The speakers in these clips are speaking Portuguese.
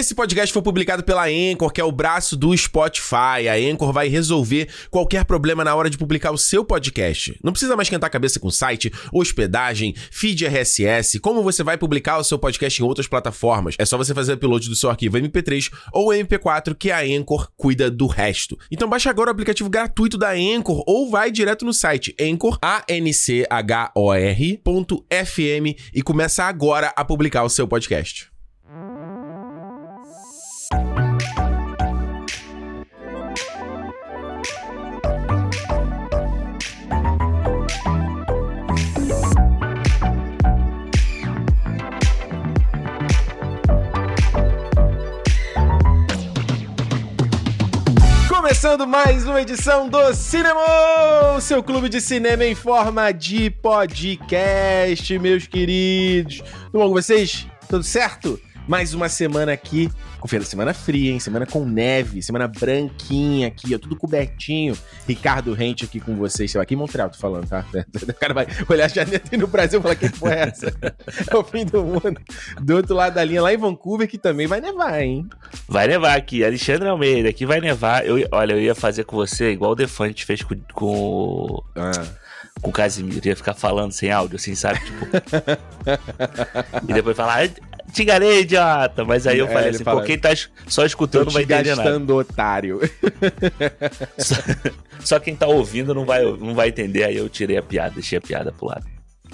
Esse podcast foi publicado pela Anchor, que é o braço do Spotify. A Anchor vai resolver qualquer problema na hora de publicar o seu podcast. Não precisa mais esquentar a cabeça com site, hospedagem, feed RSS, como você vai publicar o seu podcast em outras plataformas. É só você fazer o upload do seu arquivo MP3 ou MP4 que a Anchor cuida do resto. Então baixa agora o aplicativo gratuito da Anchor ou vai direto no site Anchor, A-N-C-H-O-R.fm e começa agora a publicar o seu podcast. Começando mais uma edição do Cinema, seu clube de cinema em forma de podcast, meus queridos. Tudo bom com vocês? Tudo certo? Mais uma semana aqui. Confira, semana fria, hein? Semana com neve, semana branquinha aqui, ó, tudo cobertinho. Ricardo Rente aqui com vocês. Aqui em Montreal, tô falando, tá? O cara vai olhar a janela no Brasil e falar: que porra é essa? É o fim do mundo. Do outro lado da linha, lá em Vancouver, que também vai nevar, hein? Vai nevar aqui. Alexandre Almeida, aqui vai nevar. Eu, olha, eu ia fazer com você igual o Defante fez com. com... Ah com o Casimiro, ia ficar falando sem áudio, assim, sabe? Tipo. e depois falar, te enganei, idiota. Mas aí eu é, falei assim, fala, pô, quem tá só escutando não vai entender nada. otário. Só, só, quem tá ouvindo não vai, não vai entender, aí eu tirei a piada, deixei a piada pro lado.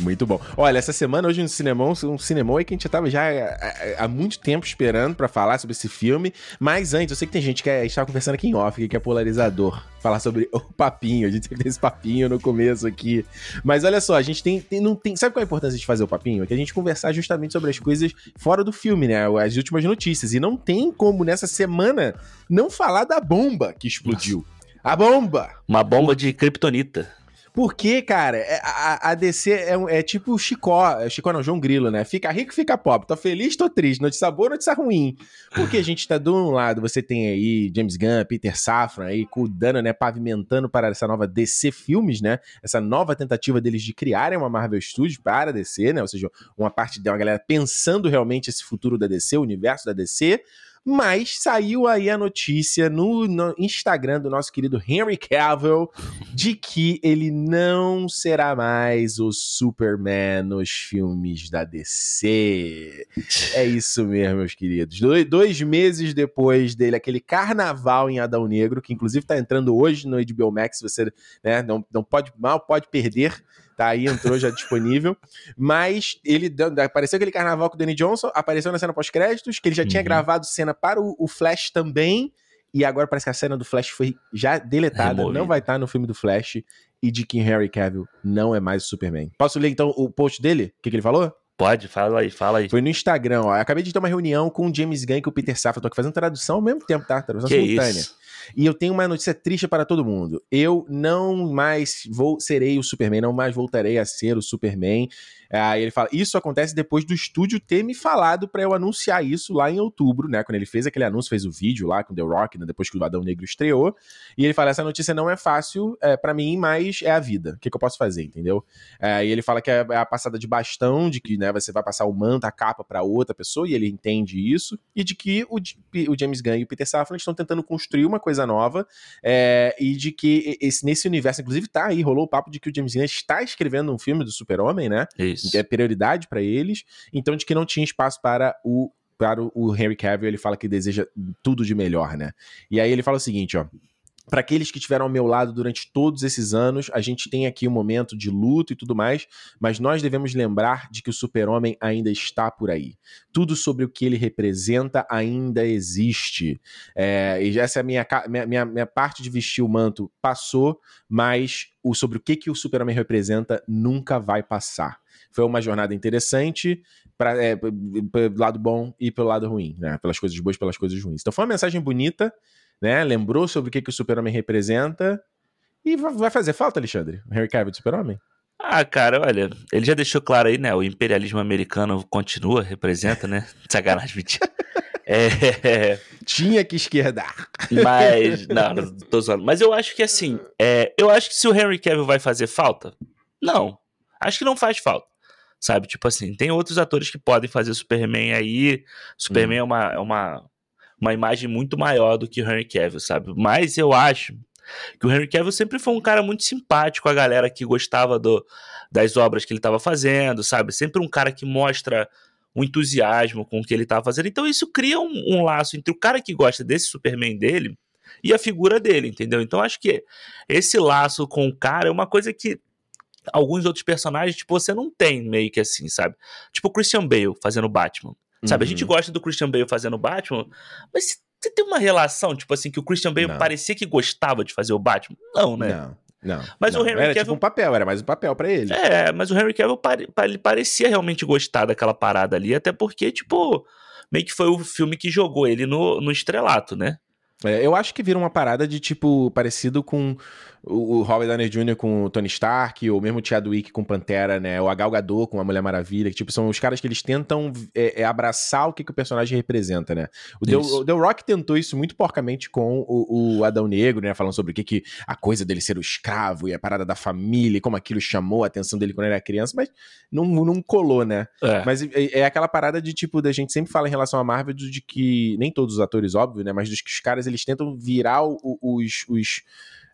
Muito bom. Olha, essa semana hoje no Cinemão, um Cinemão aí que a gente já tava já é, é, há muito tempo esperando para falar sobre esse filme. Mas antes, eu sei que tem gente que é, estava conversando aqui em off, que é polarizador. Falar sobre o papinho. A gente tem esse papinho no começo aqui. Mas olha só, a gente tem, tem, não tem. Sabe qual é a importância de fazer o papinho? É que a gente conversar justamente sobre as coisas fora do filme, né? As últimas notícias. E não tem como nessa semana não falar da bomba que explodiu. Nossa. A bomba! Uma bomba de kryptonita. Porque, cara, é, a, a DC é, é tipo o Chicó, é Chicó não, João Grilo, né? Fica rico, fica pobre. Tô feliz, tô triste. Notícia boa, notícia ruim. Porque a gente tá de um lado, você tem aí James Gunn, Peter Safran aí cuidando, né? Pavimentando para essa nova DC Filmes, né? Essa nova tentativa deles de criarem uma Marvel Studios para a DC, né? Ou seja, uma parte de uma galera pensando realmente esse futuro da DC, o universo da DC. Mas saiu aí a notícia no, no, Instagram do nosso querido Henry Cavill de que ele não será mais o Superman nos filmes da DC. É isso mesmo, meus queridos. Do, dois meses depois dele, aquele carnaval em Adão Negro, que inclusive tá entrando hoje no HBO Max, você né, não, não pode mal pode perder tá aí, entrou já disponível. Mas ele apareceu aquele carnaval com o Danny Johnson, apareceu na cena pós-créditos, que ele já uhum. tinha gravado cena para o, o, Flash também. E agora parece que a cena do Flash foi já deletada, não vai estar no filme do Flash. E de que Harry Cavill não é mais o Superman. Posso ler então o post dele? O que, que ele falou? Pode, fala aí, fala aí. Foi no Instagram, ó. Eu acabei de ter uma reunião com o James Gunn e com o Peter Safran. Tô aqui fazendo tradução ao mesmo tempo, tá? Tradução que simultânea. Isso? E eu tenho uma notícia triste para todo mundo. Eu não mais vou serei o Superman, não mais voltarei a ser o Superman. Aí ele fala: Isso acontece depois do estúdio ter me falado para eu anunciar isso lá em outubro, né? Quando ele fez aquele anúncio, fez o vídeo lá com The Rock, né, depois que o Adão Negro estreou. E ele fala: Essa notícia não é fácil é, para mim, mas é a vida. O que, que eu posso fazer, entendeu? É, e ele fala que é, é a passada de bastão, de que né, você vai passar o manto, a capa para outra pessoa, e ele entende isso, e de que o, o James Gunn e o Peter Safran estão tentando construir uma coisa nova, é, e de que esse, nesse universo, inclusive tá aí, rolou o papo de que o James Gunn está escrevendo um filme do Super-Homem, né? Isso. Isso. É prioridade para eles, então de que não tinha espaço para o para o Henry Cavill, ele fala que deseja tudo de melhor, né? E aí ele fala o seguinte, ó: para aqueles que estiveram ao meu lado durante todos esses anos, a gente tem aqui um momento de luto e tudo mais, mas nós devemos lembrar de que o super-homem ainda está por aí. Tudo sobre o que ele representa ainda existe. É, e essa é a minha, minha, minha, parte de vestir o manto passou, mas o sobre o que, que o super-homem representa nunca vai passar. Foi uma jornada interessante, para é, pelo lado bom e pelo lado ruim, né? Pelas coisas boas, pelas coisas ruins. Então foi uma mensagem bonita, né? Lembrou sobre o que, que o Super-Homem representa. E vai fazer falta, Alexandre? O Henry Cavill de Super-Homem? Ah, cara, olha, ele já deixou claro aí, né? O imperialismo americano continua, representa, né? Sacanagem, mentira. É... Tinha que esquerdar. Mas, não, não tô zoando. Mas eu acho que assim, é, eu acho que se o Henry Cavill vai fazer falta, não. Acho que não faz falta sabe? Tipo assim, tem outros atores que podem fazer Superman aí. Superman hum. é, uma, é uma uma imagem muito maior do que o Henry Cavill, sabe? Mas eu acho que o Henry Cavill sempre foi um cara muito simpático, a galera que gostava do, das obras que ele estava fazendo, sabe? Sempre um cara que mostra um entusiasmo com o que ele estava fazendo. Então isso cria um, um, laço entre o cara que gosta desse Superman dele e a figura dele, entendeu? Então acho que esse laço com o cara é uma coisa que alguns outros personagens, tipo, você não tem meio que assim, sabe? Tipo o Christian Bale fazendo Batman. Sabe, uhum. a gente uhum. gosta do Christian Bale fazendo Batman, mas você tem uma relação, tipo assim, que o Christian Bale não. parecia que gostava de fazer o Batman? Não, né? Não. Não, mas não. o Henry era Cavill... tipo um papel, era mais um papel para ele. É, mas o Henry Cavill ele parecia realmente gostar daquela parada ali, até porque, tipo, meio que foi o filme que jogou ele no, no estrelato, né? É, eu acho que vira uma parada de tipo parecido com o, Robert Downey Jr. com o Tony Stark, ou mesmo o Chadwick com Pantera, né? O Gal Gadot com a Mulher Maravilha, que tipo são os caras que eles tentam é, é abraçar o que, que o personagem representa, né? O The, o The, Rock tentou isso muito porcamente com o, o, Adão Negro, né? Falando sobre o que, que a coisa dele ser o escravo e a parada da família, e como aquilo chamou a atenção dele quando ele era criança, mas não, não colou, né? É. Mas é, é aquela parada de tipo, da gente sempre fala em relação a Marvel de que, nem todos os atores, óbvio, né? Mas dos que os caras eles tentam virar os, os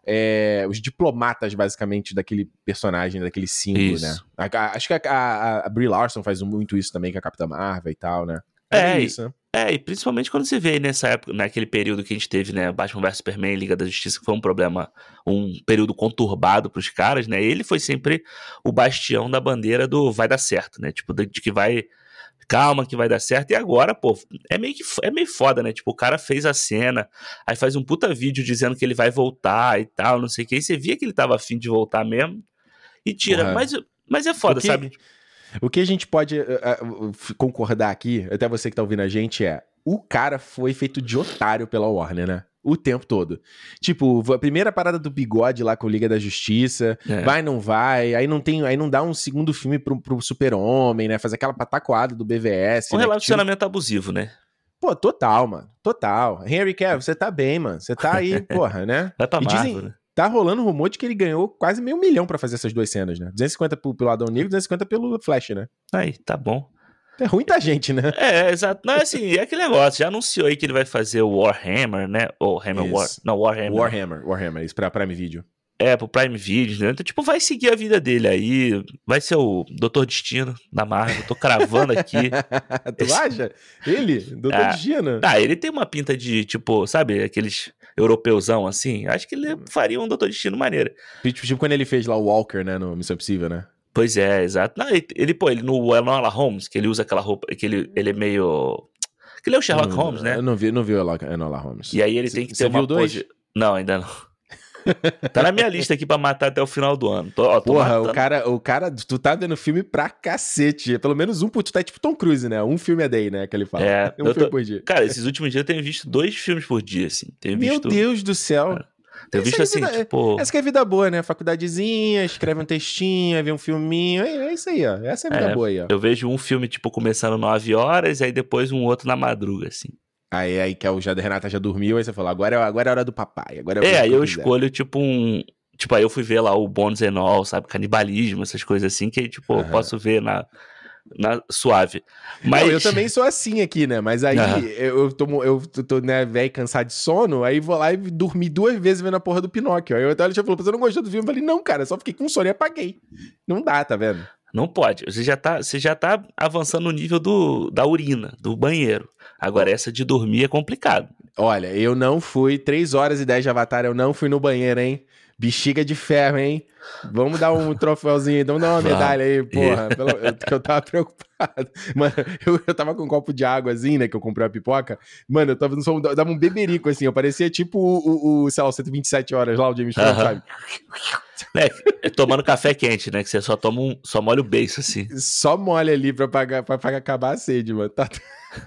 é, os diplomatas, basicamente, daquele personagem, daquele símbolo, né? isso. né? A, a, acho que a, a, a Brie Larson faz muito isso também com a Capitã Marvel e tal, né? É, é isso, né? É, e principalmente quando você vê nessa época, naquele período que a gente teve, né, Batman vs Superman, Liga da Justiça, que foi um problema, um período conturbado pros caras, né? Ele foi sempre o bastião da bandeira do vai dar certo, né? Tipo, de, de que vai calma que vai dar certo. E agora, pô, é meio que é meio foda, né? Tipo, o cara fez a cena, aí faz um puta vídeo dizendo que ele vai voltar e tal, não sei o que. E você via que ele tava afim de voltar mesmo e tira. Mas, mas é foda, que, sabe? O que a gente pode uh, uh, concordar aqui, até você que tá ouvindo a gente, é o cara foi feito de otário pela Warner, né? O tempo todo. Tipo, a primeira parada do bigode lá com Liga da Justiça, é. vai, não vai, aí não tem, aí não dá um segundo filme pro, pro Super-Homem, né? Fazer aquela patacoada do BVS. Um né? relacionamento tinha... abusivo, né? Pô, total, mano. Total. Henry Cavill, você tá bem, mano. Você tá aí, porra, né? Vai pra e dizem, né? Tá rolando rumor de que ele ganhou quase meio milhão para fazer essas duas cenas, né? 250 pelo Adão Negro, 250 pelo Flash, né? Aí, tá bom. É ruim da gente, né? É, exato. Não, é assim, é aquele negócio. Já anunciou aí que ele vai fazer o Warhammer, né? Ou Hammer War. Não, Warhammer. Warhammer, Warhammer, isso pra Prime Video. É, pro Prime Video, né? Então, tipo, vai seguir a vida dele aí. Vai ser o Doutor Destino da Marvel. Tô cravando aqui. tu Esse... acha? Ele? Doutor ah, Destino? Ah, ele tem uma pinta de, tipo, sabe, aqueles europeuzão assim. Acho que ele faria um Doutor Destino maneiro. Tipo, tipo quando ele fez lá o Walker, né, no Missão Impossível, né? Pois é, exato. Não, ele, ele, pô, ele no Enola Holmes, que ele usa aquela roupa, que ele, ele é meio. Que ele é o Sherlock não, Holmes, né? Eu não vi, não vi o Enola Holmes. E aí ele tem que ter uma pose... Não, ainda não. tá na minha lista aqui pra matar até o final do ano. Tô, ó, tô Porra, o cara, o cara, tu tá vendo filme pra cacete. Pelo menos um, tu tá tipo Tom Cruise, né? Um filme a day, né? Que ele fala. É, um filme tô... por dia. Cara, esses últimos dias eu tenho visto dois filmes por dia, assim. Tenho Meu visto... Deus do céu. Cara. Tenho visto assim, vida, tipo. Essa que é vida boa, né? Faculdadezinha, escreve um textinho, vê um filminho. É, é isso aí, ó. Essa é a vida é, boa aí, ó. Eu vejo um filme, tipo, começando 9 horas, aí depois um outro na madruga, assim. Aí, aí que é o já, a Renata já dormiu, aí você falou, agora é, agora é a hora do papai. Agora é, é aí eu escolho, tipo, um. Tipo, aí eu fui ver lá o and All, sabe? Canibalismo, essas coisas assim, que aí, tipo, uhum. eu posso ver na, na suave. Mas... Não, eu também sou assim aqui, né? Mas aí uhum. eu, tô, eu tô, né, velho, cansado de sono, aí vou lá e dormi duas vezes vendo a porra do Pinóquio. Aí eu até já falou, você não gostou do filme? Eu falei, não, cara, só fiquei com sono e apaguei. Não dá, tá vendo? Não pode. Você já tá, você já tá avançando no nível do, da urina, do banheiro. Agora, essa de dormir é complicado. Olha, eu não fui, 3 horas e 10 de Avatar, eu não fui no banheiro, hein? Bexiga de ferro, hein? Vamos dar um troféuzinho, vamos dar uma medalha aí, porra. Pelo, eu, eu tava preocupado. Mano, eu, eu tava com um copo de águazinho, né? Que eu comprei a pipoca. Mano, eu tava no som, dava um beberico, assim. Eu parecia tipo o, o, o sei lá, 127 horas lá, o James Bond, uh -huh. sabe? É, tomando café quente, né? Que você só toma um. Só molha o beijo, assim. Só molha ali pra, pagar, pra, pra acabar a sede, mano. Tá...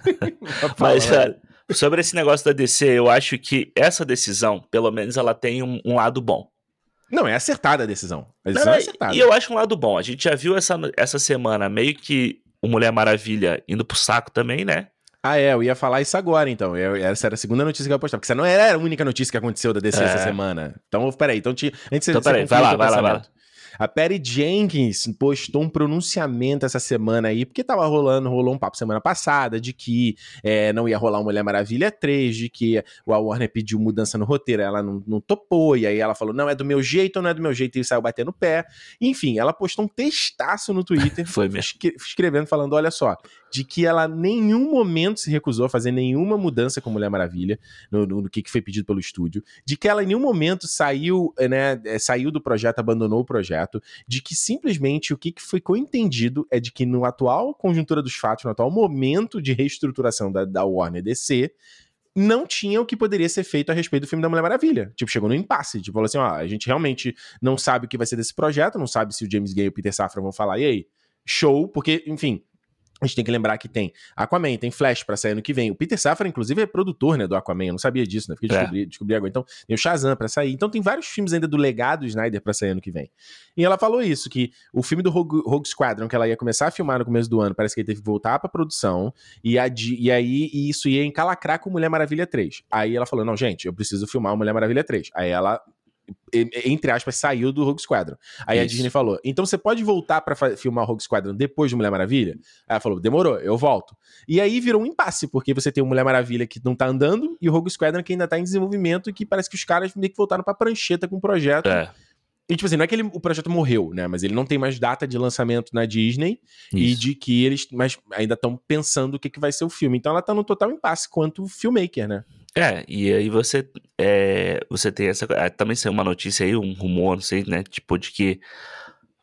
Mas, olha, sobre esse negócio da DC, eu acho que essa decisão, pelo menos, ela tem um, um lado bom. Não, é acertada a decisão. A decisão não, é acertada. E eu acho um lado bom. A gente já viu essa, essa semana meio que o Mulher Maravilha indo pro saco também, né? Ah, é, eu ia falar isso agora, então. Eu, essa era a segunda notícia que eu ia postar. Porque essa não era a única notícia que aconteceu da DC é. essa semana. Então, peraí. Então, te, antes então, peraí, vai lá, vai lá, vai lá. A Patty Jenkins postou um pronunciamento essa semana aí, porque tava rolando, rolou um papo semana passada de que é, não ia rolar Mulher Maravilha 3, de que o Warner pediu mudança no roteiro, ela não, não topou, e aí ela falou, não, é do meu jeito ou não é do meu jeito, e saiu batendo o pé. Enfim, ela postou um textaço no Twitter, Foi mesmo. escrevendo, falando, olha só, de que ela nenhum momento se recusou a fazer nenhuma mudança com Mulher Maravilha, no, no, no que foi pedido pelo estúdio, de que ela em nenhum momento saiu, né, é, saiu do projeto, abandonou o projeto, de que simplesmente o que ficou entendido é de que no atual conjuntura dos fatos, no atual momento de reestruturação da, da Warner DC, não tinha o que poderia ser feito a respeito do filme da Mulher Maravilha. Tipo, chegou no impasse. Tipo, falou assim: ó, a gente realmente não sabe o que vai ser desse projeto, não sabe se o James Gay e o Peter Safran vão falar, e aí? Show, porque, enfim, a gente tem que lembrar que tem Aquaman, tem Flash para sair ano que vem. O Peter Safran, inclusive, é produtor né, do Aquaman. Eu não sabia disso, né? Fiquei é. descobri, descobri agora. Então, tem o Shazam para sair. Então, tem vários filmes ainda do legado do Snyder para sair ano que vem. E ela falou isso: que o filme do Rogue, Rogue, Squadron, que ela ia começar a filmar no começo do ano, parece que ele teve que voltar pra produção. E, a, e aí e isso ia encalacrar com Mulher Maravilha 3. Aí ela falou: não, gente, eu preciso filmar o Mulher Maravilha 3. Aí ela entre aspas, saiu do Rogue Squadron. Aí Isso. a Disney falou: então você pode voltar para filmar o Rogue Squadron depois de Mulher Maravilha? Ela falou: demorou, eu volto. E aí virou um impasse, porque você tem o Mulher Maravilha que não tá andando e o Rogue Squadron que ainda tá em desenvolvimento e que parece que os caras meio que voltaram pra prancheta com o projeto. É. E, tipo assim, não é que ele, o projeto morreu, né? Mas ele não tem mais data de lançamento na Disney Isso. e de que eles mas ainda estão pensando o que, que vai ser o filme. Então ela tá no total impasse quanto filmmaker, né? É, e aí você, é, você tem essa. É, também saiu uma notícia aí, um rumor, não sei, né? Tipo, de que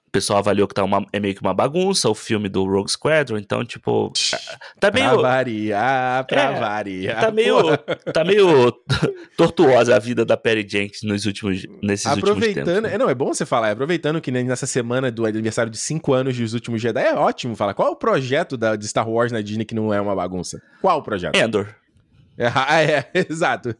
o pessoal avaliou que tá uma, é meio que uma bagunça o filme do Rogue Squadron, então, tipo. Tá meio. Pra variar, pra é, variar. Tá meio, tá meio tortuosa a vida da Perry Jenkins nos últimos, nesses aproveitando, últimos tempos. Né? É, não, é bom você falar, aproveitando que nessa semana do aniversário de 5 anos dos últimos Jedi, é ótimo falar. Qual é o projeto da, de Star Wars na Disney que não é uma bagunça? Qual o projeto? Endor. É, ah, é, exato.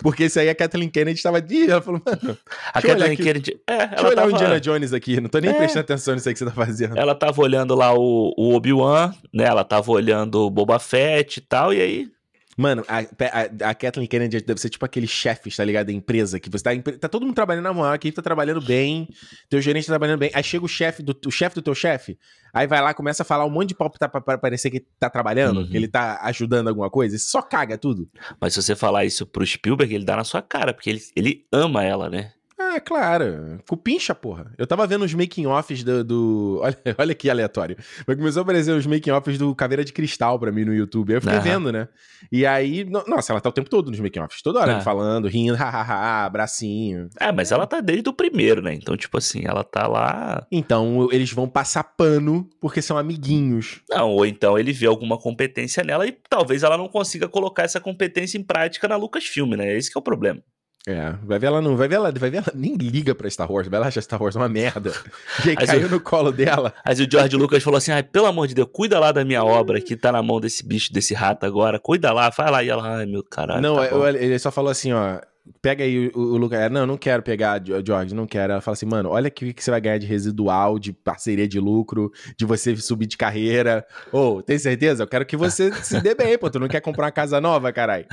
Porque isso aí a Kathleen Kennedy estava. Ih, ela falou, mano. A Kathleen Kennedy. É, ela deixa eu olhar tava... o Indiana Jones aqui, não tô nem é. prestando atenção nisso aí que você tá fazendo. Ela tava olhando lá o, o Obi-Wan, né? Ela tava olhando o Boba Fett e tal, e aí Mano, a, a, a Kathleen Kennedy deve ser tipo aquele chefe, tá ligado? Da empresa, que você tá. Tá todo mundo trabalhando na moral, aqui tá trabalhando bem, teu gerente tá trabalhando bem. Aí chega o chefe do o chefe do teu chefe, aí vai lá, começa a falar um monte de pau pra, pra parecer que tá trabalhando, uhum. que ele tá ajudando alguma coisa, e só caga tudo. Mas se você falar isso pro Spielberg, ele dá na sua cara, porque ele, ele ama ela, né? Ah, claro. Cupincha, porra. Eu tava vendo os making-offs do, do. Olha, olha que aleatório. Mas começou a aparecer os making-offs do Caveira de Cristal pra mim no YouTube. Aí eu fiquei vendo, né? E aí. Nossa, ela tá o tempo todo nos making-offs. Toda hora ah. falando, rindo, hahaha, bracinho. É, mas ela tá desde o primeiro, né? Então, tipo assim, ela tá lá. Então, eles vão passar pano porque são amiguinhos. Não, ou então ele vê alguma competência nela e talvez ela não consiga colocar essa competência em prática na Lucasfilm, né? Esse que é o problema. É, vai ver ela não, vai ver ela, vai ver ela nem liga pra Star Wars, vai lá achar Star Wars uma merda. E aí caiu no colo dela. Mas o George Lucas falou assim: ai, pelo amor de Deus, cuida lá da minha obra que tá na mão desse bicho, desse rato agora, cuida lá, vai lá. E ela, ai meu caralho. Não, tá ele só falou assim: ó, pega aí o, o Lucas. Não, não quero pegar, George, não quero. Ela fala assim, mano, olha o que, que você vai ganhar de residual, de parceria de lucro, de você subir de carreira. Ô, oh, tem certeza? Eu quero que você se dê bem, pô. Tu não quer comprar uma casa nova, caralho.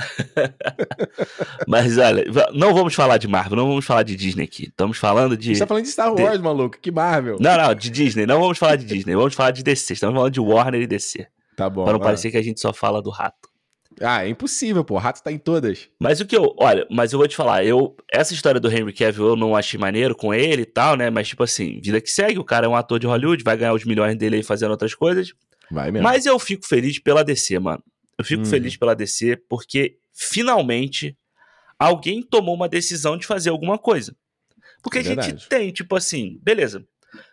Mas olha, não vamos falar de Marvel, não vamos falar de Disney aqui. Estamos falando de. Você tá falando de Star Wars, de... maluco. Que Marvel. Não, não, de Disney. Não vamos falar de Disney, vamos falar de DC. Estamos falando de Warner e DC. Tá bom. Pra não parecer que a gente só fala do rato. Ah, é impossível, pô. O rato tá em todas. Mas o que eu. Olha, mas eu vou te falar, eu. Essa história do Henry Cavill eu não achei maneiro com ele e tal, né? Mas, tipo assim, vida que segue, o cara é um ator de Hollywood, vai ganhar os milhões dele aí fazendo outras coisas. Vai mesmo. Mas eu fico feliz pela DC, mano. Eu fico hum. feliz pela DC porque finalmente alguém tomou uma decisão de fazer alguma coisa. Porque é a gente tem, tipo assim, beleza.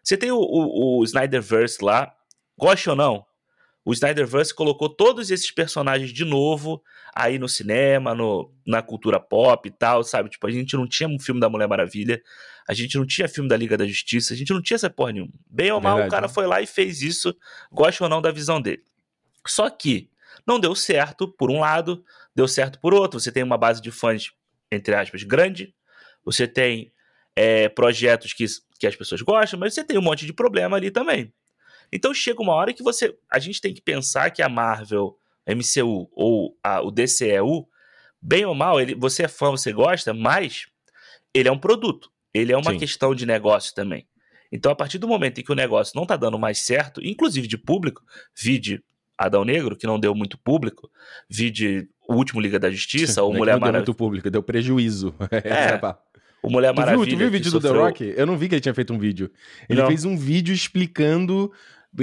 Você tem o, o, o Snyderverse lá, goste ou não, o Snyderverse colocou todos esses personagens de novo aí no cinema, no, na cultura pop e tal, sabe? Tipo, a gente não tinha um filme da Mulher Maravilha, a gente não tinha filme da Liga da Justiça, a gente não tinha essa porra nenhuma. Bem ou mal, Verdade, o cara né? foi lá e fez isso, gosta ou não da visão dele. Só que não deu certo por um lado, deu certo por outro. Você tem uma base de fãs, entre aspas, grande, você tem é, projetos que, que as pessoas gostam, mas você tem um monte de problema ali também. Então chega uma hora que você. A gente tem que pensar que a Marvel, MCU ou a, o DCEU, bem ou mal, ele, você é fã, você gosta, mas ele é um produto. Ele é uma Sim. questão de negócio também. Então, a partir do momento em que o negócio não tá dando mais certo, inclusive de público, vide Adão Negro, que não deu muito público, vide o último Liga da Justiça, ou é que Mulher não deu Maravilha. muito público, deu prejuízo. É, pá. O Mulher Tu viu, Maravilha. tu viu o vídeo do The sofreu- Rock? Eu não vi que ele tinha feito um vídeo. Ele Não. fez um vídeo explicando.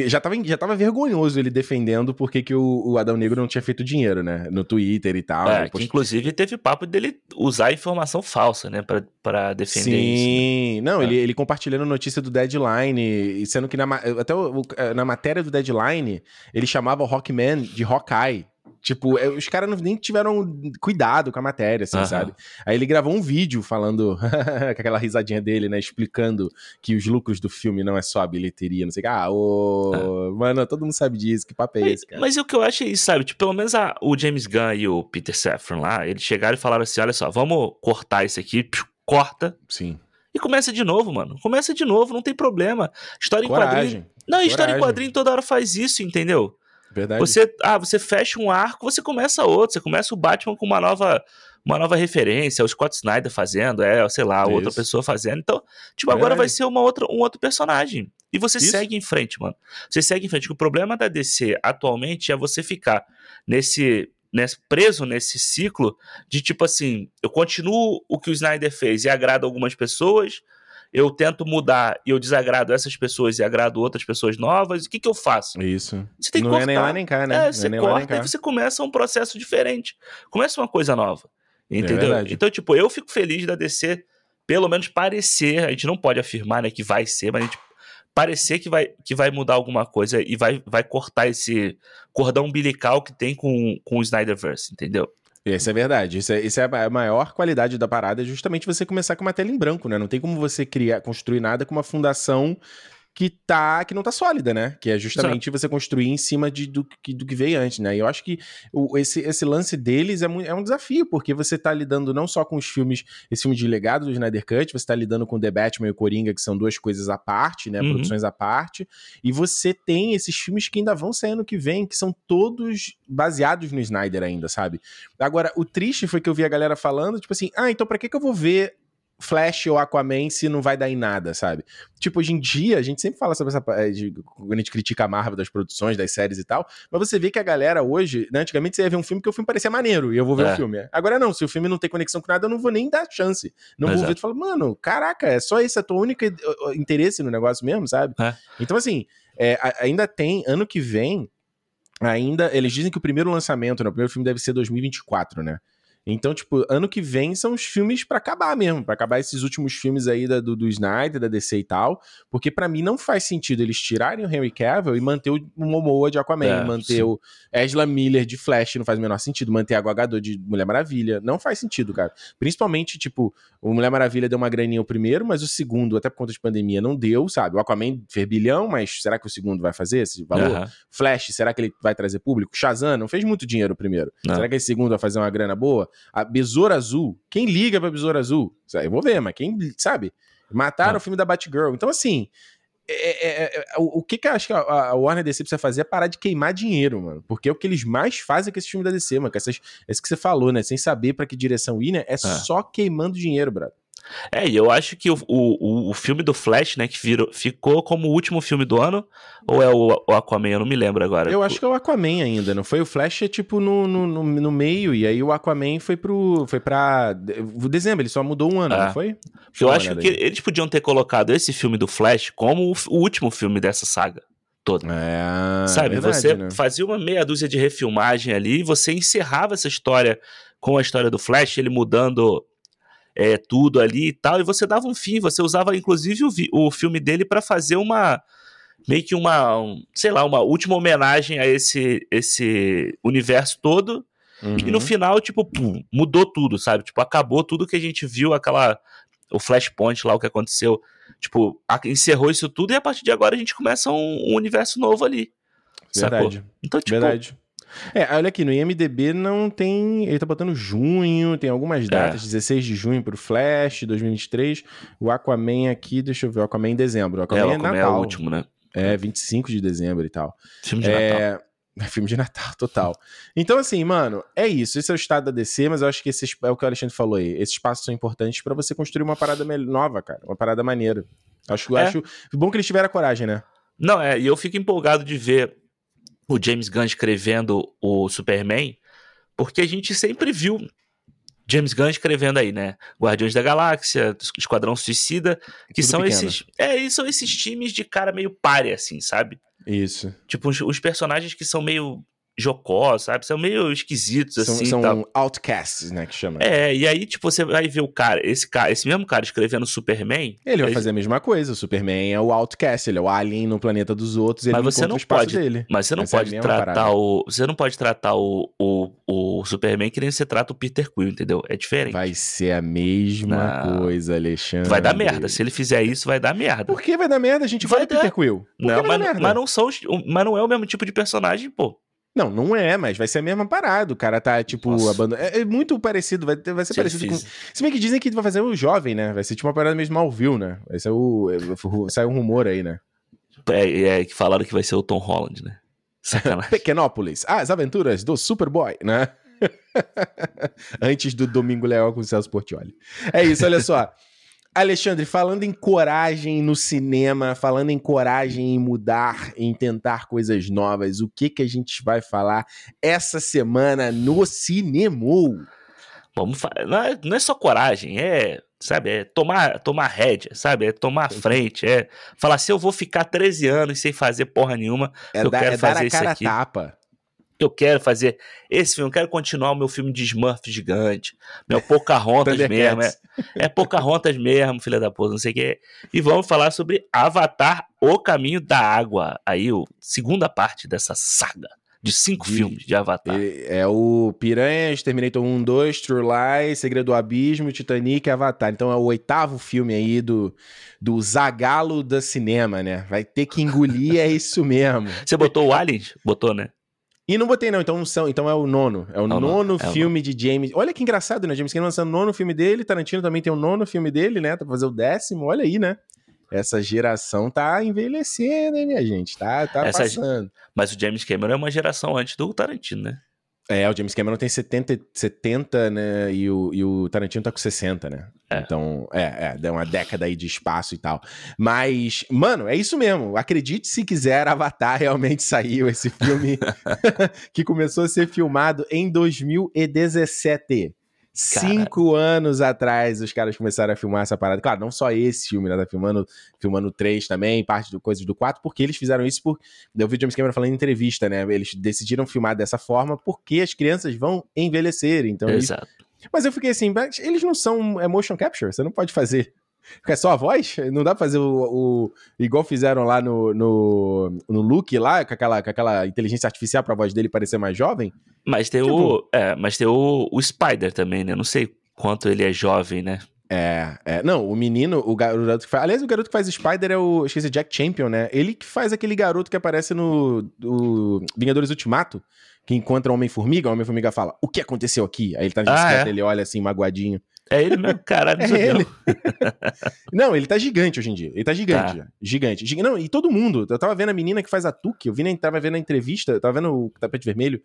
Já tava, já tava vergonhoso ele defendendo porque que o, o Adão Negro não tinha feito dinheiro, né? No Twitter e tal. É, Depois- que inclusive teve papo dele usar informação falsa, né, pra, pra defender isso. né? Sim, não, É. ele, ele compartilhando notícia do Deadline, sendo que na, até o- na matéria do Deadline, ele chamava o Rockman de Hawkeye. Tipo, é, os caras nem tiveram cuidado com a matéria, assim, Aham. sabe? Aí ele gravou um vídeo falando, com aquela risadinha dele, né? Explicando que os lucros do filme não é só a bilheteria, não sei o que. Ah, ô, mano, todo mundo sabe disso, que papo é Mas, esse, cara? mas o que eu acho é isso, sabe? Tipo, pelo menos a- o James Gunn e o Peter Safran lá, eles chegaram e falaram assim: olha só, vamos cortar isso aqui, piu, corta Sim. e começa de novo, mano. Começa de novo, não tem problema. História em quadrinho. Coragem. Não, história em Coragem. quadrinho toda hora faz isso, entendeu? Verdade. Você, ah, você fecha um arco, você começa outro. Você começa o Batman com uma nova, uma nova referência, é o Scott Snyder fazendo, é, sei lá, outra Isso. pessoa fazendo. Então, tipo, agora Verdade. vai ser uma outra, um outro personagem. E você Isso. segue em frente, mano. Você segue em frente. O problema da DC atualmente é você ficar nesse, nesse preso nesse ciclo de tipo assim, eu continuo o que o Snyder fez e agrada algumas pessoas, eu tento mudar e eu desagrado essas pessoas e agrado outras pessoas novas. O que que eu faço? Isso. Você tem que não é nem cortar. lá nem cá, né? É, Não você nem corta e você começa um processo diferente. Começa uma coisa nova. Entendeu? verdade. então, tipo, eu fico feliz da DC, pelo menos parecer, a gente não pode afirmar né, que vai ser, mas a gente parecer que vai, que vai mudar alguma coisa e vai, vai cortar esse cordão umbilical que tem com, com o Snyderverse, entendeu? Isso é verdade. Isso é, isso é a maior qualidade da parada, é justamente você começar com uma tela em branco, né? Não tem como você criar, construir nada com uma fundação que tá que não tá sólida, né? Que é justamente você construir em cima de, do, que, do que veio antes, né? E eu acho que o, esse, esse lance deles é, é um desafio, porque você tá lidando não só com os filmes, esse filme de legado do Snyder Cut, você tá lidando com The Batman e o Coringa, que são duas coisas à parte, né? Uhum. Produções à parte. E você tem esses filmes que ainda vão sair ano que vem, que são todos baseados no Snyder ainda, sabe? Agora, o triste foi que eu vi a galera falando, tipo assim, ah, então pra que, que eu vou ver Flash ou Aquaman se não vai dar em nada, sabe? Tipo, hoje em dia, a gente sempre fala sobre essa. eh, De, quando a gente critica a Marvel das produções, das séries e tal, mas você vê que a galera hoje, né, antigamente você ia ver um filme que o filme parecia maneiro e eu vou ver É. o filme. Agora não, se o filme não tem conexão com nada, eu não vou nem dar chance. Não vou Exato. ver e falo, mano, caraca, é só esse a tua única eh, interesse no negócio mesmo, sabe? É. Então, assim, é, ainda tem, ano que vem, ainda. Eles dizem que o primeiro lançamento, né? O primeiro filme deve ser 2024, né? Então, tipo, ano que vem são os filmes pra acabar mesmo, pra acabar esses últimos filmes aí da- do, do Snyder, da DC e tal, porque pra mim não faz sentido eles tirarem o Henry Cavill e manter o Momoa de Aquaman, É, manter sim. o Ezra Miller de Flash, não faz o menor sentido, manter a Gadot de Mulher Maravilha, não faz sentido, cara. Principalmente, tipo, o Mulher Maravilha deu uma graninha o primeiro, mas o segundo, até por conta de pandemia, não deu, sabe? O Aquaman fez bilhão, mas será que o segundo vai fazer esse valor? Aham. Flash, será que ele vai trazer público? Shazam não fez muito dinheiro o primeiro. Não. Será que esse segundo vai fazer uma grana boa? A Besouro Azul, quem liga pra Besouro Azul? Eu vou ver, mas quem, sabe? Mataram Ah. o filme da Batgirl. Então, assim, é- é- é- o, o que que eu acho que a, a Warner DC precisa fazer é parar de queimar dinheiro, mano. Porque é o que eles mais fazem com esse filme da DC, mano. Com essas, esse que você falou, né? Sem saber pra que direção ir, né? É só queimando dinheiro, brother. É, e eu acho que o, o, o filme do Flash, né, que virou, ficou como o último filme do ano, ou é o, o Aquaman, eu não me lembro agora. Eu acho que é o Aquaman ainda, não foi? O Flash é tipo no, no, no, no meio, e aí o Aquaman foi pro. Foi pra. de- Dezembro, ele só mudou um ano, Ah. não foi? Porque eu acho que aí. eles podiam ter colocado esse filme do Flash como o, o último filme dessa saga toda. É. Sabe, verdade, você né? fazia uma meia dúzia de refilmagem ali, e você encerrava essa história com a história do Flash, ele mudando é, tudo ali e tal, e você dava um fim, você usava inclusive o, o filme dele pra fazer uma meio que uma, um, sei lá, uma última homenagem a esse esse universo todo, e no Uhum. final, tipo, pum, mudou tudo, sabe? Tipo, acabou tudo que a gente viu, aquela o Flashpoint lá, o que aconteceu, tipo, encerrou isso tudo e a partir de agora a gente começa um, um universo novo ali. sacou? Verdade. Então, tipo, Verdade. É, olha aqui, no IMDB não tem. Ele tá botando junho, tem algumas É. datas, 16 de junho pro Flash, 2023. O Aquaman aqui, deixa eu ver, o Aquaman em dezembro. O é, Aquaman o é, Aquaman é Natal. o último, né? É, 25 de dezembro e tal. Filme de Natal. É... é filme de Natal, total. Então, assim, mano, é isso. Esse é o estado da DC, mas eu acho que esse, é o que o Alexandre falou aí. Esses passos são importantes pra você construir uma parada nova, cara. Uma parada maneira. Acho, é. acho bom que eles tiveram a coragem, né? Não, é, e eu fico empolgado de ver o James Gunn escrevendo o Superman, porque a gente sempre viu James Gunn escrevendo aí, né? Guardiões da Galáxia, Esquadrão Suicida, que Tudo são pequeno. esses. É, são esses times de cara meio pare, assim, sabe? Isso. Tipo, os, os personagens que são meio jocó, sabe? São meio esquisitos, são, assim. São tal. outcasts, né, que chama. É, e aí, tipo, você vai ver o cara, esse cara, esse mesmo cara escrevendo Superman. Ele vai ele... fazer a mesma coisa. O Superman é o outcast, ele é o alien no planeta dos outros, ele mas você não pode, dele. Mas você não Essa pode é tratar parada. o. Você não pode tratar o, o, o Superman que nem você trata o Peter Quill, entendeu? É diferente. Vai ser a mesma não. coisa, Alexandre. Vai dar merda. Se ele fizer isso, vai dar merda. Por que vai dar merda? A gente vai, vai. Peter Quill. Por não, mas, mas, não são, mas não é o mesmo tipo de personagem, pô. Não, não é, mas vai ser a mesma parada. O cara tá, tipo, abandonado. É, é, muito parecido, vai, vai ser Se parecido com. Se bem que dizem que vai fazer o jovem, né? Vai ser tipo uma parada mesmo Malville, né? Vai ser o. Sai um rumor aí, né? É, é, que falaram que vai ser o Tom Holland, né? Pequenópolis, as aventuras do Superboy, né? Antes do Domingo Leal com o Celso Portioli. É isso, olha só. Alexandre, falando em coragem no cinema, falando em coragem em mudar, em tentar coisas novas, o que que a gente vai falar essa semana no cinema? Vamos não é, não é só coragem, é, sabe, é tomar, tomar rédea, sabe, é tomar frente, é falar se eu vou ficar 13 anos sem fazer porra nenhuma, é eu dar, quero é fazer dar a isso cara aqui. tapa eu quero fazer esse filme, eu quero continuar o meu filme de Smurf gigante, meu Pocahontas mesmo, é, é Pocahontas mesmo, filha da puta, não sei o que. E vamos falar sobre Avatar, O Caminho da Água, aí, o segunda parte dessa saga de cinco de, filmes de Avatar. É o Piranha, Terminator 1, 2, True Lies, Segredo do Abismo, Titanic e Avatar. Então é o oitavo filme aí do, do Zagalo da cinema, né? Vai ter que engolir, é isso mesmo. Você botou o Aliens? Botou, né? E não botei, não. Então, são, então é o nono. É o é nono é filme de James. Olha que engraçado, né? James Cameron lançando o nono filme dele. Tarantino também tem o nono filme dele, né? Tá pra fazer o décimo. Olha aí, né? Essa geração tá envelhecendo, hein, minha gente? Tá, tá Essa, passando. Mas o James Cameron é uma geração antes do Tarantino, né? É, o James Cameron tem 70, 70 né? E o, e o Tarantino tá com 60, né? É. Então, é, é, deu uma década aí de espaço e tal. Mas, mano, é isso mesmo. Acredite se quiser, Avatar realmente saiu esse filme que começou a ser filmado em 2017. Cinco anos atrás os caras começaram a filmar essa parada. Claro, não só esse filme, né? Tá filmando, filmando três também, parte do coisas do quatro, porque eles fizeram isso por. Eu vi o James Cameron falando em entrevista, né? Eles decidiram filmar dessa forma porque as crianças vão envelhecer. Então. Exato. Eles... Mas eu fiquei assim, eles não são é motion capture, você não pode fazer é só a voz? Não dá pra fazer o. o igual fizeram lá no, no, no Luke, lá, com aquela, com aquela inteligência artificial pra voz dele parecer mais jovem? Mas tem tipo... o. É, mas tem o, o Spider também, né? Não sei quanto ele é jovem, né? É, é, não, o menino, o garoto que faz. Aliás, o garoto que faz Spider é o. Esqueci, Jack Champion, né? Ele que faz aquele garoto que aparece no do Vingadores Ultimato, que encontra o Homem-Formiga, o Homem-Formiga fala: O que aconteceu aqui? Aí ele tá ah, é? ele olha assim, magoadinho. É ele mesmo, caralho. É ele. não, ele tá gigante hoje em dia. Ele tá gigante tá. Gigante. Gig... Não, e todo mundo. Eu tava vendo a menina que faz a Tuque, eu vi, tava vendo a entrevista, eu tava vendo o tapete vermelho.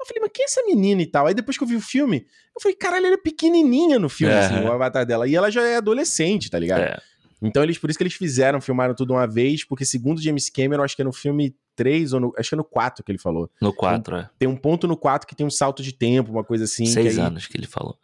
Eu falei, mas quem é essa menina e tal? Aí depois que eu vi o filme, eu falei, caralho, ela é pequenininha no filme, é. assim, o avatar dela. E ela já é adolescente, tá ligado? É. Então eles, por isso que eles fizeram, filmaram tudo uma vez, porque segundo James Cameron, acho que é no filme 3 ou no, acho que é no 4 que ele falou. No 4, tem, é. Tem um ponto no 4 que tem um salto de tempo, uma coisa assim. Seis que aí... anos que ele falou.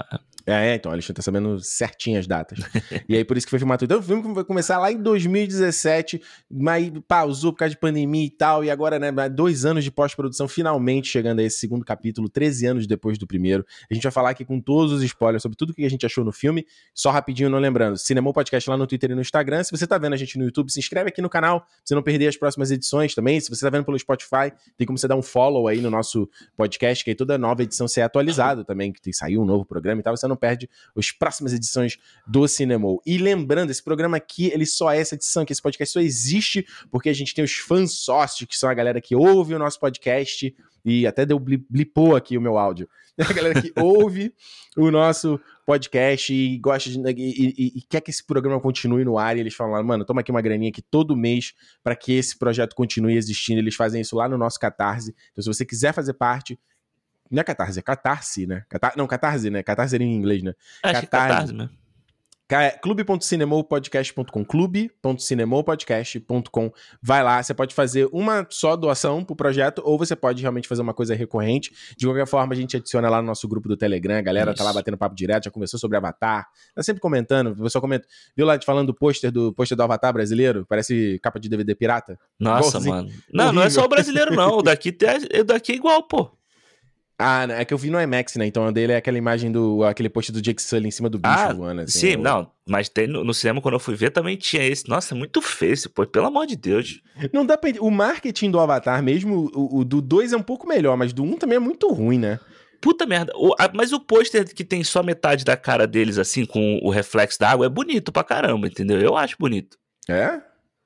É. É, então, a Alexandre tá sabendo certinho as datas. e aí, por isso que foi filmado tudo. Então, o filme vai começar lá em 2017, mas pausou por causa de pandemia e tal, e agora, né, dois anos de pós-produção, finalmente chegando a esse segundo capítulo, 13 anos depois do primeiro. A gente vai falar aqui com todos os spoilers sobre tudo o que a gente achou no filme. Só rapidinho, não lembrando, Cinema Podcast lá no Twitter e no Instagram. Se você tá vendo a gente no YouTube, se inscreve aqui no canal, pra você não perder as próximas edições também. Se você tá vendo pelo Spotify, tem como você dar um follow aí no nosso podcast, que aí toda nova edição ser atualizado também, que tem, saiu um novo programa e tal, você não perde as próximas edições do Cinema. E lembrando, esse programa aqui, ele só é essa edição, que esse podcast só existe porque a gente tem os fãs sócios, que são a galera que ouve o nosso podcast e até deu blipou aqui o meu áudio. A galera que ouve o nosso podcast e gosta de, e, e, e, quer que esse programa continue no ar, e eles falam, mano, toma aqui uma graninha aqui todo mês para que esse projeto continue existindo. Eles fazem isso lá no nosso Catarse. Então, se você quiser fazer parte, não é catarse, é catarse, né? Catar... Não, catarse, né? Catarse em inglês, né? Acho catarse. catarse mesmo. clube.cinemopodcast.com, clube.cinemopodcast.com. Vai lá, você pode fazer uma só doação pro projeto ou você pode realmente fazer uma coisa recorrente. De qualquer forma, a gente adiciona lá no nosso grupo do Telegram, a galera Isso. tá lá batendo papo direto, já conversou sobre Avatar, tá sempre comentando, o pessoal comenta, viu lá falando do pôster do pôster do Avatar brasileiro? Parece capa de DVD pirata. Nossa, mano. Não, horrível. não é só o brasileiro não, o daqui, o daqui é igual, pô. Ah, é que eu vi no IMAX, né? Então a dele é aquela imagem do. aquele post do Jake Sully em cima do bicho ah, voando. Assim, sim, eu... não. Mas tem no, no, cinema, quando eu fui ver, também tinha esse. Nossa, é muito feio esse pô, pelo amor de Deus. Não dá pra. O marketing do Avatar mesmo, o, o do 2 é um pouco melhor, mas do 1 um também é muito ruim, né? Puta merda. O, a, mas o pôster que tem só metade da cara deles, assim, com o reflexo da água, é bonito pra caramba, entendeu? Eu acho bonito. É?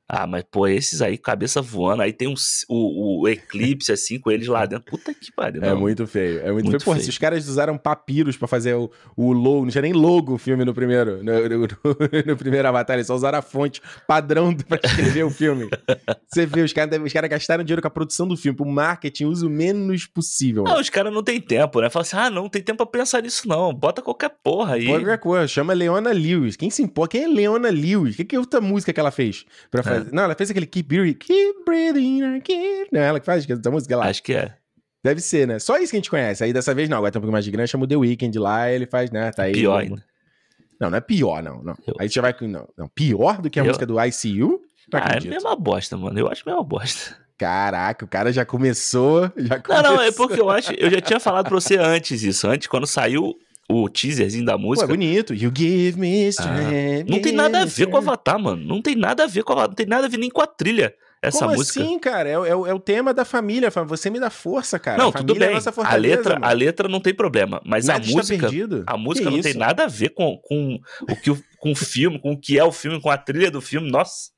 Ah, mas pô, esses aí, cabeça voando, aí tem um, o, o eclipse assim com eles lá dentro. Puta que pariu. É muito feio. É muito, muito feio. Feio. se os caras usaram papiros para fazer o, o logo, não tinha nem logo o filme no primeiro, no, no, no primeiro Avatar, eles só usaram a fonte padrão pra escrever o filme. Você vê, os caras os cara gastaram dinheiro com a produção do filme, pro marketing, usa o menos possível. Não, os caras não tem tempo, né? Fala assim, ah, não tem tempo pra pensar nisso não, bota qualquer porra aí. Qualquer coisa, chama Leona Lewis. Quem se importa? Quem é Leona Lewis? Que, que outra música que ela fez? Pra fazer? É. Não, ela fez aquele Keep Breathing, Keep Breathing, Keep... Não é ela que faz essa música lá? Acho que é. Deve ser, né? Só isso que a gente conhece. Aí dessa vez não, agora tem um pouco mais de grana, chama o The Weeknd lá, ele faz, né? Tá aí. Pior ainda. Não, não é pior, não. não. Eu... Aí você vai com. Não, não, pior do que a Eu... música do ICU? Ah, é a mesma bosta, mano. Eu acho a mesma bosta. Caraca, o cara já começou. Já começou. Não, não, é porque eu acho. Eu já tinha falado pra você antes isso. Antes, quando saiu o teaserzinho da música. Pô, é bonito. You give me strength. Ah, não tem nada a ver com o Avatar, mano. Não tem nada a ver com o Avatar. Não tem nada a ver nem com a trilha. Essa Como música. assim, cara? É, é, é, o tema da família. Você me dá força, cara. Não, tudo bem. É a, letra, a letra não tem problema. Mas nada a música. A música que não isso? tem nada a ver com, com, o que o, com o filme, com o que é o filme, com a trilha do filme. Nossa.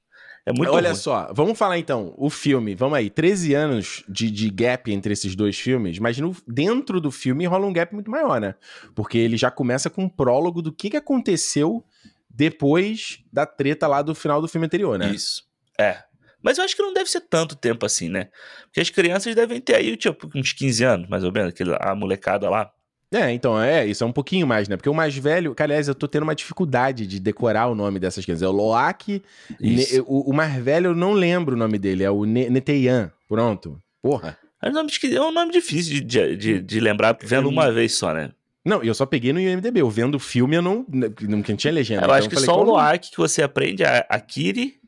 É muito Olha ruim. só, vamos falar então, o filme, vamos aí, 13 anos de, de gap entre esses dois filmes, mas no, dentro do filme rola um gap muito maior, né? Porque ele já começa com um prólogo do que, que aconteceu depois da treta lá do final do filme anterior, né? Isso. É. Mas eu acho que não deve ser tanto tempo assim, né? Porque as crianças devem ter aí, tipo, uns 15 anos, mais ou menos, aquele, a molecada lá. É, então, é, isso é um pouquinho mais, né? Porque o mais velho, que aliás, eu tô tendo uma dificuldade de decorar o nome dessas crianças. É o Loak, ne, o, o, mais velho eu não lembro o nome dele, é o ne, Neteian. Pronto. Porra. É um nome, é um nome difícil de, de, de lembrar, vendo uma vez só, né? Não, eu só peguei no IMDB. Eu vendo o filme, eu não, não, não tinha legenda. Eu então acho eu que falei, só o Loak que você aprende, a, a Kiri...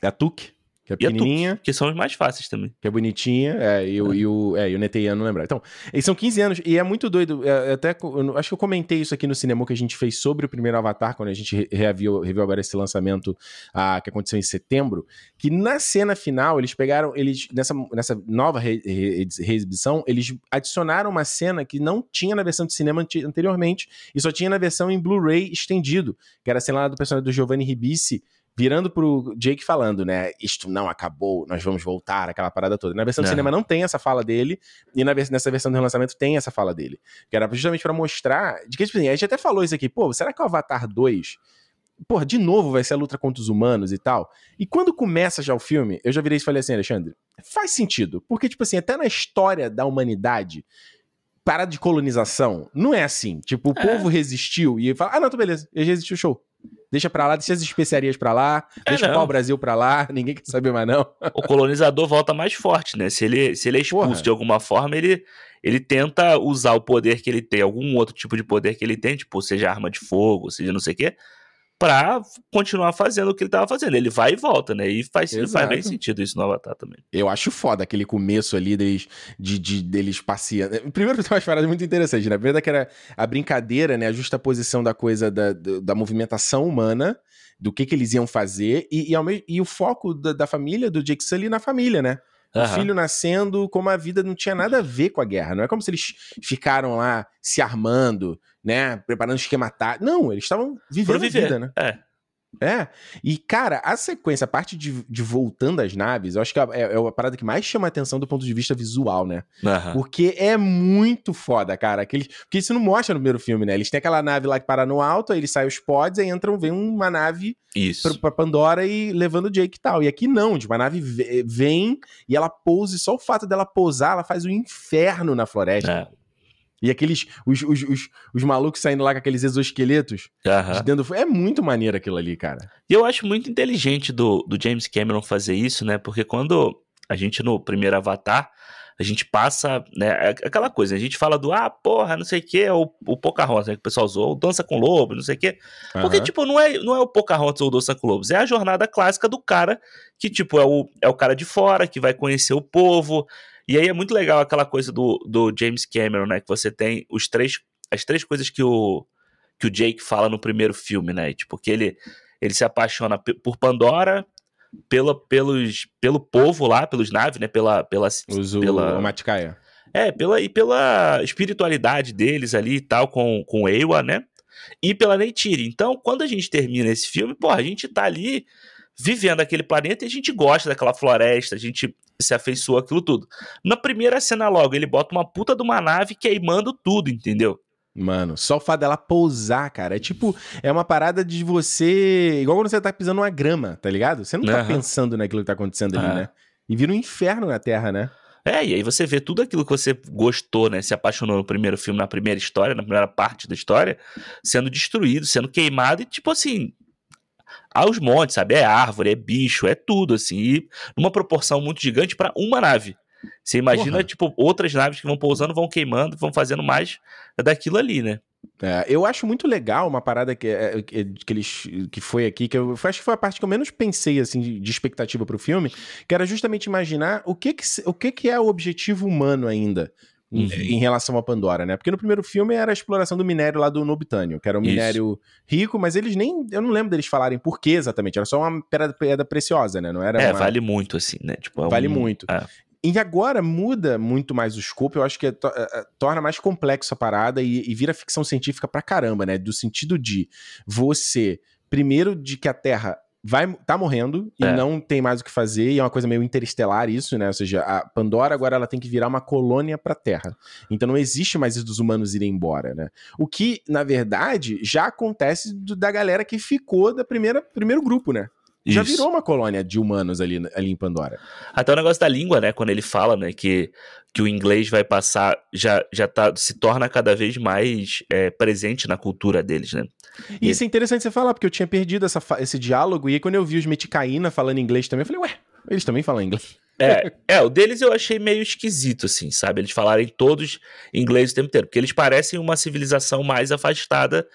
A Tuk que é pequenininha. que são os mais fáceis também. Que é bonitinha, é, e, o, é. e o, é, e o não lembrar. Então, eles são 15 anos, e é muito doido. É, até, eu, acho que eu comentei isso aqui no cinema que a gente fez sobre o primeiro Avatar, quando a gente reviu, reviu agora esse lançamento ah, que aconteceu em setembro, que na cena final, eles pegaram, eles nessa, nessa nova reexibição, re, re, eles adicionaram uma cena que não tinha na versão de cinema anteriormente, e só tinha na versão em Blu-ray estendido, que era a cena lá do personagem do Giovanni Ribisi, virando pro Jake falando, né? Isto não acabou, nós vamos voltar, aquela parada toda. Na versão do cinema não tem essa fala dele, e na, nessa versão do relançamento tem essa fala dele. Que era justamente para mostrar. De que, tipo assim, a gente até falou isso aqui, pô, será que o Avatar 2. Porra, de novo vai ser a luta contra os humanos e tal. E quando começa já o filme, eu já virei e falei assim, Alexandre, faz sentido. Porque, tipo assim, até na história da humanidade, para de colonização, não é assim. Tipo, o é. povo resistiu e fala, ah, não, tô beleza, ele resistiu, show. Deixa pra lá, deixa as especiarias pra lá, é, deixa o Brasil pra lá, ninguém quer saber mais não. O colonizador volta mais forte, né? Se ele, se ele é expulso Porra. de alguma forma, ele, ele tenta usar o poder que ele tem, algum outro tipo de poder que ele tem, tipo, seja arma de fogo, seja não sei o quê, pra continuar fazendo o que ele tava fazendo. Ele vai e volta, né? E faz, faz bem sentido isso no Avatar também. Eu acho foda aquele começo ali deles, de, de, deles passeando. Primeiro tem umas paradas muito interessantes, né? Primeiro que era a brincadeira, né? A justa posição da coisa da, da movimentação humana, do que, que eles iam fazer, e, e, e o foco da, da família, do Jake Sully na família, né? O uhum. filho nascendo, como a vida não tinha nada a ver com a guerra. Não é como se eles ficaram lá se armando, né? Preparando esquema tático. Não, eles estavam vivendo a vida, né? É. É. E, cara, a sequência, a parte de, de voltando às naves, eu acho que é, é, a parada que mais chama atenção do ponto de vista visual, né? Uhum. Porque é muito foda, cara. Aqueles, porque isso não mostra no primeiro filme, né? Eles têm aquela nave lá que para no alto, aí eles saem os pods, aí entram, vem uma nave isso. Pra, pra Pandora e levando o Jake e tal. E aqui não, tipo, a nave vem e ela pousa, e só o fato dela pousar, ela faz um inferno na floresta. É. E aqueles. Os, os, os, os malucos saindo lá com aqueles exoesqueletos. Aham. de dentro do- É muito maneiro aquilo ali, cara. E eu acho muito inteligente do, do James Cameron fazer isso, né? Porque quando a gente, no primeiro Avatar, a gente passa, né? é Aquela coisa, a gente fala do, ah, porra, não sei o que, o, o Pocahontas, né? Que o pessoal usou, Dança com Lobo, não sei o que. Porque, Aham. tipo, não é, não é o Pocahontas ou o Dança com Lobos, é a jornada clássica do cara que, tipo, é o, é o cara de fora, que vai conhecer o povo. E aí é muito legal aquela coisa do, do James Cameron, né? Que você tem os três, as três coisas que o, que o Jake fala no primeiro filme, né? Tipo, que ele, ele se apaixona por Pandora, pela, pelos, pelo povo lá, pelos naves, né? Pela, pela, Usa o, pela, o Matcaia. é, pela, e pela espiritualidade deles ali e tal, com, com Ewa, né? E pela Neytiri. Então, quando a gente termina esse filme, pô, a gente tá ali vivendo aquele planeta e a gente gosta daquela floresta, a gente se afeiçoa aquilo tudo. Na primeira cena logo, ele bota uma puta de uma nave queimando tudo, entendeu? Mano, só o fato dela pousar, cara. É tipo, é uma parada de você. Igual quando você tá pisando uma grama, tá ligado? Você não tá Aham. pensando naquilo que tá acontecendo ali, Ah. né? E vira um inferno na Terra, né? É, e aí você vê tudo aquilo que você gostou, né? Se apaixonou no primeiro filme, na primeira história, na primeira parte da história, sendo destruído, sendo queimado, e tipo assim. Aos montes, sabe? É árvore, é bicho, é tudo, assim. E numa proporção muito gigante pra uma nave. Você imagina, Porra. tipo, outras naves que vão pousando, vão queimando, vão fazendo mais daquilo ali, né? É, eu acho muito legal uma parada que, é, que, que eles que foi aqui, que eu acho que foi a parte que eu menos pensei assim de, expectativa pro filme, que era justamente imaginar o que que, o que, que é o objetivo humano ainda. Em, Uhum. em relação a Pandora, né? Porque no primeiro filme era a exploração do minério lá do Nubitânio, que era um Isso. minério rico, mas eles nem. Eu não lembro deles falarem por que exatamente, era só uma pedra, pedra preciosa, né? Não era é, uma- vale muito, assim, né? Tipo, é Vale um- muito. é. E agora muda muito mais o escopo, eu acho que é to- é- é- torna mais complexo a parada e, e vira ficção científica pra caramba, né? Do sentido de você, primeiro, de que a Terra vai tá morrendo e É. não tem mais o que fazer, e é uma coisa meio interestelar isso, né? Ou seja, a Pandora agora ela tem que virar uma colônia pra Terra. Então não existe mais isso dos humanos irem embora, né? O que, na verdade, já acontece do- da galera que ficou da primeira primeiro grupo, né? Já Isso. virou uma colônia de humanos ali, ali em Pandora. Até o negócio da língua, né? Quando ele fala, né, que, que o inglês vai passar, já, já tá, se torna cada vez mais é, presente na cultura deles, né? E isso é interessante você falar, porque eu tinha perdido essa esse diálogo, e aí quando eu vi os Meticaína falando inglês também, eu falei, ué, eles também falam inglês. É, é, o deles eu achei meio esquisito, assim, sabe? Eles falarem todos inglês o tempo inteiro, porque eles parecem uma civilização mais afastada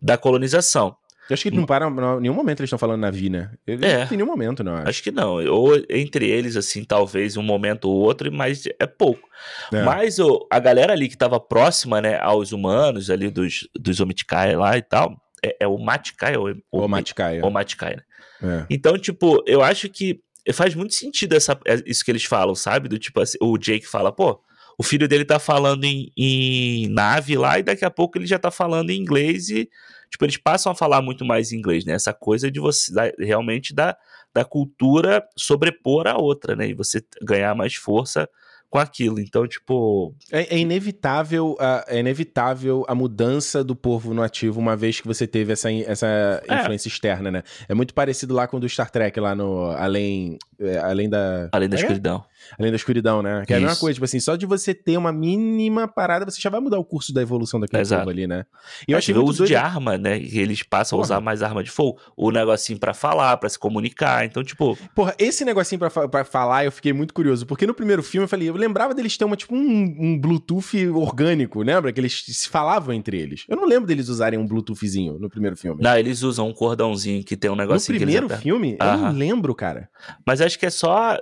da colonização. Eu acho que não para, em nenhum momento eles estão falando Navi, né? Eles É. Tem nenhum momento, não. acho. Acho que não. Ou entre eles, assim, talvez um momento ou outro, mas é pouco. É. Mas o, a galera ali que tava próxima, né, aos humanos ali dos, dos Omitikai lá e tal, é, é o Matikai ou Ou Maticaia. ou Matikai, né? É. Então, tipo, eu acho que faz muito sentido essa, é, isso que eles falam, sabe? Do tipo assim, o Jake fala, pô, o filho dele tá falando em, em nave lá e daqui a pouco ele já tá falando em inglês e, tipo, eles passam a falar muito mais inglês, né? Essa coisa de você, da- realmente da, da cultura sobrepor a outra, né? E você ganhar mais força com aquilo. Então, tipo, É, é inevitável, a, é inevitável a mudança do povo no ativo uma vez que você teve essa, essa É. influência externa, né? É muito parecido lá com o do Star Trek, lá no Além, é, além da... além da É? escuridão. Além da escuridão, né? Que é a mesma coisa, tipo assim, só de você ter uma mínima parada, você já vai mudar o curso da evolução daquele Exato. povo ali, né? E Eu acho achei que o uso doido. de arma, né? Que eles passam Porra. a usar mais arma de fogo. O negocinho pra falar, pra se comunicar. Então, tipo, Porra, esse negocinho pra, fa- pra falar, eu fiquei muito curioso, porque no primeiro filme eu falei, eu lembrava deles ter uma, tipo um, um Bluetooth orgânico, lembra? Que eles se falavam entre eles. Eu não lembro deles usarem um Bluetoothzinho no primeiro filme. não, eles usam um cordãozinho que tem um no negocinho eles primeiro apertam. filme, eu não lembro, cara. Mas acho que é só.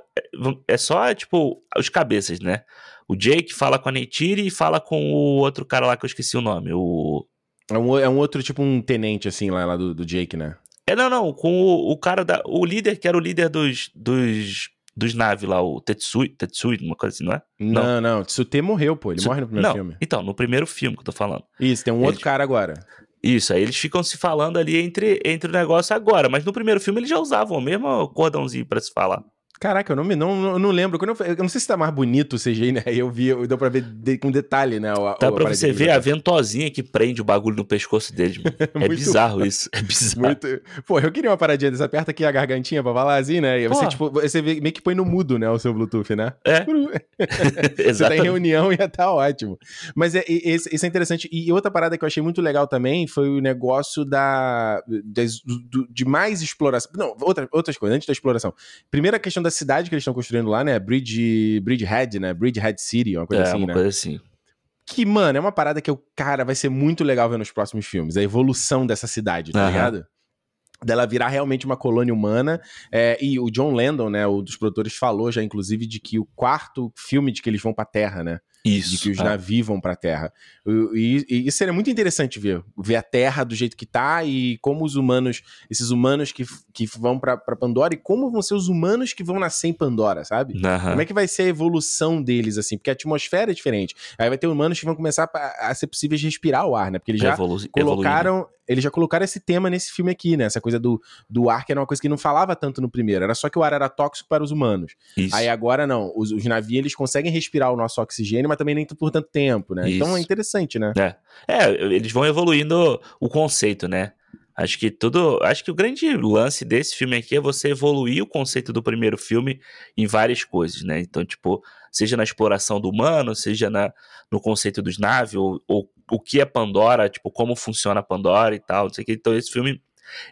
É só, tipo, os cabeças, né? O Jake fala com a Neytiri e fala com o outro cara lá que eu esqueci o nome. O. É um, é um outro, tipo um tenente, assim, lá, lá do, do Jake, né? É, não, não. Com o, o cara da. O líder, que era o líder dos. dos. dos naves lá, o Tetsui. Tetsui, uma coisa assim, não é? Não, não, Tsute morreu, pô, ele Tsu- morre no primeiro não, filme. Então, no primeiro filme que eu tô falando. Isso, tem um outro Ele- cara agora. Isso, aí eles ficam se falando ali entre, entre o negócio agora. Mas no primeiro filme eles já usavam o mesmo cordãozinho pra se falar. Caraca, eu não, me, não, não lembro. Quando eu, eu não sei se tá mais bonito o CGI, né? Eu vi, deu pra ver de, com detalhe, né? O, Dá pra você ver a ventosinha que prende o bagulho no pescoço dele. É bizarro isso. É bizarro. Muito... Pô, eu queria uma paradinha dessa. Aperta aqui a gargantinha pra falar assim, né? E você, tipo, você meio que põe no mudo, né? O seu Bluetooth, né? É. você tá em reunião e ia tá ótimo. Mas é, isso, isso é interessante. E outra parada que eu achei muito legal também foi o negócio da. De, de mais exploração. Não, outra, outras coisas, antes da exploração. Primeira questão da cidade que eles estão construindo lá, né? Bridge, Bridgehead, né? Bridgehead City, uma coisa é, assim, uma né? coisa assim. Que, mano, é uma parada que eu, cara, vai ser muito legal ver nos próximos filmes. A evolução dessa cidade, tá uhum. ligado? dela virar realmente uma colônia humana. É, e o John Landon, né, o dos produtores, falou já, inclusive, de que o quarto filme de que eles vão pra Terra, né? Isso. De que os é. navios vão pra Terra. E, e, isso seria muito interessante ver. Ver a Terra do jeito que tá e como os humanos, esses humanos que, que vão pra, pra Pandora e como vão ser os humanos que vão nascer em Pandora, sabe? Uhum. Como é que vai ser a evolução deles, assim? Porque a atmosfera é diferente. Aí vai ter humanos que vão começar a, a ser possíveis respirar o ar, né? Porque eles já Evolu colocaram. Evoluindo. Eles já colocaram esse tema nesse filme aqui, né? Essa coisa do, do ar, que era uma coisa que não falava tanto no primeiro. Era só que o ar era tóxico para os humanos. Isso. Aí agora não. Os, os navios eles conseguem respirar o nosso oxigênio, mas também nem por tanto tempo, né? Isso. Então é interessante, né? É. é, eles vão evoluindo o conceito, né? Acho que tudo. Acho que o grande lance desse filme aqui é você evoluir o conceito do primeiro filme em várias coisas, né? Então, tipo, seja na exploração do humano, seja na, no conceito dos naves, ou, ou o que é Pandora, tipo, como funciona a Pandora e tal, não sei o que. Então, esse filme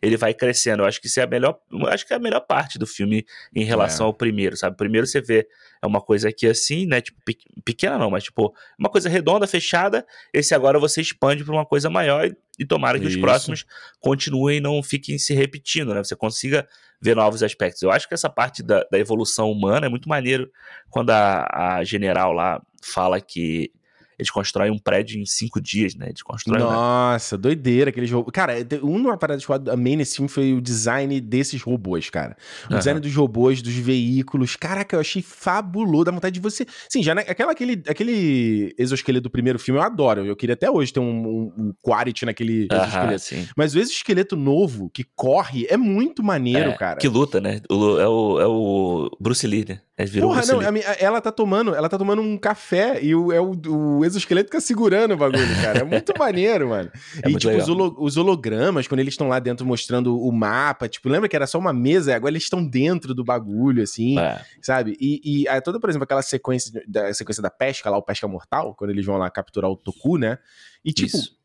ele vai crescendo. Eu acho que isso é a melhor, acho que é a melhor parte do filme em relação é. ao primeiro, sabe? Primeiro você vê é uma coisa aqui assim, né, tipo pequena não, mas tipo uma coisa redonda, fechada. Esse agora você expande para uma coisa maior e, e tomara que isso. os próximos continuem e não fiquem se repetindo, né? Você consiga ver novos aspectos. Eu acho que essa parte da, da evolução humana é muito maneiro quando a, a general lá fala que eles constroem um prédio em cinco dias, né? Eles constroem. Nossa, né? doideira aqueles robôs. Cara, uma parada que eu amei nesse filme foi o design desses robôs, cara. O uhum. design dos robôs, dos veículos. Caraca, eu achei fabuloso. Dá vontade de você. Sim, já né, aquela, aquele, aquele exoesqueleto do primeiro filme eu adoro. Eu queria até hoje ter um, um, um Quarity naquele uhum, exoesqueleto. Sim. Mas o exoesqueleto novo, que corre, é muito maneiro, é, cara. Que luta, né? O, é, o, é o Bruce Lee, né? É, virou Porra, não, ela tá tomando, ela tá tomando um café e o, é o, o exoesqueleto fica segurando o bagulho, cara. É muito maneiro, mano. É e, tipo, os, holo, os, hologramas, quando eles estão lá dentro mostrando o mapa, tipo, lembra que era só uma mesa, agora eles estão dentro do bagulho, assim, é. sabe? E, e aí, toda, por exemplo, aquela sequência da, sequência da pesca lá, o Pesca Mortal, quando eles vão lá capturar o Toku, né? E, tipo, Isso.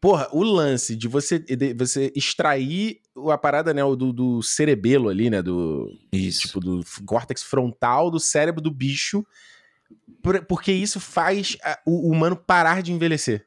Porra, o lance de você, de você extrair a parada, né, do, do cerebelo ali, né, do... Isso. Tipo, do córtex frontal do cérebro do bicho, porque isso faz o humano parar de envelhecer.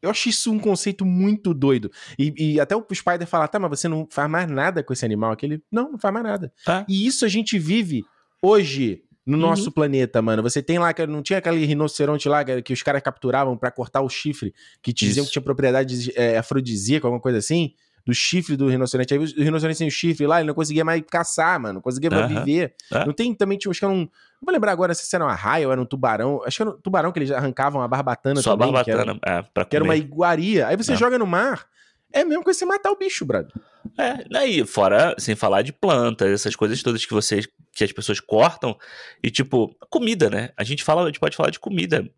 Eu acho isso um conceito muito doido. E, e, até o Spider fala, tá, mas você não faz mais nada com esse animal. Aquele, não, não faz mais nada. Ah. E isso a gente vive hoje no nosso uhum. planeta, mano. Você tem lá, não tinha aquele rinoceronte lá que os caras capturavam para cortar o chifre, que diziam Isso. que tinha propriedade é, afrodisíaca, alguma coisa assim? Do chifre do rinoceronte. Aí o rinoceronte sem o chifre lá, ele não conseguia mais caçar, mano. Não conseguia uhum. viver. Não tem também, tinha, acho que era um. Não vou lembrar agora se era uma raia ou era um tubarão. Acho que era um tubarão que eles arrancavam a barbatana Só também. a barbatana, que era, é, pra Que era uma iguaria. Aí você é. joga no mar. É mesmo que você matar o bicho, brother. É, daí, fora, sem falar de plantas, essas coisas todas que vocês, que as pessoas cortam, e tipo, comida, né? A gente fala, a gente pode falar de comida.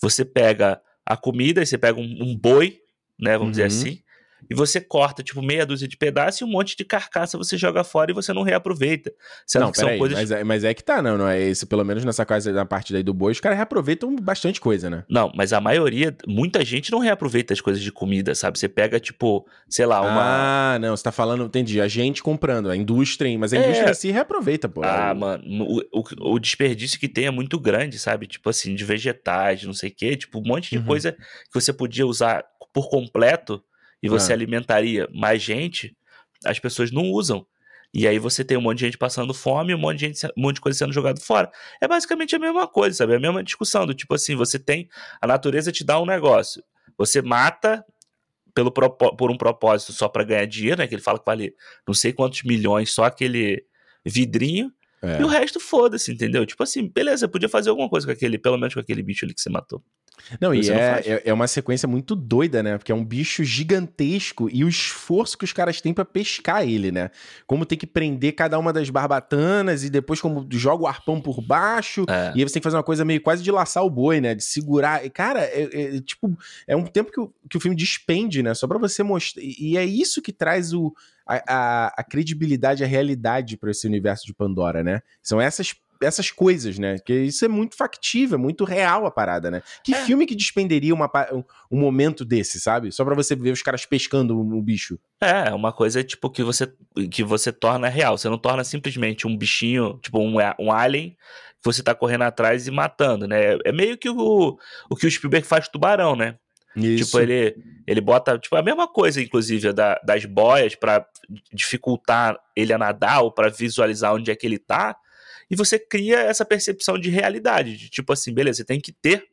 Você pega a comida, e você pega um, um boi, né? Vamos uhum. dizer assim, e você corta, tipo, meia dúzia de pedaços e um monte de carcaça você joga fora e você não reaproveita. Sendo não, que são aí, coisas... mas, é, mas é que tá, não, não é esse, pelo menos nessa coisa, na parte daí do boi, os caras reaproveitam bastante coisa, né? Não, mas a maioria, muita gente não reaproveita as coisas de comida, sabe? Você pega, tipo, sei lá, uma... Ah, não, você tá falando, entendi, a gente comprando, a indústria, mas a é... indústria se reaproveita, pô. Ah, mano, o, o, o, desperdício que tem é muito grande, sabe? Tipo assim, de vegetais, não sei o quê, tipo, um monte de uhum. coisa que você podia usar por completo e você ah. alimentaria mais gente, as pessoas não usam. E aí você tem um monte de gente passando fome, um monte de gente, um monte de coisa sendo jogado fora. É basicamente a mesma coisa, sabe? É a mesma discussão do tipo assim, você tem a natureza te dá um negócio. Você mata pelo por um propósito só para ganhar dinheiro, né? Que ele fala que vale não sei quantos milhões só aquele vidrinho. É. E o resto foda-se, entendeu? Tipo assim, beleza, podia fazer alguma coisa com aquele, pelo menos com aquele bicho ali que você matou. Não, e é, é, é, uma sequência muito doida, né? Porque é um bicho gigantesco e o esforço que os caras têm para pescar ele, né? Como tem que prender cada uma das barbatanas e depois como joga o arpão por baixo. É. E aí você tem que fazer uma coisa meio quase de laçar o boi, né? De segurar. E, cara, é, é, tipo, é um tempo que o, que o filme despende, né? Só pra você mostrar. E é isso que traz o, a, a, a credibilidade, a realidade para esse universo de Pandora, né? São essas essas coisas, né? Que isso é muito factível, é muito real a parada, né? Que é. filme que despenderia uma, um, momento desse, sabe? Só para você ver os caras pescando o, bicho. É, uma coisa tipo que você que você torna real. Você não torna simplesmente um bichinho, tipo um, um alien que você tá correndo atrás e matando, né? É meio que o, o que o Spielberg faz com tubarão, né? Isso. Tipo, ele, ele bota tipo, a mesma coisa, inclusive, da, das boias para dificultar ele a nadar ou para visualizar onde é que ele tá e você cria essa percepção de realidade, de tipo assim, beleza, você tem que ter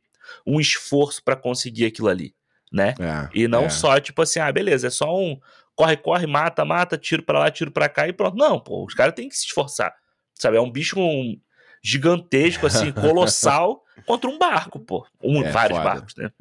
um esforço para conseguir aquilo ali, né? É, e não é. só tipo assim, ah, beleza, é só um corre, corre, mata, mata, tiro para lá, tiro para cá e pronto. Não, pô, os caras têm que se esforçar. Sabe, é um bicho um gigantesco assim, colossal contra um barco, pô. Um, é, vários foda. barcos, né?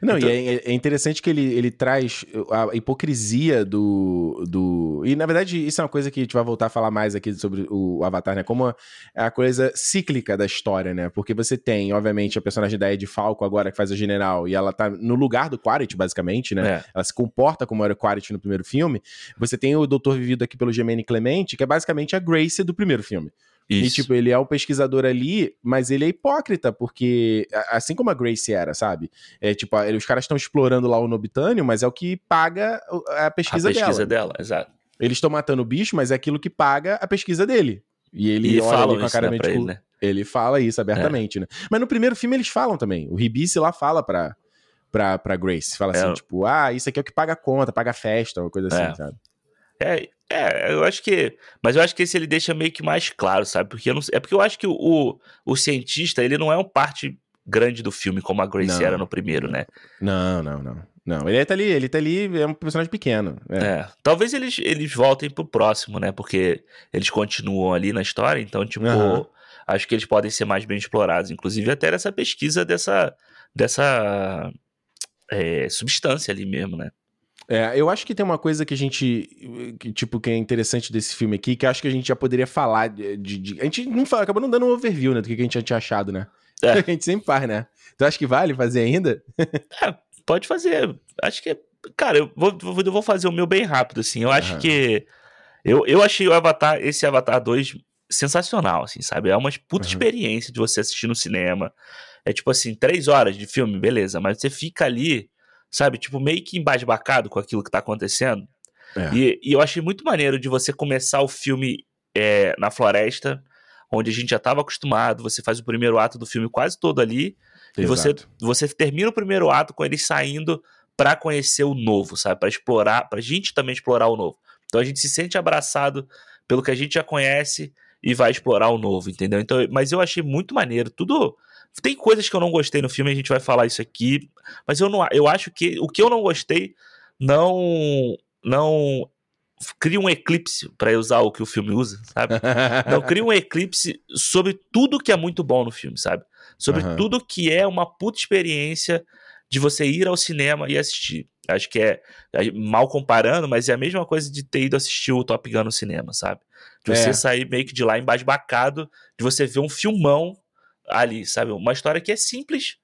Não, então... e é, é, interessante que ele, ele traz a hipocrisia do, do. E na verdade, isso é uma coisa que a gente vai voltar a falar mais aqui sobre o Avatar, né? Como a, a coisa cíclica da história, né? Porque você tem, obviamente, a personagem da Ed Falco agora, que faz a general, e ela tá no lugar do Quaritch, basicamente, né? É. Ela se comporta como era o Quaritch no primeiro filme. Você tem o doutor vivido aqui pelo Gemini Clemente, que é basicamente a Grace do primeiro filme. Isso. E, tipo, ele é o pesquisador ali, mas ele é hipócrita, porque assim como a Grace era, sabe? É tipo, os caras estão explorando lá o Nobitânio, mas é o que paga a pesquisa, a pesquisa dela. dela, exato. Eles estão matando o bicho, mas é aquilo que paga a pesquisa dele. E ele e olha com a cara né, meio, tipo, ele, né? ele fala isso abertamente, é. né? Mas no primeiro filme eles falam também. O Ribice lá fala pra, pra, pra Grace. Fala assim, é. tipo, ah, isso aqui é o que paga a conta, paga a festa, uma coisa assim, é. sabe? É, é, eu acho que. Mas eu acho que esse ele deixa meio que mais claro, sabe? Porque não, é porque eu acho que o, o cientista, ele não é um parte grande do filme, como a Grace não. era no primeiro, né? Não, não, não. Não, ele tá ali, ele tá ali, é um personagem pequeno. É. é. Talvez eles, eles voltem pro próximo, né? Porque eles continuam ali na história, então, tipo, uhum. acho que eles podem ser mais bem explorados. Inclusive, até essa pesquisa dessa, dessa é, substância ali mesmo, né? É, eu acho que tem uma coisa que a gente, que, tipo, que é interessante desse filme aqui, que acho que a gente já poderia falar de... de, a gente não fala, acabou não dando um overview, né, do que a gente já tinha achado, né? É. A gente sempre faz, né? Tu acha que vale fazer ainda? é, pode fazer. Acho que, cara, eu vou, eu vou fazer o meu bem rápido, assim. Eu acho uhum. que... Eu, eu achei o Avatar, esse Avatar 2 sensacional, assim, sabe? É uma puta uhum. experiência de você assistir no cinema. É tipo assim, três horas de filme, beleza, mas você fica ali sabe? Tipo, meio que embasbacado com aquilo que tá acontecendo. É. E, e, eu achei muito maneiro de você começar o filme é, na floresta, onde a gente já estava acostumado, você faz o primeiro ato do filme quase todo ali, Exato. e você, você termina o primeiro ato com eles saindo para conhecer o novo, sabe? Para explorar, pra gente também explorar o novo. Então a gente se sente abraçado pelo que a gente já conhece e vai explorar o novo, entendeu? Então, mas eu achei muito maneiro, tudo tem coisas que eu não gostei no filme, a gente vai falar isso aqui, mas eu não eu acho que o que eu não gostei não não cria um eclipse para usar o que o filme usa, sabe? Não cria um eclipse sobre tudo que é muito bom no filme, sabe? Sobre uhum. tudo que é uma puta experiência de você ir ao cinema e assistir. Acho que é, é, mal comparando, mas é a mesma coisa de ter ido assistir o Top Gun no cinema, sabe? De você é. sair meio que de lá embasbacado, de você ver um filmão ali, sabe? Uma história que é simples,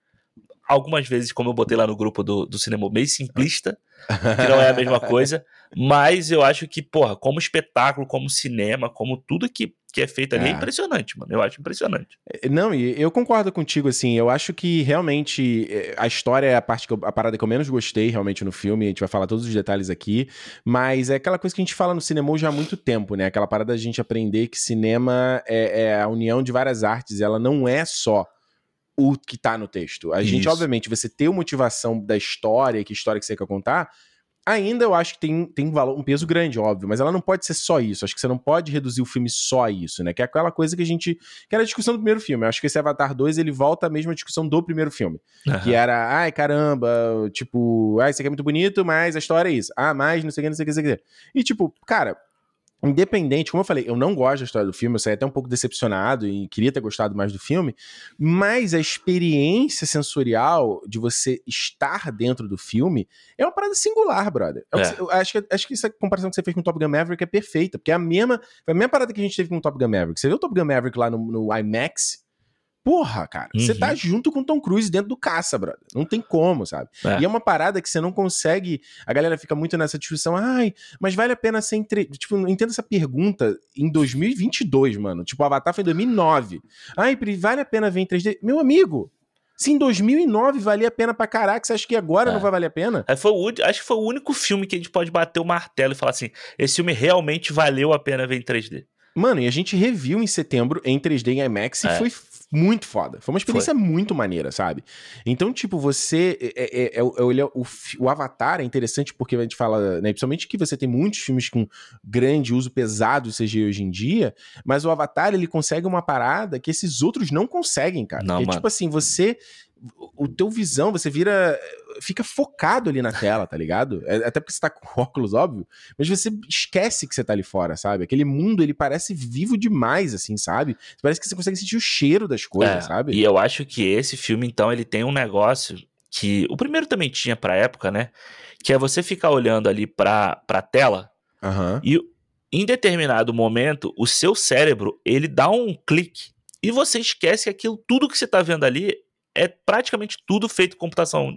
algumas vezes, como eu botei lá no grupo do, do cinema, meio simplista, que não é a mesma coisa, mas eu acho que, porra, como espetáculo, como cinema, como tudo que, que é feito ali é. é impressionante, mano. Eu acho impressionante. É, não, e eu concordo contigo, assim, eu acho que realmente é, a história é a parte que eu, a parada que eu menos gostei realmente no filme, a gente vai falar todos os detalhes aqui, mas é aquela coisa que a gente fala no cinema já há muito tempo, né? Aquela parada da gente aprender que cinema é, é a união de várias artes, ela não é só o que tá no texto. A Isso. gente, obviamente, você ter a motivação da história, que história que você quer contar, ainda eu acho que tem, tem valor, um peso grande, óbvio, mas ela não pode ser só isso. Acho que você não pode reduzir o filme só a isso, né? Que é aquela coisa que a gente. que era a discussão do primeiro filme. Eu acho que esse Avatar 2 ele volta à mesma discussão do primeiro filme. Uhum. Que era, ai caramba, tipo, ai, isso aqui é muito bonito, mas a história é isso. Ah, mais não sei o que, não sei o que, não sei o que. E tipo, cara, independente, como eu falei, eu não gosto da história do filme, eu saí até um pouco decepcionado e queria ter gostado mais do filme, mas a experiência sensorial de você estar dentro do filme é uma parada singular, brother. É. É. Eu acho, que, acho que essa comparação que você fez com o Top Gun Maverick é perfeita, porque é a mesma, a mesma parada que a gente teve com o Top Gun Maverick. Você viu o Top Gun Maverick lá no, no IMAX? Porra, cara, uhum. você tá junto com Tom Cruise dentro do caça, brother. Não tem como, sabe? É. E é uma parada que você não consegue. A galera fica muito nessa discussão. Ai, mas vale a pena ser entre. Tipo, não entendo essa pergunta em 2022, mano. Tipo, o Avatar foi em 2009. Ai, vale a pena ver em 3D? Meu amigo, se em 2009 valia a pena pra caraca, você acha que agora é. não vai valer a pena? É, foi o, acho que foi o único filme que a gente pode bater o martelo e falar assim: esse filme realmente valeu a pena ver em 3D. Mano, e a gente reviu em setembro em 3D em IMAX é. e foi muito foda. Foi uma experiência Foi. muito maneira, sabe? Então, tipo, você. É, é, é, é, o, o, Avatar é interessante porque a gente fala, né? Principalmente que você tem muitos filmes com grande uso pesado CGI hoje em dia, mas o Avatar ele consegue uma parada que esses outros não conseguem, cara. Não, tipo assim, você o teu visão, você vira. Fica focado ali na tela, tá ligado? É, até porque você tá com óculos, óbvio. Mas você esquece que você tá ali fora, sabe? Aquele mundo, ele parece vivo demais, assim, sabe? Parece que você consegue sentir o cheiro das coisas, é, sabe? E eu acho que esse filme, então, ele tem um negócio que. O primeiro também tinha pra época, né? Que é você ficar olhando ali pra, pra tela uhum. e em determinado momento o seu cérebro ele dá um clique e você esquece que aquilo, tudo que você tá vendo ali é praticamente tudo feito com computação.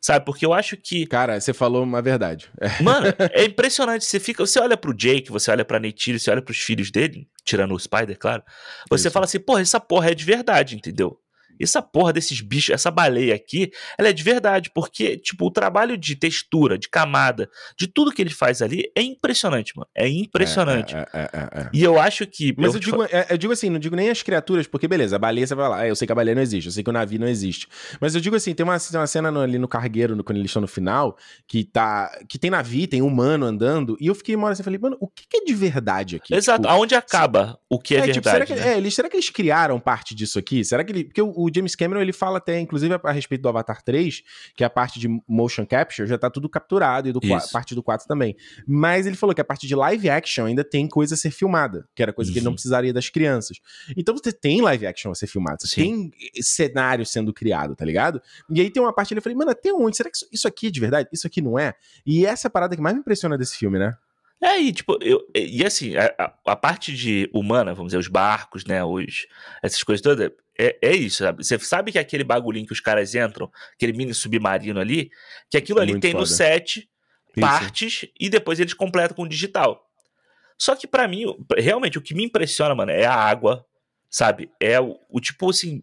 Sabe? Porque eu acho que. Cara, você falou uma verdade. Mano, é impressionante. Você fica. Você olha pro Jake, você olha pra Neytiri, você olha pros filhos dele, tirando o Spider, claro. Você Isso. fala assim, porra, essa porra é de verdade, entendeu? Essa porra desses bichos, essa baleia aqui, ela é de verdade, porque, tipo, o trabalho de textura, de camada, de tudo que ele faz ali é impressionante, mano. É impressionante. É, é, é, é e eu acho que. Mas eu, eu digo, eu digo assim, não digo nem as criaturas, porque beleza, a baleia você vai lá, eu sei que a baleia não existe, eu sei que o navio não existe. Mas eu digo assim, tem uma, tem uma cena no, ali no cargueiro, no, quando eles estão no final, que tá. que tem navio, tem humano andando, e eu fiquei uma hora assim, falei, mano, o que, é de verdade aqui? Exato, tipo, aonde acaba se... o que é, verdade? Tipo, será, que, né? eles, será que eles criaram parte disso aqui? Será que ele. Porque o James Cameron ele fala até, inclusive, a, respeito do Avatar 3, que é a parte de motion capture já tá tudo capturado, e do parte do 4 também. Mas ele falou que a parte de live action ainda tem coisa a ser filmada, que era coisa uhum. que ele não precisaria das crianças. Então você tem live action a ser filmado, você Sim. tem cenário sendo criado, tá ligado? E aí tem uma parte ele falei, mano, até onde? Será que isso, isso aqui é de verdade? Isso aqui não é? E essa é a parada que mais me impressiona desse filme, né? É, e tipo, eu, e assim, a, a, parte de humana, vamos dizer, os barcos, né, os, essas coisas todas, é, é isso, sabe? Você sabe que aquele bagulhinho que os caras entram, aquele mini submarino ali, que aquilo ali Muito tem foda. no set partes e depois eles completam com digital. Só que para mim, realmente, o que me impressiona, mano, é a água, sabe? É o, o tipo assim,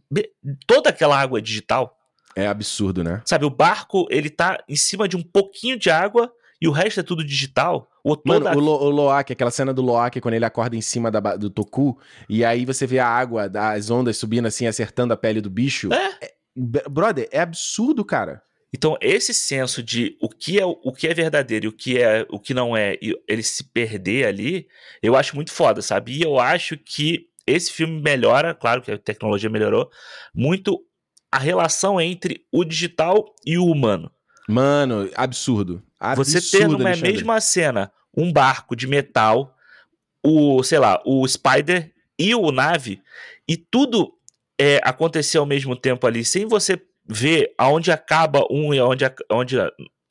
toda aquela água é digital. É absurdo, né? Sabe, o barco, ele tá em cima de um pouquinho de água e o resto é tudo digital. O Mano, o, Lo, o Loak, aquela cena do Loak, quando ele acorda em cima da, do Toku, e aí você vê a água, as ondas subindo assim, acertando a pele do bicho. É. é brother, é absurdo, cara. Então, esse senso de o que é o que é verdadeiro e o que é o que não é, e ele se perder ali, eu acho muito foda, sabe? E eu acho que esse filme melhora, claro que a tecnologia melhorou, muito a relação entre o digital e o humano. Mano, absurdo. absurdo Você ter numa Alexandre. mesma cena um barco de metal, o, sei lá, o Spider e o nave, e tudo é, acontecer ao mesmo tempo ali, sem você ver aonde acaba um e aonde, aonde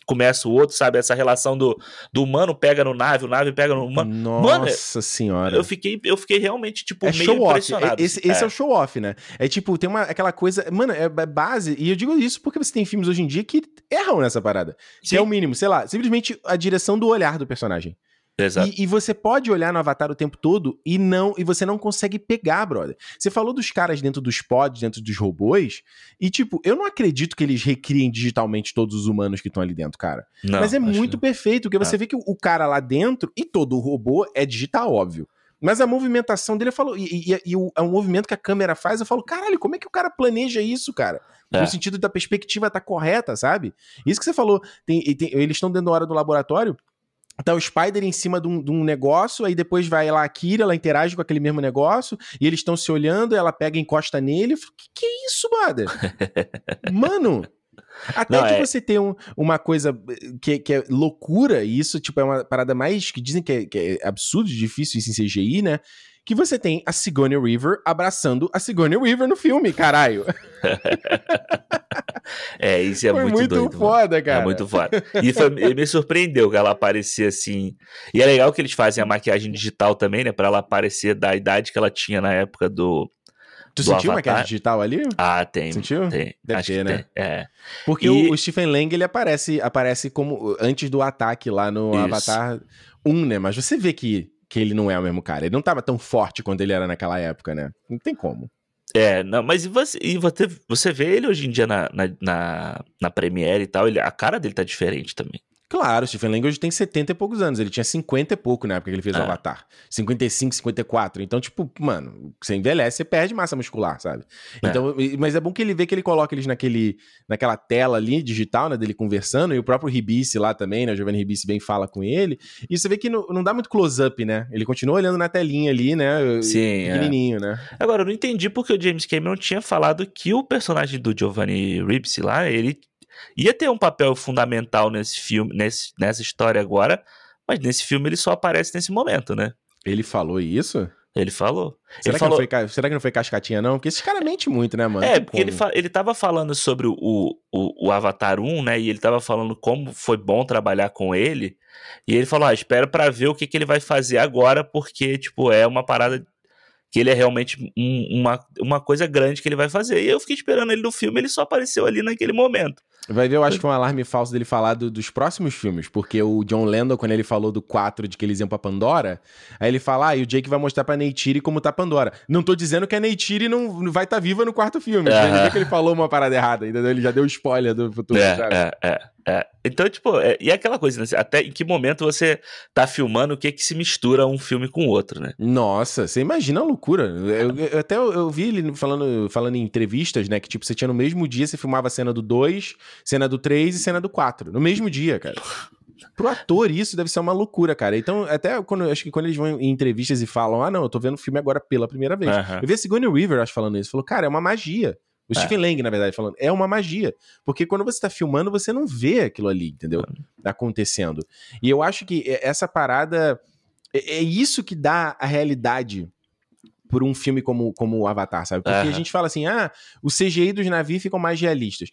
começa o outro, sabe? Essa relação do, do humano pega no nave, o nave pega no humano. Nossa Mano, senhora. Eu fiquei, eu fiquei realmente, tipo, é meio impressionado. Esse, esse é. é. o show off, né? É tipo, tem uma, aquela coisa. Mano, é base. E eu digo isso porque você tem filmes hoje em dia que erram nessa parada. Que é o mínimo, sei lá, simplesmente a direção do olhar do personagem. Exato. E, e, você pode olhar no Avatar o tempo todo e não e você não consegue pegar, brother. Você falou dos caras dentro dos pods, dentro dos robôs, e tipo, eu não acredito que eles recriem digitalmente todos os humanos que estão ali dentro, cara. Não, Mas é muito que... perfeito, porque você é. vê que o, o cara lá dentro e todo o robô é digital, óbvio. Mas a movimentação dele, eu falo, e, e, e o, é um movimento que a câmera faz, eu falo, caralho, como é que o cara planeja isso, cara? É. No sentido da perspectiva tá correta, sabe? Isso que você falou, tem, tem, eles estão dentro da hora do laboratório, Tá o Spider em cima de um, de um, negócio, aí depois vai lá a Kira, ela interage com aquele mesmo negócio, e eles estão se olhando, ela pega e encosta nele. que que é isso, brother? Mano, Até Não, de é... você ter um, uma coisa que, que é loucura, e isso, tipo, é uma parada mais que dizem que é, que é absurdo, difícil isso em CGI, né? Que você tem a Sigourney Weaver abraçando a Sigourney Weaver no filme, caralho. é, isso é foi muito, muito doido, foda, mano. cara. É muito foda. E foi, me surpreendeu que ela aparecia assim. E é legal que eles fazem a maquiagem digital também, né? Pra ela aparecer da idade que ela tinha na época do, Tu sentiu uma queda digital ali? Ah, tem. Sentiu? Tem. Deve Acho ter, né? Tem. É. Porque e... o, Stephen Lang, ele aparece, aparece como antes do ataque lá no Isso. Avatar 1, né? Mas você vê que, que ele não é o mesmo cara. Ele não tava tão forte quando ele era naquela época, né? Não tem como. É, não, mas e você, e você, você vê ele hoje em dia na, na, na, na Premiere e tal, ele, a cara dele tá diferente também. Claro, o Stephen Lang hoje tem 70 e poucos anos. Ele tinha 50 e pouco na época que ele fez o ah. Avatar. 55, 54. Então, tipo, mano, você envelhece, você perde massa muscular, sabe? É. Então, mas é bom que ele vê que ele coloca eles naquele, naquela tela ali, digital, né, dele conversando, e o próprio Ribice lá também, né, o Giovanni Ribice bem fala com ele. E você vê que não, não dá muito close-up, né? Ele continua olhando na telinha ali, né? Sim, é. pequenininho, é. né? Agora, eu não entendi porque o James Cameron tinha falado que o personagem do Giovanni Ribisi lá, ele ia ter um papel fundamental nesse filme, nesse, nessa história agora, mas nesse filme ele só aparece nesse momento, né? Ele falou isso? Ele falou. Será, ele que falou... Não foi, será que não foi cascatinha, não? Porque esse cara mente muito, né, mano? É, porque ele, fa... ele tava falando sobre o, o, o, Avatar 1, né? E ele tava falando como foi bom trabalhar com ele. E ele falou: ah, espera para ver o que, que ele vai fazer agora, porque, tipo, é uma parada que ele é realmente um, uma, uma coisa grande que ele vai fazer. E eu fiquei esperando ele no filme, ele só apareceu ali naquele momento. Vai ver, eu acho que foi um alarme falso dele falar do, dos próximos filmes, porque o John Landon, quando ele falou do 4 de que eles iam pra Pandora, aí ele fala, ah, e o Jake vai mostrar pra Neytiri como tá Pandora. Não tô dizendo que a Neytiri não vai estar tá viva no quarto filme, ele que ele falou uma parada errada, entendeu? Ele já deu spoiler do futuro, é, É, é. É, então, tipo, é, e é aquela coisa, né? Até em que momento você tá filmando o que que se mistura um filme com o outro, né? Nossa, você imagina a loucura. Eu, eu até eu, eu, vi ele falando, falando em entrevistas, né? Que, tipo, você tinha no mesmo dia, você filmava a cena do 2, cena do 3 e cena do 4. No mesmo dia, cara. Pro ator, isso deve ser uma loucura, cara. Então, até quando acho que quando eles vão em entrevistas e falam, ah, não, eu tô vendo o filme agora pela primeira vez. Uhum. Eu vi a Sigourney Weaver, acho, falando isso. Falou, cara, é uma magia. O é. Stephen Lang, na verdade, falando, é uma magia. Porque quando você tá filmando, você não vê aquilo ali, entendeu? Acontecendo. E eu acho que essa parada. É, é isso que dá a realidade por um filme como, como o Avatar, sabe? Porque uhum. a gente fala assim, ah, o CGI dos navios ficam mais realistas.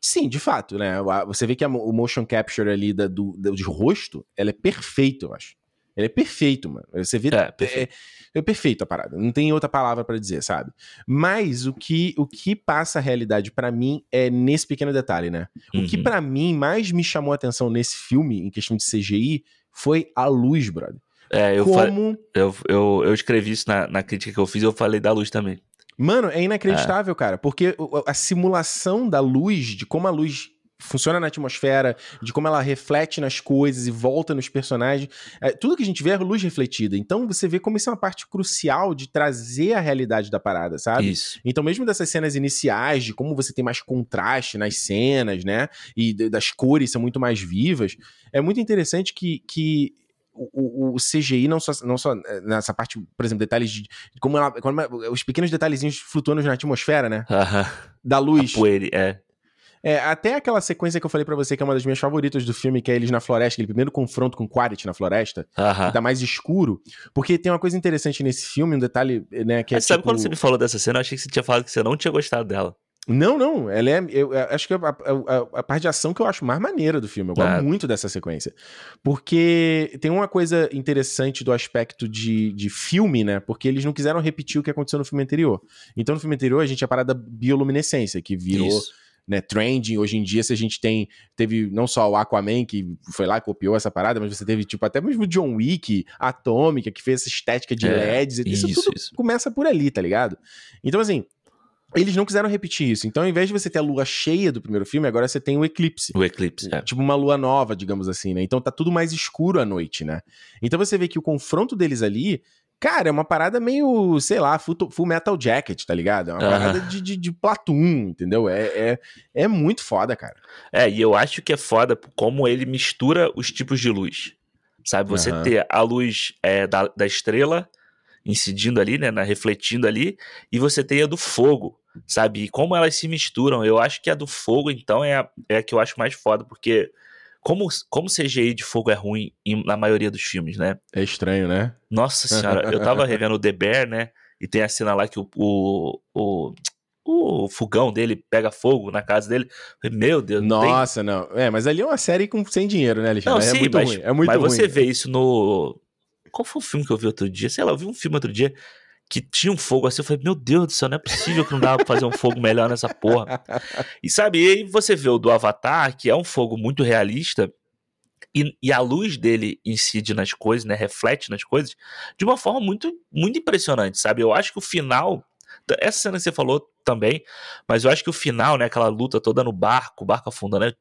Sim, de fato, né? Você vê que a, o motion capture ali da, do, do, de rosto, ela é perfeito, eu acho. Ele é perfeito, mano. Você vê. É, perfeito. É, é perfeito a parada. Não tem outra palavra para dizer, sabe? Mas o que, o que passa a realidade para mim é nesse pequeno detalhe, né? Uhum. O que uhum. para mim mais me chamou a atenção nesse filme, em questão de CGI, foi a luz, brother. É, eu, Como... eu, eu, eu escrevi isso na, na crítica que eu fiz, eu falei da luz também. Mano, é inacreditável, é. cara, porque a simulação da luz, de como a luz funciona na atmosfera, de como ela reflete nas coisas e volta nos personagens. É, tudo que a gente vê é luz refletida. Então você vê como isso é uma parte crucial de trazer a realidade da parada, sabe? Isso. Então, mesmo dessas cenas iniciais, de como você tem mais contraste nas cenas, né? E das cores são muito mais vivas, é muito interessante que. que o, o, CGI não só, não só é, nessa parte, por exemplo, detalhes de, como, ela, como os pequenos detalhezinhos flutuando na atmosfera, né? Uh -huh. Da luz. A poeira, é. É, até aquela sequência que eu falei para você, que é uma das minhas favoritas do filme, que é eles na floresta, aquele primeiro confronto com Quaritch na floresta, uh -huh. que tá mais escuro. Porque tem uma coisa interessante nesse filme, um detalhe, né, que é. Mas sabe tipo... quando você me falou dessa cena, eu achei que você tinha falado que você não tinha gostado dela. Não, não. Ela é. Eu, eu acho que é a, a, a, parte de ação que eu acho mais maneira do filme. Eu gosto é. muito dessa sequência. Porque tem uma coisa interessante do aspecto de, de filme, né? Porque eles não quiseram repetir o que aconteceu no filme anterior. Então, no filme anterior, a gente tinha a parada bioluminescência, que virou. Isso né, trending. Hoje em dia, se a gente tem, teve não só o Aquaman, que foi lá, copiou essa parada, mas você teve, tipo, até mesmo o John Wick, Atômica, que fez essa estética de é, LEDs. Isso, isso tudo isso. começa por ali, tá ligado? Então, assim, eles não quiseram repetir isso. Então, ao invés de você ter a lua cheia do primeiro filme, agora você tem o eclipse. O eclipse, é. Tipo uma lua nova, digamos assim, né? Então tá tudo mais escuro à noite, né? Então você vê que o confronto deles ali Cara, é uma parada meio, sei lá, full, full Metal Jacket, tá ligado? É uma uhum. parada de, de, de Platoon, entendeu? É, é, é muito foda, cara. É, e eu acho que é foda como ele mistura os tipos de luz. Sabe? Você uhum. ter a luz é, da, da estrela, incidindo ali, né, na, refletindo ali, e você tem a do fogo, sabe? E como elas se misturam. Eu acho que a do fogo, então, é a, é a que eu acho mais foda, porque como, como CGI de fogo é ruim em, na maioria dos filmes, né? É estranho, né? Nossa senhora, eu tava revendo o The Bear, né? E tem a cena lá que o, o, o o fogão dele pega fogo na casa dele. Meu Deus. Nossa, tem... não. É, mas ali é uma série com sem dinheiro, né, Alexandre? Não, é sim, muito mas, ruim. É muito mas ruim. você vê isso no. Qual foi o filme que eu vi outro dia? Sei lá, eu vi um filme outro dia que tinha um fogo assim. Eu falei, meu Deus do céu, não é possível que não dava pra fazer um fogo melhor nessa porra. E sabe, e aí você vê o do Avatar, que é um fogo muito realista. E, e, a luz dele incide nas coisas, né? Reflete nas coisas de uma forma muito, muito impressionante, sabe? Eu acho que o final. Essa cena que você falou também, mas eu acho que o final, né, aquela luta toda no barco, o barco afundando, né,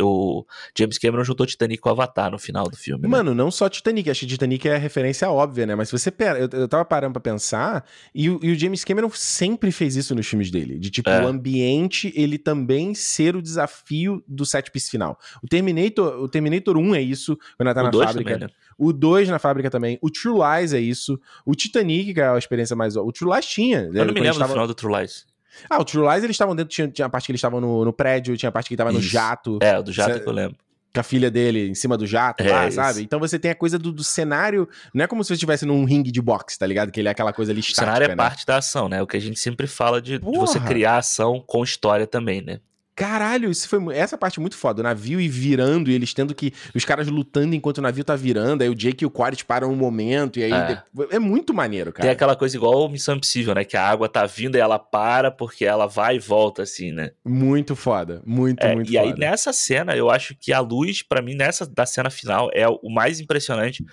o James Cameron juntou Titanic com o Avatar no final do filme. Né? Mano, não só Titanic, acho que Titanic é a referência óbvia, né, mas se você pera, eu, eu tava parando pra pensar, e o, e o, James Cameron sempre fez isso nos filmes dele, de tipo, é. o ambiente, ele também ser o desafio do set piece final. O Terminator, o Terminator 1 é isso, quando ela tá o na fábrica. Também, né? O 2 na fábrica também. O True Lies é isso. O Titanic, que é a experiência mais. O True Lies tinha. Eu não me lembro tava... do final do True Lies. Ah, o True Lies eles estavam dentro, tinha, tinha a parte que eles estavam no, no prédio, tinha a parte que ele tava no jato. É, o do jato Cê, que eu lembro. Com a filha dele em cima do jato, é, lá, sabe? Então você tem a coisa do, do, cenário. Não é como se você estivesse num ringue de boxe, tá ligado? Que ele é aquela coisa ali estática, O cenário é né? parte da ação, né? O que a gente sempre fala de, de você criar ação com história também, né? Caralho, isso foi essa parte é muito foda. O navio ir virando e eles tendo que. Os caras lutando enquanto o navio tá virando. Aí o Jake e o Quaritch param um momento. E aí. É, é muito maneiro, cara. Tem aquela coisa igual Missão Impossível, né? Que a água tá vindo e ela para porque ela vai e volta, assim, né? Muito foda. Muito, é, muito e foda. E aí nessa cena, eu acho que a luz, para mim, nessa da cena final, é o mais impressionante.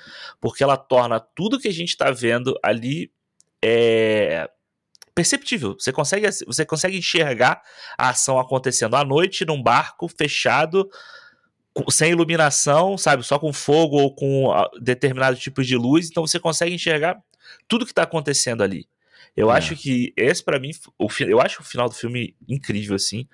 Porque ela torna tudo que a gente tá vendo ali. É, perceptível. Você consegue, você consegue enxergar a ação acontecendo à noite num barco fechado, sem iluminação, sabe? Só com fogo ou com ah, determinados tipos de luz. Então você consegue enxergar tudo que está acontecendo ali. Eu é. acho que esse para mim, o, eu acho o final do filme incrível assim,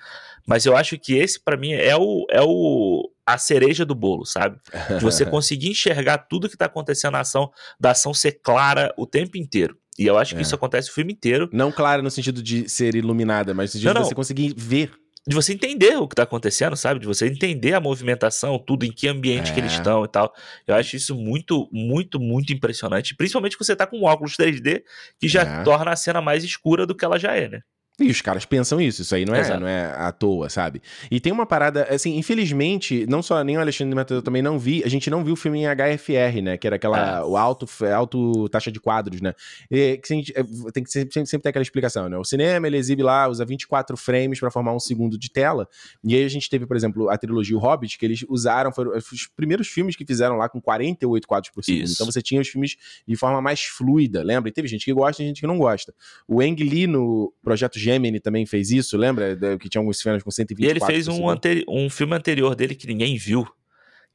mas eu acho que esse para mim é o, é o a cereja do bolo, sabe? De você conseguir enxergar tudo que tá acontecendo na ação, da ação ser clara o tempo inteiro. E eu acho que é. isso acontece o filme inteiro. Não clara no sentido de ser iluminada, mas no sentido não, de você conseguir ver. De você entender o que tá acontecendo, sabe? De você entender a movimentação, tudo, em que ambiente é. que eles é. estão e tal. Eu acho isso muito, muito, muito impressionante. Principalmente que você tá com um óculos 3D que já é. torna a cena mais escura do que ela já é, né? E os caras pensam isso, isso aí não é, não é à toa, sabe? E tem uma parada, assim, infelizmente, não só nem o Alexandre Matheus eu também não vi, a gente não viu o filme em HFR, né? Que era aquela, é. o alto, alto taxa de quadros, né? E, que gente, é, tem que sempre, sempre ter aquela explicação, né? O cinema, ele exibe lá, usa 24 frames para formar um segundo de tela, e aí a gente teve, por exemplo, a trilogia O Hobbit, que eles usaram, foram os primeiros filmes que fizeram lá com 48 quadros por segundo. Isso. Então você tinha os filmes de forma mais fluida, lembra? E teve gente que gosta e gente que não gosta. O Ang Lee, no Projeto Gemini também fez isso, lembra? Que tinha alguns filmes com 120 E ele fez um, anteri um filme anterior dele que ninguém viu.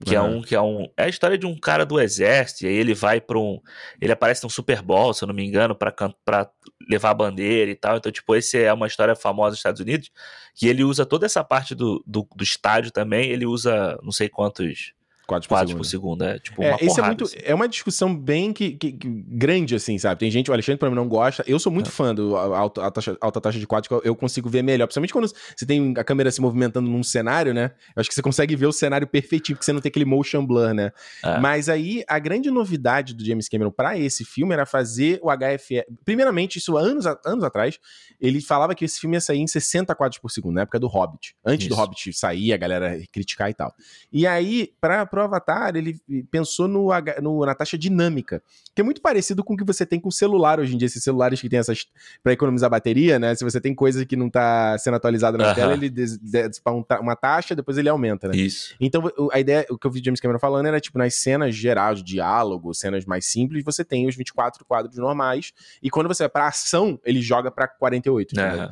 Que uhum. é um que é um é a história de um cara do exército, e aí ele vai para um ele aparece num Super Bowl, se eu não me engano, para para levar a bandeira e tal. Então, tipo, esse é uma história famosa dos Estados Unidos, que ele usa toda essa parte do, do, do estádio também, ele usa não sei quantos quadros por quadros segundo. por segundo. É tipo é, uma esse porrada, é muito assim. É uma discussão bem que, que, que, grande, assim, sabe? Tem gente, o Alexandre, pra mim, não gosta. Eu sou muito é. fã do alta, alta, taxa, alta taxa de quadros, eu, eu consigo ver melhor. Principalmente quando você tem a câmera se movimentando num cenário, né? Eu acho que você consegue ver o cenário perfeitinho, porque você não tem aquele motion blur, né? É. Mas aí, a grande novidade do James Cameron para esse filme era fazer o HFR. Primeiramente, isso anos, anos atrás, ele falava que esse filme ia sair em 60 quadros por segundo, na época do Hobbit. Antes isso. do Hobbit sair, a galera criticar e tal. E aí, para pro Avatar, ele pensou no, no, na taxa dinâmica, que é muito parecido com o que você tem com o celular hoje em dia, esses celulares que tem essas para economizar bateria, né? Se você tem coisa que não tá sendo atualizada na tela, ele dispara uma taxa, depois ele aumenta, né? Isso. Então, a ideia, o que eu vi James Cameron falando era tipo nas cenas gerais, diálogo, cenas mais simples, você tem os 24 quadros normais, e quando você vai pra ação, ele joga pra 48. Uhum.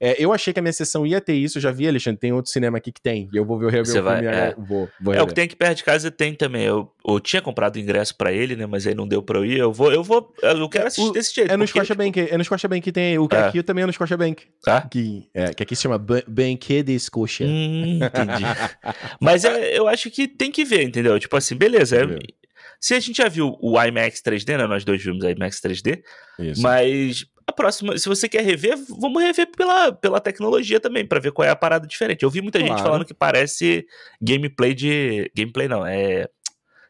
É, eu achei que a minha sessão ia ter isso, eu já vi, Alexandre, tem outro cinema aqui que tem, e eu vou ver o rever Você vai, filme, é. vou, vou É, o que tem aqui perto de casa tem também, eu, eu tinha comprado ingresso para ele, né, mas aí não deu pra eu ir, eu vou, eu vou, eu quero assistir o, desse jeito. É no Scotiabank, tipo... é no Scotiabank que tem, o que é. aqui também é no Scotiabank. Tá? Que, é, que aqui se chama Banquet de Scotia. Hum, entendi. mas é, eu acho que tem que ver, entendeu? Tipo assim, beleza, é, Se a gente já viu o IMAX 3D, né? Nós dois vimos IMAX 3D. Isso. Mas próxima, se você quer rever, vamos rever pela, pela tecnologia também, para ver qual é a parada diferente. Eu vi muita claro. gente falando que parece gameplay de. Gameplay não, é.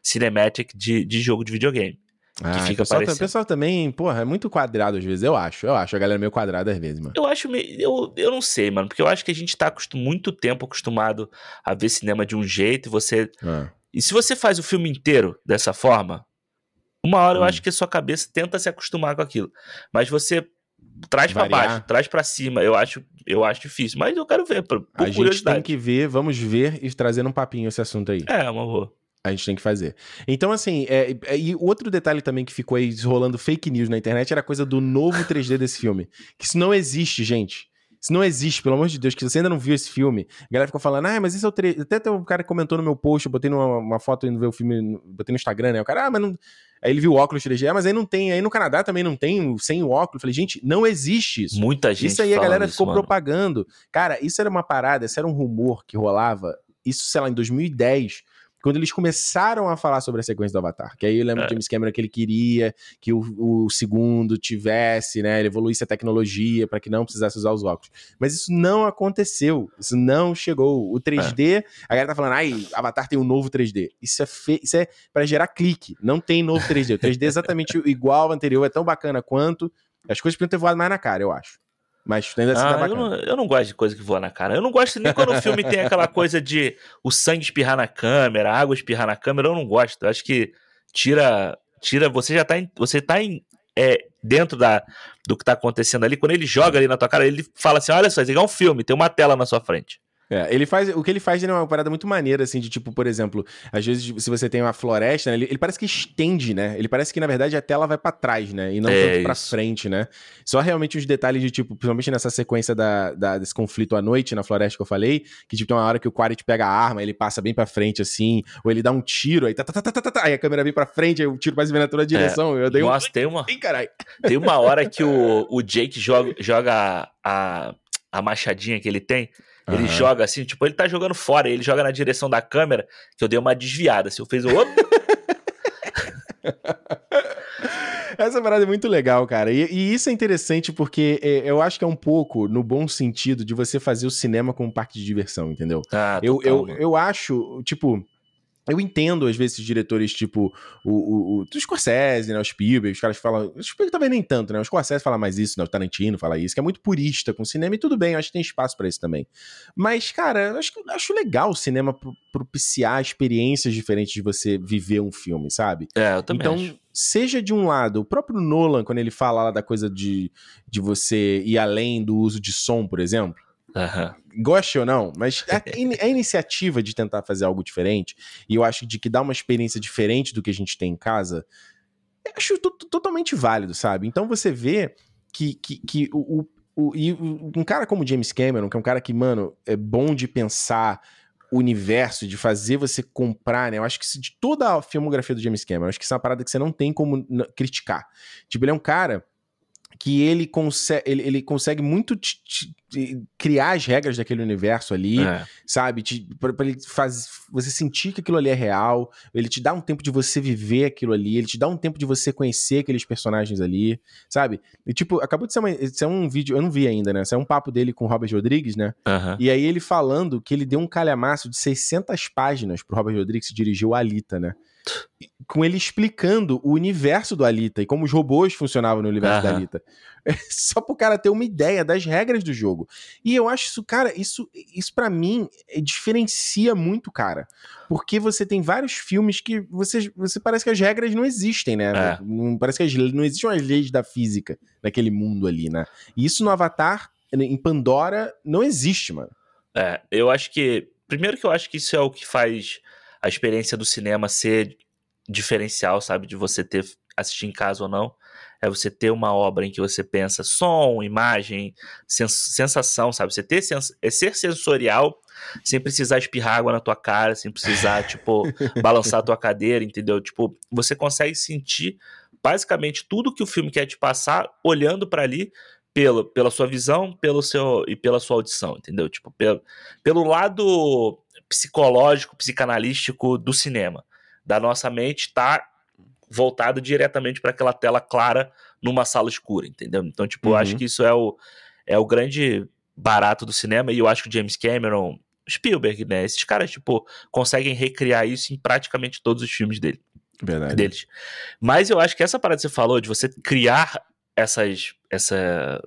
Cinematic de, de jogo de videogame. Ah, que fica o pessoal, parecendo. o pessoal também, porra, é muito quadrado às vezes, eu acho. Eu acho a galera meio quadrada às vezes, mano. Eu acho meio. Eu, eu não sei, mano, porque eu acho que a gente tá muito tempo acostumado a ver cinema de um jeito e você. Ah. E se você faz o filme inteiro dessa forma, uma hora hum. eu acho que a sua cabeça tenta se acostumar com aquilo. Mas você traz para baixo, traz para cima. Eu acho, eu acho difícil, mas eu quero ver, por, por a gente tem que ver, vamos ver e trazer um papinho esse assunto aí. É, uma boa. A gente tem que fazer. Então, assim, é, é, e outro detalhe também que ficou aí rolando fake news na internet era a coisa do novo 3D desse filme. Que isso não existe, gente. Isso não existe, pelo amor de Deus, que você ainda não viu esse filme. A galera ficou falando, ah, mas esse é o 3 Até tem um cara que comentou no meu post, eu botei numa, uma foto indo ver o filme, botei no Instagram, né? O cara, ah, mas não. Aí ele viu o óculos 3D, ah, mas aí não tem, aí no Canadá também não tem sem o óculos. Eu falei, gente, não existe isso. Muita gente. Isso aí a galera ficou mano. propagando. Cara, isso era uma parada, isso era um rumor que rolava, isso, sei lá, em 2010 quando eles começaram a falar sobre a sequência do Avatar. Que aí eu lembro é. James Cameron que ele queria que o, o segundo tivesse, né? Ele evoluísse a tecnologia para que não precisasse usar os óculos. Mas isso não aconteceu. Isso não chegou. O 3D, é. a galera tá falando, ai, Avatar tem um novo 3D. Isso é, fe... isso é para gerar clique. Não tem novo 3D. O 3D é exatamente igual ao anterior, é tão bacana quanto. As coisas podiam ter voado mais na cara, eu acho. Mas ainda assim tá ah, eu, não, eu não gosto de coisa que voa na cara. Eu não gosto nem quando o filme tem aquela coisa de o sangue espirrar na câmera, a água espirrar na câmera. Eu não gosto. Eu acho que tira. tira Você já tá em, você tá em, é, dentro da, do que tá acontecendo ali. Quando ele joga ali na tua cara, ele fala assim: olha só, isso aqui é um filme, tem uma tela na sua frente. É, ele faz. O que ele faz é uma parada muito maneira, assim, de tipo, por exemplo, às vezes, se você tem uma floresta, né, ele, ele, parece que estende, né? Ele parece que, na verdade, a tela vai para trás, né? E não é tanto pra frente, né? Só realmente os detalhes de, tipo, principalmente nessa sequência da, da, desse conflito à noite na floresta que eu falei, que, tipo, tem uma hora que o Quaritch pega a arma, ele passa bem pra frente, assim, ou ele dá um tiro, aí tá, tá, tá, tá, tá, tá aí a câmera vem pra frente, aí o tiro vai se ver na toda direção. É. Eu dei Nossa, um... tem uma. Ih, tem uma hora que o, o Jake joga, joga a, a machadinha que ele tem. Ele uhum. joga assim, tipo, ele tá jogando fora, ele joga na direção da câmera, que eu dei uma desviada. Se assim, eu fiz o. Essa parada é muito legal, cara. E, e, isso é interessante porque é, eu acho que é um pouco no bom sentido de você fazer o cinema como um parque de diversão, entendeu? Ah, eu, eu, eu acho, tipo, eu entendo, às vezes, esses diretores, tipo, o, o, o, o Scorsese, né, o Spielberg, os caras falam... O Spielberg também nem tanto, né? O Scorsese fala mais isso, né? O Tarantino fala isso, que é muito purista com o cinema, e tudo bem, eu acho que tem espaço para isso também. Mas, cara, eu acho, acho legal o cinema propiciar experiências diferentes de você viver um filme, sabe? É, eu também Então, acho. seja de um lado, o próprio Nolan, quando ele fala lá da coisa de, de você ir além do uso de som, por exemplo, Uhum. Goste ou não, mas a, a, iniciativa de tentar fazer algo diferente, e eu acho de que dá uma experiência diferente do que a gente tem em casa, eu acho totalmente válido, sabe? Então você vê que, que, que o, o, o, e um cara como James Cameron, que é um cara que, mano, é bom de pensar o universo, de fazer você comprar, né? Eu acho que de toda a filmografia do James Cameron, acho que isso é uma parada que você não tem como criticar. Tipo, ele é um cara que ele, consegue, ele, ele consegue muito te, te, criar as regras daquele universo ali, é. sabe? Te, pra, pra, ele faz, você sentir que aquilo ali é real, ele te dá um tempo de você viver aquilo ali, ele te dá um tempo de você conhecer aqueles personagens ali, sabe? E tipo, acabou de ser, uma, de ser um vídeo, eu não vi ainda, né? Isso é um papo dele com o Robert Rodrigues, né? Uhum. E aí ele falando que ele deu um calhamaço de 600 páginas pro Robert Rodrigues que dirigiu a Alita, né? Com ele explicando o universo do Alita e como os robôs funcionavam no universo da Alita. Só pro cara ter uma ideia das regras do jogo. E eu acho isso, cara, isso, isso para mim é, diferencia muito, cara. Porque você tem vários filmes que você, você parece que as regras não existem, né? É. Não, parece que as, não existem as leis da física naquele mundo ali, né? E isso no Avatar, em Pandora, não existe, mano. É, eu acho que. Primeiro que eu acho que isso é o que faz a experiência do cinema ser diferencial, sabe? De você ter assistir em casa ou não. É você ter uma obra em que você pensa som, imagem, sens sensação, sabe? Você ter sens é ser sensorial sem precisar espirrar água na tua cara, sem precisar, tipo, balançar a tua cadeira, entendeu? Tipo, você consegue sentir basicamente tudo que o filme quer te passar olhando para ali pelo, pela sua visão, pelo seu e pela sua audição, entendeu? Tipo, pelo, pelo lado psicológico, psicanalístico do cinema. Da nossa mente tá voltado diretamente para aquela tela clara numa sala escura, entendeu? Então, tipo, uhum. eu acho que isso é o, é o grande barato do cinema e eu acho que o James Cameron, Spielberg, né? Esses caras, tipo, conseguem recriar isso em praticamente todos os filmes dele. Verdade. Deles. Mas eu acho que essa parada que você falou, de você criar essas, essa,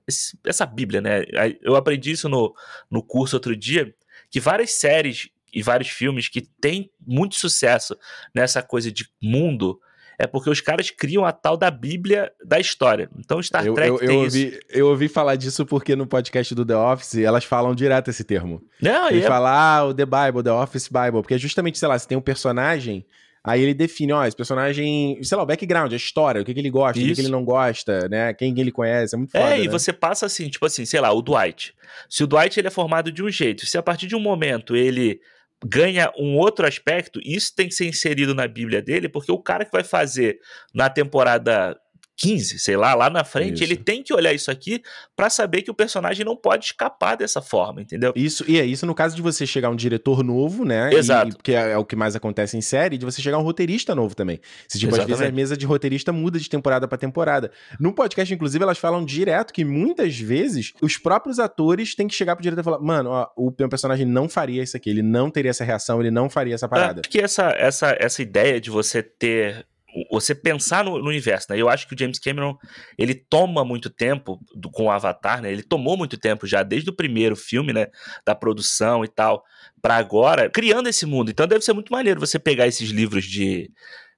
essa Bíblia, né? Eu aprendi isso no, no curso outro dia, que várias séries e vários filmes que têm muito sucesso nessa coisa de mundo é porque os caras criam a tal da Bíblia da história. Então Star eu, Trek eu, tem eu isso. Ouvi, eu ouvi falar disso porque no podcast do The Office elas falam direto esse termo. Não, Eles é... falam, ah, o The Bible, The Office Bible. Porque é justamente, sei lá, você tem um personagem Aí ele define, ó, esse personagem, sei lá, o background, a história, o que, que ele gosta, Isso. o que, que, ele não gosta, né? Quem ele conhece, é muito foda. É, e né? você passa assim, tipo assim, sei lá, o Dwight. Se o Dwight ele é formado de um jeito, se a partir de um momento ele ganha um outro aspecto, isso tem que ser inserido na Bíblia dele, porque o cara que vai fazer na temporada 15, sei lá, lá na frente, isso. ele tem que olhar isso aqui para saber que o personagem não pode escapar dessa forma, entendeu? Isso, e é isso no caso de você chegar um diretor novo, né? Exato. E, porque é, é, o que mais acontece em série, de você chegar um roteirista novo também. Se, tipo, às vezes a mesa de roteirista muda de temporada para temporada. No podcast, inclusive, elas falam direto que muitas vezes os próprios atores têm que chegar pro diretor e falar: mano, ó, o meu personagem não faria isso aqui, ele não teria essa reação, ele não faria essa é, parada. É, porque essa, essa, essa ideia de você ter você pensar no, no, universo, né? Eu acho que o James Cameron, ele toma muito tempo do, com o Avatar, né? Ele tomou muito tempo já, desde o primeiro filme, né? Da produção e tal, para agora, criando esse mundo. Então deve ser muito maneiro você pegar esses livros de,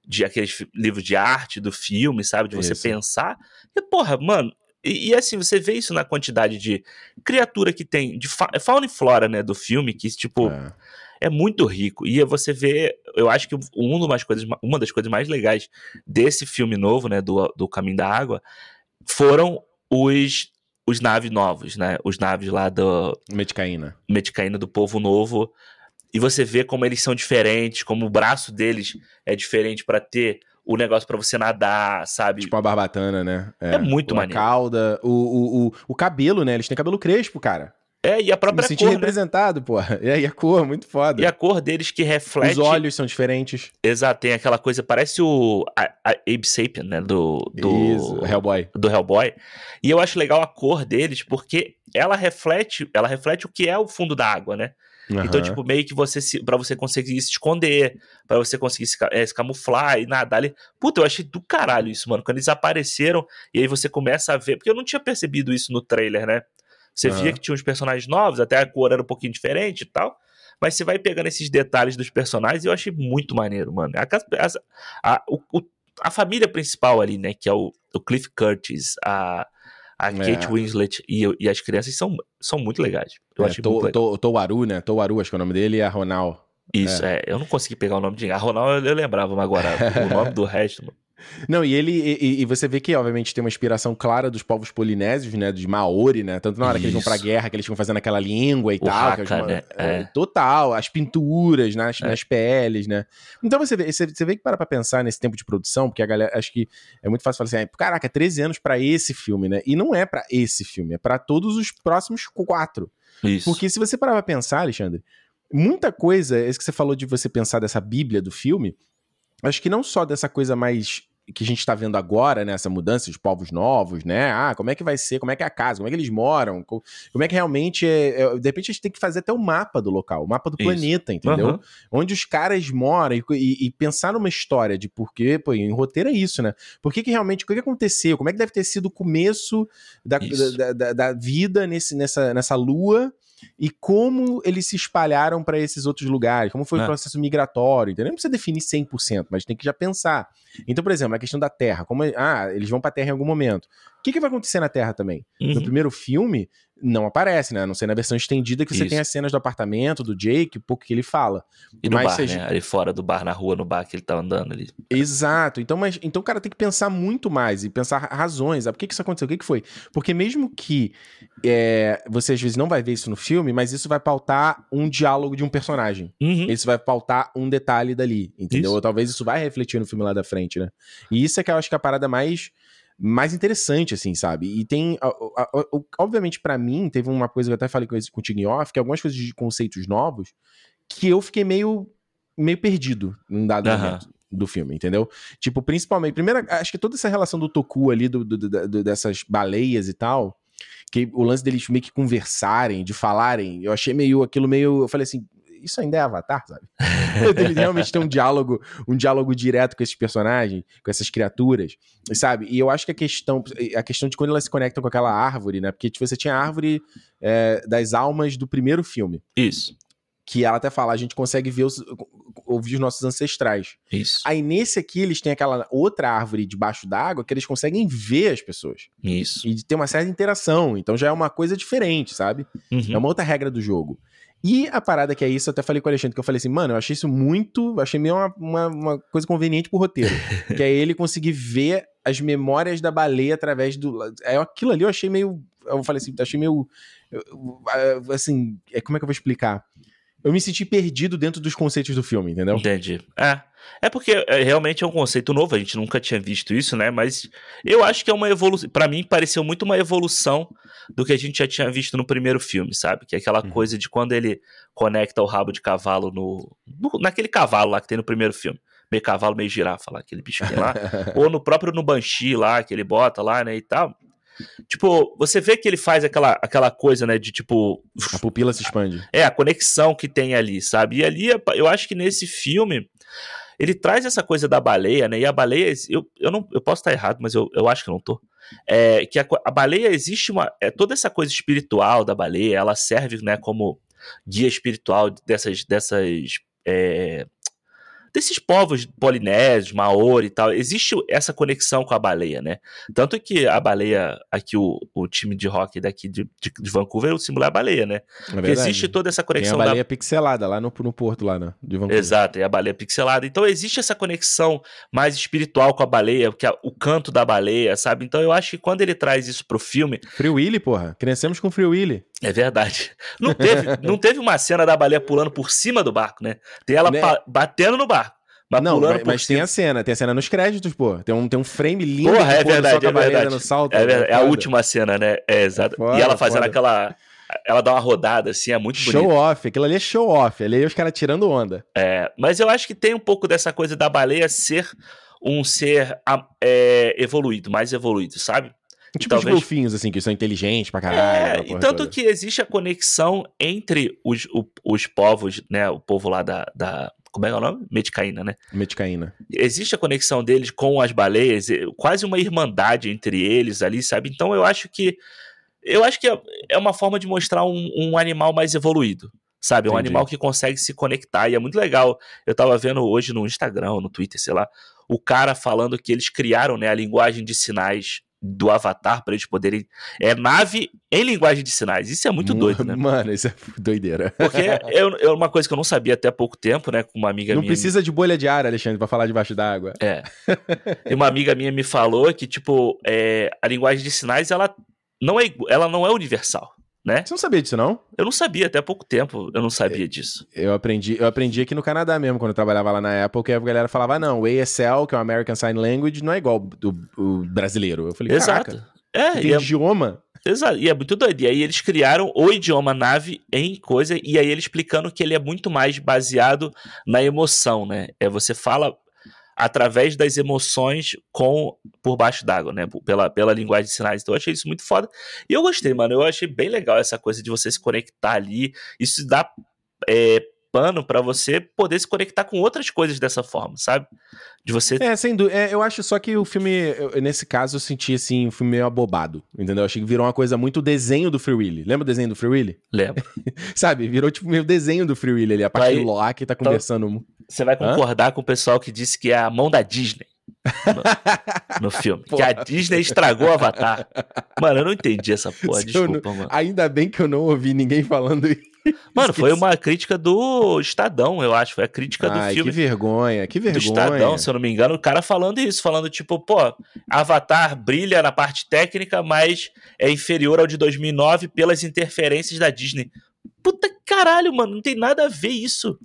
de aqueles livros de arte do filme, sabe? De você isso. pensar. E, porra, mano, e, e, assim, você vê isso na quantidade de criatura que tem, de fa fauna e flora, né, do filme, que, tipo, é é muito rico. E você vê, eu acho que uma das coisas, uma das coisas mais legais desse filme novo, né, do, do Caminho da Água, foram os os naves novos, né? Os naves lá do Meticaína. Meticaína do povo novo. E você vê como eles são diferentes, como o braço deles é diferente para ter o negócio para você nadar, sabe? Tipo uma barbatana, né? É, é muito uma maneiro. cauda, o, o, o, o cabelo, né? Eles têm cabelo crespo, cara. É, e a própria Me senti cor, né? representado, né? porra. E aí a cor, muito foda. E a cor deles que reflete... Os olhos são diferentes. Exato, tem aquela coisa, parece o a, a Abe Sapien, né, do... do Isso, Hellboy. Do Hellboy. E eu acho legal a cor deles, porque ela reflete, ela reflete o que é o fundo da água, né? Uhum. Então, tipo, meio que você se, pra você conseguir se esconder, para você conseguir se, é, se, camuflar e nadar ali. Puta, eu achei do caralho isso, mano. Quando eles apareceram, e aí você começa a ver. Porque eu não tinha percebido isso no trailer, né? Você uhum. via que tinha uns personagens novos, até a cor era um pouquinho diferente e tal. Mas você vai pegando esses detalhes dos personagens e eu achei muito maneiro, mano. A, a, a, o, a família principal ali, né? Que é o, o Cliff Curtis, a, a é. Kate Winslet e, e, as crianças são, são muito legais. Eu é, achei to, muito legal. To, Towaru, né? Towaru, acho que é o nome dele, e a Ronal. Isso, é. é. Eu não consegui pegar o nome de A Ronal eu, eu lembrava, mas agora o nome do resto, mano. Não, e ele e, e, você vê que, obviamente, tem uma inspiração clara dos povos polinésios, né? De Maori, né? Tanto na hora Isso. que eles vão pra guerra, que eles ficam fazendo aquela língua e o tal. Haka, é, né? é. Total, as pinturas nas, é. nas peles, né? Então você vê, você, você vê que para pra pensar nesse tempo de produção, porque a galera, acho que é muito fácil falar assim, caraca, 13 anos para esse filme, né? E não é para esse filme, é para todos os próximos quatro. Isso. Porque se você parar pra pensar, Alexandre, muita coisa, isso que você falou de você pensar dessa bíblia do filme, acho que não só dessa coisa mais que a gente está vendo agora, né, essa mudança de povos novos, né? Ah, como é que vai ser? Como é que é a casa? Como é que eles moram? Como é que realmente é, é... De repente a gente tem que fazer até o mapa do local, o mapa do Isso. planeta, entendeu? Uhum. Onde os caras moram e, e, e, pensar numa história de porquê, pô, em roteiro é isso, né? Por que, que realmente, o que, que aconteceu? Como é que deve ter sido o começo da, da, da, da, vida nesse, nessa, nessa lua e como eles se espalharam para esses outros lugares, como foi é. o processo migratório, entendeu? Não precisa definir 100%, mas tem que já pensar. Então, por exemplo, a questão da Terra, como ah, eles vão para a Terra em algum momento. O que, que vai acontecer na Terra também? Uhum. No primeiro filme, não aparece, né? A não ser na versão estendida que você Isso. tem as cenas do apartamento, do Jake, pouco que ele fala. E no mas bar, seja... né? Ali fora do bar, na rua, no bar que ele tá andando ali. Exato. Então, mas, então o cara tem que pensar muito mais e pensar razões. Ah, por que, que isso aconteceu? O que, que foi? Porque mesmo que é, você às vezes não vai ver isso no filme, mas isso vai pautar um diálogo de um personagem. Uhum. Isso vai pautar um detalhe dali, entendeu? Isso. Ou talvez isso vai refletir no filme lá da frente, né? E isso é que eu acho que é a parada mais mais interessante, assim, sabe? E tem. Obviamente, para mim, teve uma coisa que eu até falei com esse contigo em off, que é algumas coisas de conceitos novos, que eu fiquei meio, meio perdido num dado uhum. momento. do filme, entendeu? Tipo, principalmente, primeiro, acho que toda essa relação do Toku ali, do, do, do, dessas baleias e tal, que o lance deles meio que conversarem, de falarem, eu achei meio aquilo meio, eu falei assim, isso ainda é Avatar, sabe? Ele realmente tem um diálogo, um diálogo direto com esses personagens, com essas criaturas, sabe? E eu acho que a questão, a questão de quando elas se conectam com aquela árvore, né? Porque tipo, você tinha a árvore é, das almas do primeiro filme. Isso. Que ela até fala, a gente consegue ver os, ouvir os nossos ancestrais. Isso. Aí nesse aqui eles têm aquela outra árvore debaixo d'água que eles conseguem ver as pessoas. Isso. E tem uma certa interação. Então já é uma coisa diferente, sabe? Uhum. É uma outra regra do jogo. E a parada que é isso, eu até falei com o Alexandre, que eu falei assim, mano, eu achei isso muito. Achei meio uma, uma, uma coisa conveniente pro roteiro. que é ele conseguir ver as memórias da baleia através do. É, aquilo ali eu achei meio. Eu falei assim, achei meio. Assim, é, como é que eu vou explicar? Eu me senti perdido dentro dos conceitos do filme, entendeu? Entendi. É. É porque é, realmente é um conceito novo, a gente nunca tinha visto isso, né? Mas eu acho que é uma evolução. Para mim, pareceu muito uma evolução do que a gente já tinha visto no primeiro filme, sabe? Que é aquela uhum. coisa de quando ele conecta o rabo de cavalo no, no, naquele cavalo lá que tem no primeiro filme. Meio cavalo, meio girafa lá, aquele bicho lá. Ou no próprio no Banshee lá, que ele bota lá, né, e tal. Tipo, você vê que ele faz aquela, aquela coisa, né, de tipo. A pupila se expande. É, a conexão que tem ali, sabe? E ali, eu acho que nesse filme, ele traz essa coisa da baleia, né? E a baleia, eu, eu, não, eu posso estar errado, mas eu, eu acho que não tô. É, que a, a baleia existe uma. É, toda essa coisa espiritual da baleia, ela serve, né, como guia espiritual dessas. dessas é, desses povos polinésios, maori e tal, existe essa conexão com a baleia, né? Tanto que a baleia, aqui o, o time de hockey daqui de, de, de Vancouver, o símbolo é a baleia, né? É existe toda essa conexão. Tem a baleia da... pixelada lá no, no porto, lá né? de Vancouver. Exato, é a baleia pixelada. Então existe essa conexão mais espiritual com a baleia, que é o canto da baleia, sabe? Então eu acho que quando ele traz isso pro filme... Free Willy, porra. Crescemos com Free Willy. É verdade. Não teve, não teve uma cena da baleia pulando por cima do barco, né? Tem ela né? batendo no barco. Mas não, mas, mas tem a cena, tem a cena nos créditos, pô. Tem um, tem um frame lindo. Porra, é verdade, é verdade. Salto, é, verdade. é, a última cena, né? É exato. Foda, e ela fazendo foda. aquela. Ela dá uma rodada, assim, é muito show bonito. Show off, aquilo ali é show off. Ali é os caras tirando onda. É, mas eu acho que tem um pouco dessa coisa da baleia ser um ser é, evoluído, mais evoluído, sabe? Tipo talvez... os golfinhos, assim, que são inteligentes pra caralho. É, e tanto toda. que existe a conexão entre os, o, os povos, né? O povo lá da, da como é, é o nome? Medicaína, né? Medicaína. Existe a conexão deles com as baleias, quase uma irmandade entre eles ali, sabe? Então eu acho que. Eu acho que é, é uma forma de mostrar um, um animal mais evoluído. Sabe? Um animal que consegue se conectar. E é muito legal. Eu tava vendo hoje no Instagram, no Twitter, sei lá, o cara falando que eles criaram né, a linguagem de sinais do Avatar para eles poderem. É nave em linguagem de sinais. Isso é muito doido, né? Mano, isso é doideira. Porque é, uma coisa que eu não sabia até há pouco tempo, né? Com uma amiga não minha. Não precisa de bolha de ar, Alexandre, para falar debaixo d'água. É. e uma amiga minha me falou que, tipo, é, a linguagem de sinais, ela não é, ela não é universal né? Você não sabia disso, não? Eu não sabia, até há pouco tempo eu não sabia disso. Eu aprendi, eu aprendi aqui no Canadá mesmo, quando eu trabalhava lá na Apple, que a galera falava, não, o ASL, que é o American Sign Language, não é igual do, o brasileiro. Eu falei, Exato. É, tem é, idioma. Exato, e é muito doido. E aí eles criaram o idioma nave em coisa, e aí ele explicando que ele é muito mais baseado na emoção, né? É você fala através das emoções com por baixo d'água, né? Pela, pela linguagem de sinais. Então eu achei isso muito foda. E eu gostei, mano. Eu achei bem legal essa coisa de você se conectar ali. Isso dá é, pano para você poder se conectar com outras coisas dessa forma, sabe? De você. É, sem dúvida. É, eu acho só que o filme, eu, nesse caso, eu senti assim, um filme meio abobado. Entendeu? Eu achei que virou uma coisa muito desenho do Free Willy. Lembra o desenho do Free Willy? Lembro. sabe? Virou tipo meio desenho do Free Willy ali. A parte do Loki tá então, conversando. Então, você vai concordar Hã? com o pessoal que disse que é a mão da Disney. No, no filme. Que a Disney estragou o Avatar. Mano, eu não entendi essa porra, desculpa, não, mano. Ainda bem que eu não ouvi ninguém falando isso. Mano, foi uma crítica do Estadão, eu acho. Foi a crítica Ai, do filme. Que vergonha, que vergonha. Do Estadão, se eu não me engano, o cara falando isso, falando tipo, pô, Avatar brilha na parte técnica, mas é inferior ao de 2009 pelas interferências da Disney. Puta caralho, mano, não tem nada a ver isso.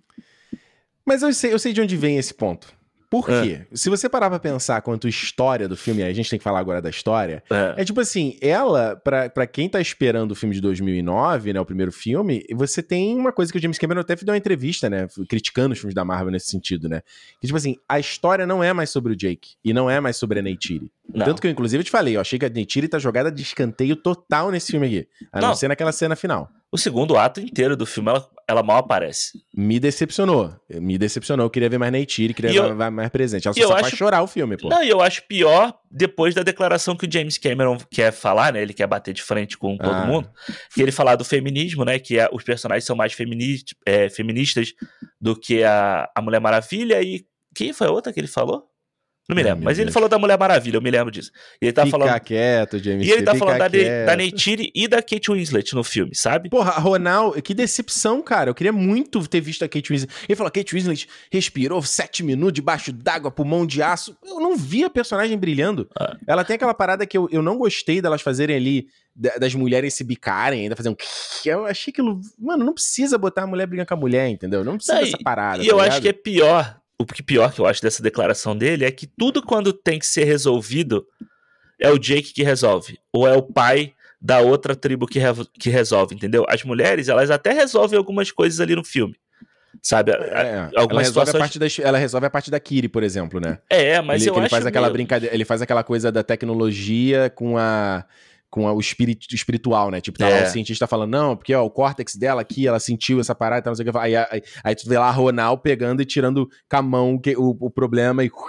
Mas eu sei, eu sei de onde vem esse ponto. Por é. quê? Se você parar pra pensar quanto história do filme, a gente tem que falar agora da história, é, é tipo assim, ela, pra, pra quem tá esperando o filme de 2009, né, o primeiro filme, você tem uma coisa que o James Cameron até deu uma entrevista, né, criticando os filmes da Marvel nesse sentido, né, que tipo assim, a história não é mais sobre o Jake, e não é mais sobre a Neytiri. Tanto que eu, inclusive, te falei, eu achei que a Neytiri tá jogada de escanteio total nesse filme aqui, a não, não ser naquela cena final. O segundo ato inteiro do filme, ela, ela mal aparece. Me decepcionou. Me decepcionou. Eu queria ver mais Neytiri, queria ver mais, mais presente. Ela só, só acho... faz chorar o filme, pô. Não, e eu acho pior depois da declaração que o James Cameron quer falar, né? Ele quer bater de frente com todo ah. mundo. Que ele falar do feminismo, né? Que é, os personagens são mais feminist, é, feministas do que a, a Mulher Maravilha. E quem foi a outra que ele falou? Não me lembro. Mas ele falou da Mulher Maravilha, eu me lembro disso. E ele tá fica falando. quieto, James. E ele tá falando da, da Neytiri e da Kate Winslet no filme, sabe? Porra, Ronald, que decepção, cara. Eu queria muito ter visto a Kate Winslet. Ele falou: Kate Winslet respirou sete minutos debaixo d'água, pulmão de aço. Eu não vi a personagem brilhando. Ah. Ela tem aquela parada que eu, eu não gostei delas fazerem ali das mulheres se bicarem, ainda fazer um. Eu achei que. Mano, não precisa botar a mulher brigando com a mulher, entendeu? Não precisa não, dessa parada. E tá eu ligado? acho que é pior o que pior que eu acho dessa declaração dele é que tudo quando tem que ser resolvido é o Jake que resolve, ou é o pai da outra tribo que, re que resolve, entendeu? As mulheres, elas até resolvem algumas coisas ali no filme. Sabe? É, ela, resolve a parte da, ela resolve a parte da Kiri, por exemplo, né? É, mas ele, eu ele acho faz aquela brincadeira, ele faz aquela coisa da tecnologia com a com o espírito espiritual, né? Tipo, tá é. lá o cientista falando, não, porque ó, o córtex dela aqui, ela sentiu essa parada tal, não sei o que. Aí, aí, aí, tu vê lá a Ronald pegando e tirando com a mão o, o problema e.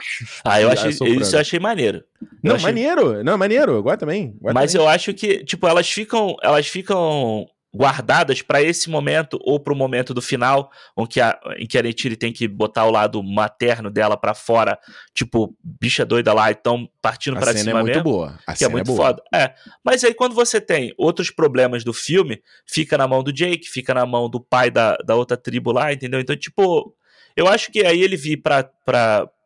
Ah, eu achei, isso eu achei maneiro. não, achei... maneiro. Não, maneiro. Agora também. Agora Mas também. eu acho que, tipo, elas ficam. Elas ficam guardadas para esse momento ou para o momento do final, em que a, em que a Neytiri tem que botar o lado materno dela para fora, tipo, bicha doida lá, então partindo para cima é muito mesmo, boa. A que é muito é foda. É, mas aí quando você tem outros problemas do filme, fica na mão do Jake, fica na mão do pai da, da outra tribo lá, entendeu? Então, tipo, eu acho que aí ele vir pra,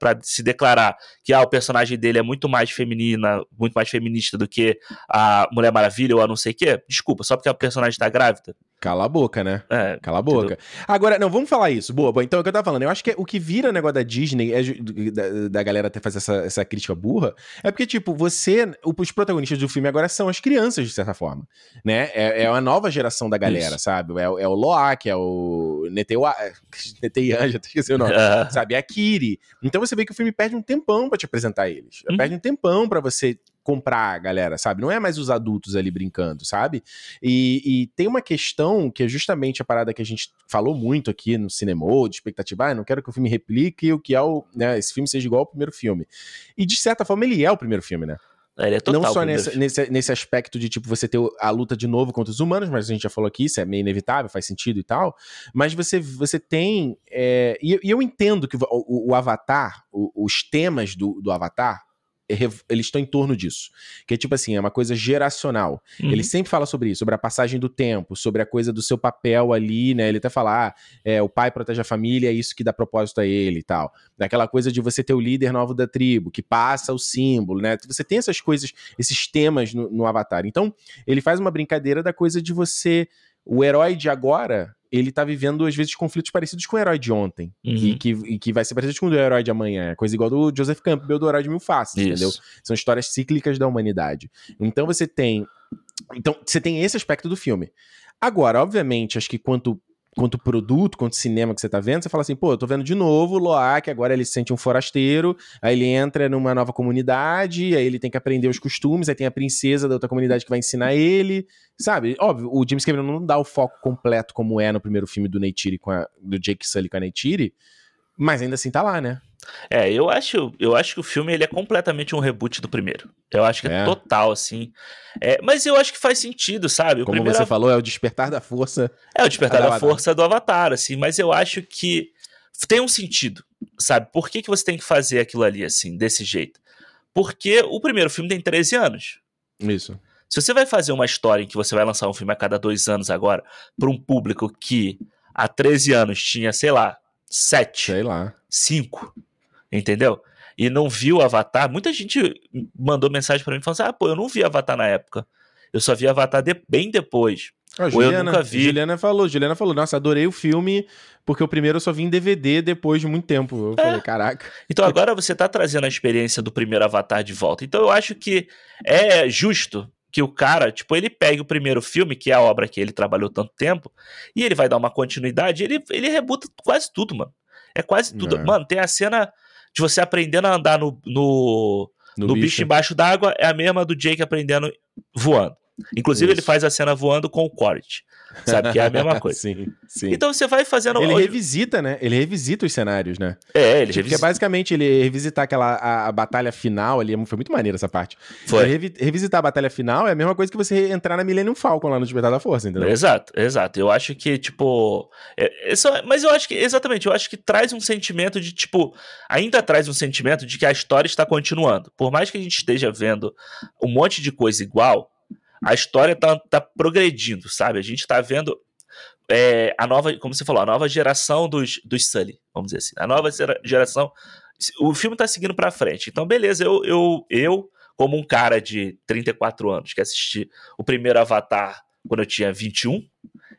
pra, pra se declarar que ah, o personagem dele é muito mais feminina, muito mais feminista do que a Mulher Maravilha ou a não sei o quê. Desculpa, só porque a personagem tá grávida. Cala a boca, né? É, Cala a boca. Entendeu? Agora, não, vamos falar isso. Boa, boa. Então, é o que eu tava falando. Eu acho que o que vira negócio da Disney, é, da, da, galera até fazer essa, essa crítica burra, é porque, tipo, você. Os protagonistas do filme agora são as crianças, de certa forma. Né? É, é uma nova geração da galera, isso. sabe? É, é o Loak, é o. Neteian, já esqueci o nome. sabe? É a Kiri. Então você vê que o filme perde um tempão para te apresentar eles. Uhum. Perde um tempão para você comprar, galera, sabe? Não é mais os adultos ali brincando, sabe? E, e, tem uma questão que é justamente a parada que a gente falou muito aqui no cinema, de expectativa, ah, não quero que o filme replique o que é o, né, esse filme seja igual ao primeiro filme. E de certa forma ele é o primeiro filme, né? Ele é total não só nesse, nesse, nesse, aspecto de, tipo, você ter a luta de novo contra os humanos, mas a gente já falou aqui, isso é meio inevitável, faz sentido e tal, mas você, você tem, é, e, e, eu entendo que o, o, o Avatar, o, os temas do, do Avatar, eles estão em torno disso. Que é tipo assim, é uma coisa geracional. Uhum. Ele sempre fala sobre isso, sobre a passagem do tempo, sobre a coisa do seu papel ali, né? Ele até fala, ah, é, o pai protege a família, é isso que dá propósito a ele e tal. Daquela coisa de você ter o líder novo da tribo, que passa o símbolo, né? Você tem essas coisas, esses temas no, no Avatar. Então, ele faz uma brincadeira da coisa de você. O herói de agora, ele tá vivendo, às vezes, conflitos parecidos com o herói de ontem. Uhum. E, que, e que vai ser parecido com o do herói de amanhã. É coisa igual do Joseph Campbell do herói de mil faces, Isso. entendeu? São histórias cíclicas da humanidade. Então você tem. Então, você tem esse aspecto do filme. Agora, obviamente, acho que quanto quanto produto, quanto cinema que você tá vendo, você fala assim, pô, eu tô vendo de novo o Loak, agora ele se sente um forasteiro, aí ele entra numa nova comunidade, aí ele tem que aprender os costumes, aí tem a princesa da outra comunidade que vai ensinar ele, sabe? Óbvio, o James Cameron não dá o foco completo como é no primeiro filme do Neytiri com a, do Jake Sully com a Neytiri, mas ainda assim tá lá, né? É, eu acho, eu acho que o filme ele é completamente um reboot do primeiro. Eu acho que é, é total, assim. É, mas eu acho que faz sentido, sabe? O Como primeiro... você falou, é o despertar da força. É o despertar da, da força do Avatar, assim. Mas eu acho que tem um sentido, sabe? Por que, que você tem que fazer aquilo ali, assim, desse jeito? Porque o primeiro filme tem 13 anos. Isso. Se você vai fazer uma história em que você vai lançar um filme a cada dois anos agora, para um público que há 13 anos tinha, sei lá, 7. Sei lá. 5 entendeu? E não viu Avatar. Muita gente mandou mensagem para mim falando assim: ah, pô, eu não vi Avatar na época. Eu só vi Avatar de, bem depois. Ah, Juliana, eu nunca vi. Juliana falou, Juliana falou, nossa, adorei o filme, porque o primeiro eu só vi em DVD depois de muito tempo. Eu é. falei, caraca. Então agora você tá trazendo a experiência do primeiro Avatar de volta. Então eu acho que é justo que o cara, tipo, ele pegue o primeiro filme, que é a obra que ele trabalhou tanto tempo, e ele vai dar uma continuidade, ele, ele rebuta quase tudo, mano. É quase tudo. É. Mano, tem a cena de você aprendendo a andar no, no, no, no bicho. bicho embaixo d'água, é a mesma do Jake aprendendo voando. Inclusive, Isso. ele faz a cena voando com o Corit. Sabe? Que é a mesma coisa. sim, sim. Então você vai fazendo. Ele revisita, né? Ele revisita os cenários, né? É, ele revisita. Porque basicamente ele revisitar aquela a, a batalha final ali. Foi muito maneiro essa parte. Foi. Revi, revisitar a batalha final é a mesma coisa que você entrar na Millennium Falcon lá no Despertar da Força, entendeu? Exato, exato. Eu acho que, tipo. É, é só, mas eu acho que, exatamente, eu acho que traz um sentimento de, tipo. Ainda traz um sentimento de que a história está continuando. Por mais que a gente esteja vendo um monte de coisa igual a história tá, tá progredindo, sabe? A gente tá vendo é, a nova, como você falou, a nova geração dos, dos Sully, vamos dizer assim. A nova geração. O filme tá seguindo pra frente. Então, beleza, eu, eu, eu como um cara de 34 anos que assisti o primeiro Avatar quando eu tinha 21,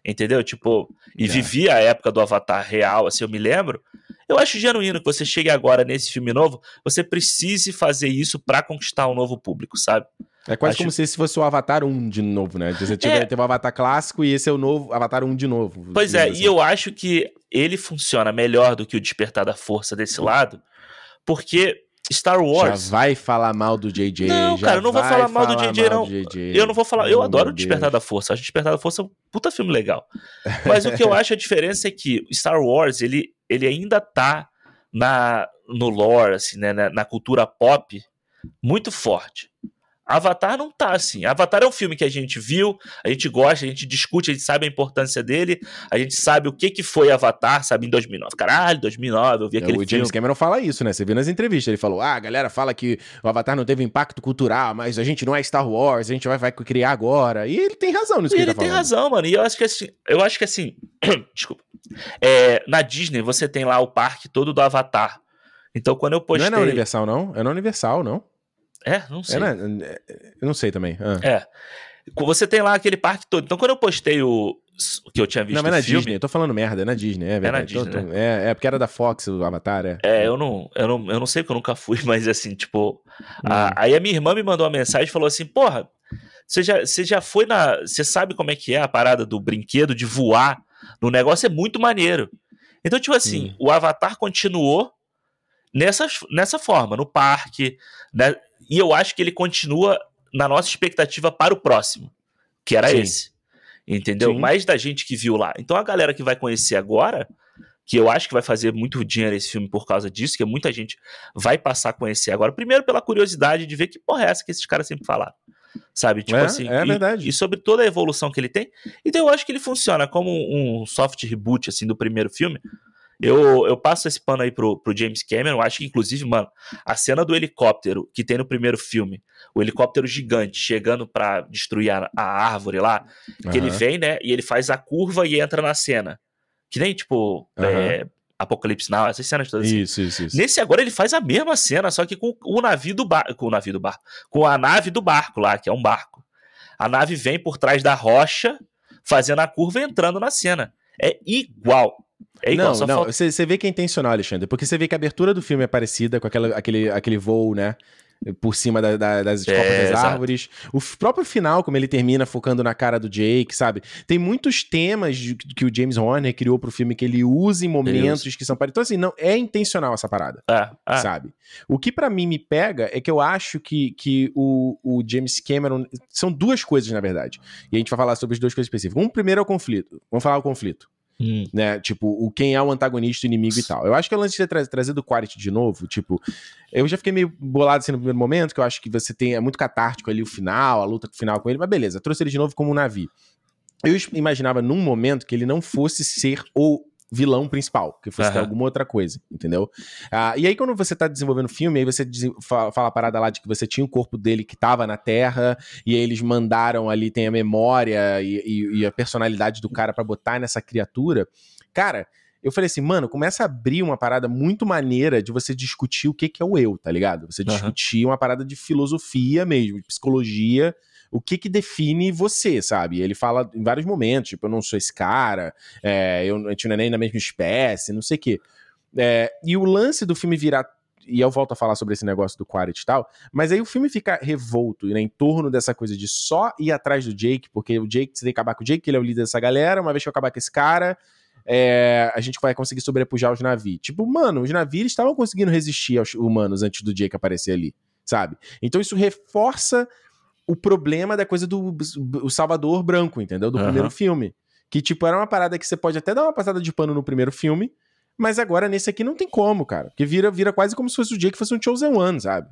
entendeu? Tipo, e é. vivi a época do Avatar real, assim, eu me lembro. Eu acho genuíno que você chegue agora nesse filme novo, você precise fazer isso para conquistar um novo público, sabe? É quase Acho... como se esse fosse o Avatar 1 de novo, né? Você tiver, é... teve o Avatar clássico e esse é o novo Avatar 1 de novo. Pois é, assim. e eu acho que ele funciona melhor do que o Despertar da Força desse lado, porque Star Wars. Já vai falar mal do JJ. Não, cara, eu não vou falar mal do JJ, não. Do JJ. Eu não vou falar. Eu adoro o Despertar da Força. Acho Despertar da Força um puta filme legal. Mas o que eu acho a diferença é que Star Wars, ele, ele ainda tá na, no lore, assim, né, na, na cultura pop, muito forte. Avatar não tá assim. Avatar é um filme que a gente viu, a gente gosta, a gente discute, a gente sabe a importância dele, a gente sabe o que que foi Avatar, sabe, em 2009. Caralho, 2009, eu vi aquele filme. O James Cameron fala isso, né? Você viu nas entrevistas, ele falou, ah, a galera fala que o Avatar não teve impacto cultural, mas a gente não é Star Wars, a gente vai, vai criar agora. E ele tem razão nisso e que ele, ele tá falando. Tem razão, mano. E eu acho que assim, eu acho que assim, desculpa. É, na Disney você tem lá o parque todo do Avatar. Então quando eu postei... Não é na Universal, não? É na Universal, não? É, não sei. É, eu não sei também. Ah. É. Você tem lá aquele parque todo. Então, quando eu postei o, que eu tinha visto. Não, mas é na filme, Disney, eu tô falando merda, é na Disney, é verdade. É na Disney. Tô, né? é, é, porque era da Fox o Avatar, é. É, eu não, eu não, eu não sei porque eu nunca fui, mas assim, tipo. Hum. A, aí a minha irmã me mandou uma mensagem e falou assim: porra, você já, você já foi na. Você sabe como é que é a parada do brinquedo, de voar no negócio? É muito maneiro. Então, tipo assim, hum. o Avatar continuou nessa, nessa forma, no parque, né? E eu acho que ele continua na nossa expectativa para o próximo, que era Sim. esse. Entendeu? Sim. Mais da gente que viu lá. Então a galera que vai conhecer agora, que eu acho que vai fazer muito dinheiro esse filme por causa disso, que muita gente vai passar a conhecer agora. Primeiro pela curiosidade de ver que porra é essa que esses caras sempre falaram. Sabe? Tipo é, assim. É e, verdade. E sobre toda a evolução que ele tem. Então eu acho que ele funciona como um soft reboot, assim, do primeiro filme. Eu, eu passo esse pano aí pro, pro James Cameron. Acho que, inclusive, mano, a cena do helicóptero que tem no primeiro filme, o helicóptero gigante chegando para destruir a, a, árvore lá, que uhum. ele vem, né? E ele faz a curva e entra na cena. Que nem, tipo, uhum. é, Apocalipse Now, essas cenas todas. Assim. Isso, isso, isso. Nesse agora ele faz a mesma cena, só que com o navio do barco. Com o navio do barco. Com a nave do barco lá, que é um barco. A nave vem por trás da rocha, fazendo a curva e entrando na cena. É igual. É igual, não, não, você, vê que é intencional, Alexandre, porque você vê que a abertura do filme é parecida com aquela, aquele, aquele voo, né? Por cima da, da, das é, copas das árvores. O próprio final, como ele termina focando na cara do Jake, sabe? Tem muitos temas de, que o James Horner criou pro filme que ele usa em momentos que são parecidos. Então, assim, não, é intencional essa parada. É, é. Sabe? O que para mim me pega é que eu acho que, que o, o James Cameron. São duas coisas, na verdade. E a gente vai falar sobre as duas coisas específicas. Um primeiro é o conflito. Vamos falar o conflito. Hum. Né? Tipo, o quem é o antagonista, o inimigo e tal. Eu acho que o lance de ter trazido o Quarity de novo, tipo, eu já fiquei meio bolado assim no primeiro momento, que eu acho que você tem. É muito catártico ali o final, a luta final com ele, mas beleza, trouxe ele de novo como um navio. Eu imaginava num momento que ele não fosse ser o vilão principal, que fosse uhum. alguma outra coisa, entendeu? Ah, e aí, quando você tá desenvolvendo o filme, aí você fala, a parada lá de que você tinha o corpo dele que tava na Terra, e aí eles mandaram ali, tem a memória e, e, e a personalidade do cara para botar nessa criatura. Cara, eu falei assim, mano, começa a abrir uma parada muito maneira de você discutir o que, que é o eu, tá ligado? Você discutir uhum. uma parada de filosofia mesmo, de psicologia o que que define você, sabe? Ele fala em vários momentos, tipo, eu não sou esse cara, é, eu, a gente não é nem da mesma espécie, não sei o quê. É, e o lance do filme virar e eu volto a falar sobre esse negócio do Quaritch e tal, mas aí o filme fica revolto né, em torno dessa coisa de só ir atrás do Jake, porque o Jake, você tem que acabar com o Jake, ele é o líder dessa galera, uma vez que eu acabar com esse cara, é, a gente vai conseguir sobrepujar os navios. Tipo, mano, os navios estavam conseguindo resistir aos humanos antes do Jake aparecer ali, sabe? Então isso reforça o problema da coisa do o Salvador branco, entendeu? Do uhum. primeiro filme. Que, tipo, era uma parada que você pode até dar uma passada de pano no primeiro filme, mas agora nesse aqui não tem como, cara. Porque vira, vira quase como se fosse o Jake fosse um Chosen One, sabe?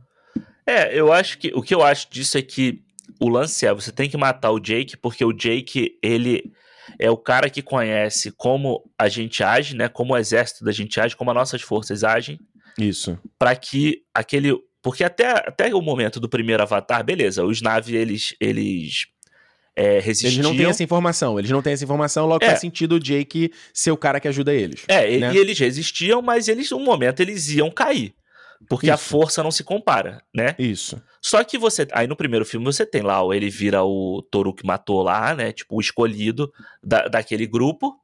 É, eu acho que. O que eu acho disso é que o lance é: você tem que matar o Jake, porque o Jake, ele é o cara que conhece como a gente age, né? Como o exército da gente age, como as nossas forças agem. Isso. Para que aquele. Porque até, até o momento do primeiro Avatar, beleza, os naves, eles. eles é, resistiam. Eles não têm essa informação, eles não têm essa informação, logo é. faz sentido o Jake ser o cara que ajuda eles. É, né? e eles resistiam, mas eles, um momento, eles iam cair. Porque Isso. a força não se compara, né? Isso. Só que você. Aí no primeiro filme você tem lá, ele vira o Toru que matou lá, né? Tipo, o escolhido da, daquele grupo.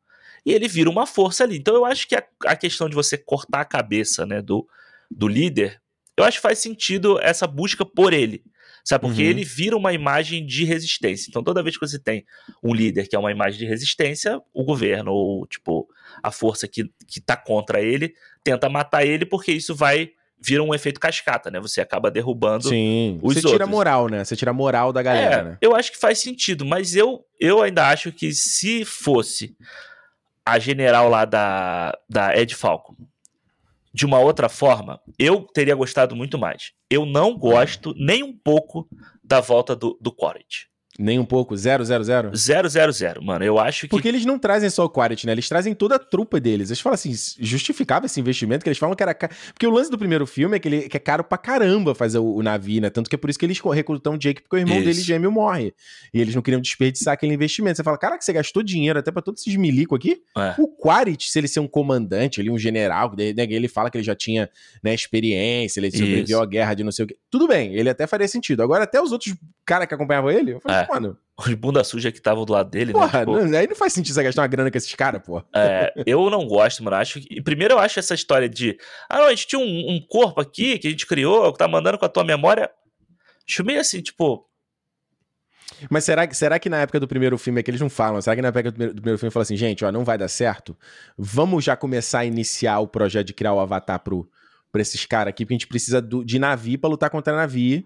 E ele vira uma força ali. Então eu acho que a, a questão de você cortar a cabeça, né, do, do líder, eu acho que faz sentido essa busca por ele. Sabe? Porque uhum. ele vira uma imagem de resistência. Então, toda vez que você tem um líder que é uma imagem de resistência, o governo, ou, tipo, a força que, que tá contra ele, tenta matar ele, porque isso vai vira um efeito cascata, né? Você acaba derrubando Sim, os você outros. tira a moral, né? Você tira a moral da galera, é, né? Eu acho que faz sentido, mas eu, eu ainda acho que se fosse a general lá da, da Ed Falcon de uma outra forma, eu teria gostado muito mais. Eu não gosto nem um pouco da volta do, do Quaritch. Nem um pouco, 000? 000, mano. Eu acho que. Porque eles não trazem só o Quaritch, né? Eles trazem toda a trupa deles. Eles falam assim, justificava esse investimento, que eles falam que era caro. Porque o lance do primeiro filme é que, ele, que é caro pra caramba fazer o, o navio, né? Tanto que é por isso que eles recrutam o Jake, porque o irmão isso. dele gêmeo morre. E eles não queriam desperdiçar aquele investimento. Você fala, cara, que você gastou dinheiro até pra todos esses milico aqui. É. O Quaritch, se ele ser um comandante, ele um general, né, ele fala que ele já tinha né, experiência, ele sobreviveu à guerra de não sei o quê. Tudo bem, ele até faria sentido. Agora, até os outros caras que acompanhavam ele, eu falei, é. mano. Os bunda suja que estavam do lado dele, né, Porra, né? Tipo... Não, aí não faz sentido você gastar uma grana com esses caras, pô. É, eu não gosto, mano. Acho que... Primeiro, eu acho essa história de. Ah, não, a gente tinha um, um corpo aqui que a gente criou, que tá mandando com a tua memória. Acho meio assim, tipo. Mas será, será que na época do primeiro filme é que eles não falam? Será que na época do primeiro, do primeiro filme fala assim, gente, ó, não vai dar certo? Vamos já começar a iniciar o projeto de criar o avatar pro, pra esses caras aqui, porque a gente precisa do, de navio pra lutar contra navio.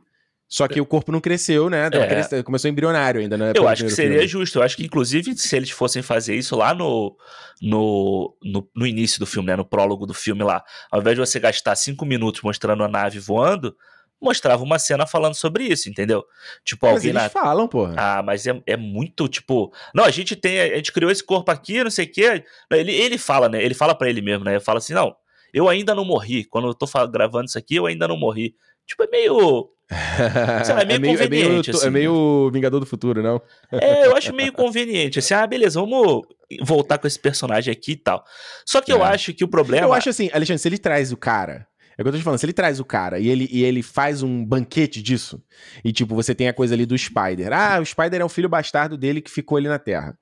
Só que o corpo não cresceu, né? É. Começou embrionário ainda, né? Eu acho que seria filme. justo. Eu acho que, inclusive, se eles fossem fazer isso lá no, no, no, no, início do filme, né? No prólogo do filme lá, ao invés de você gastar cinco minutos mostrando a nave voando, mostrava uma cena falando sobre isso, entendeu? Tipo, mas alguém. Eles na... falam, porra. Ah, mas é, é muito, tipo. Não, a gente tem. A gente criou esse corpo aqui, não sei o quê. Ele, ele fala, né? Ele fala para ele mesmo, né? Ele fala assim: não, eu ainda não morri. Quando eu tô gravando isso aqui, eu ainda não morri. Tipo, é meio Lá, é meio, é meio conveniente. É meio, assim. é meio Vingador do Futuro, não? É, eu acho meio conveniente. Assim, ah, beleza, vamos voltar com esse personagem aqui e tal. Só que é. eu acho que o problema. Eu acho assim, Alexandre, se ele traz o cara. É o que eu tô te falando, se ele traz o cara e ele, e ele faz um banquete disso, e tipo, você tem a coisa ali do Spider. Ah, o Spider é o filho bastardo dele que ficou ali na Terra.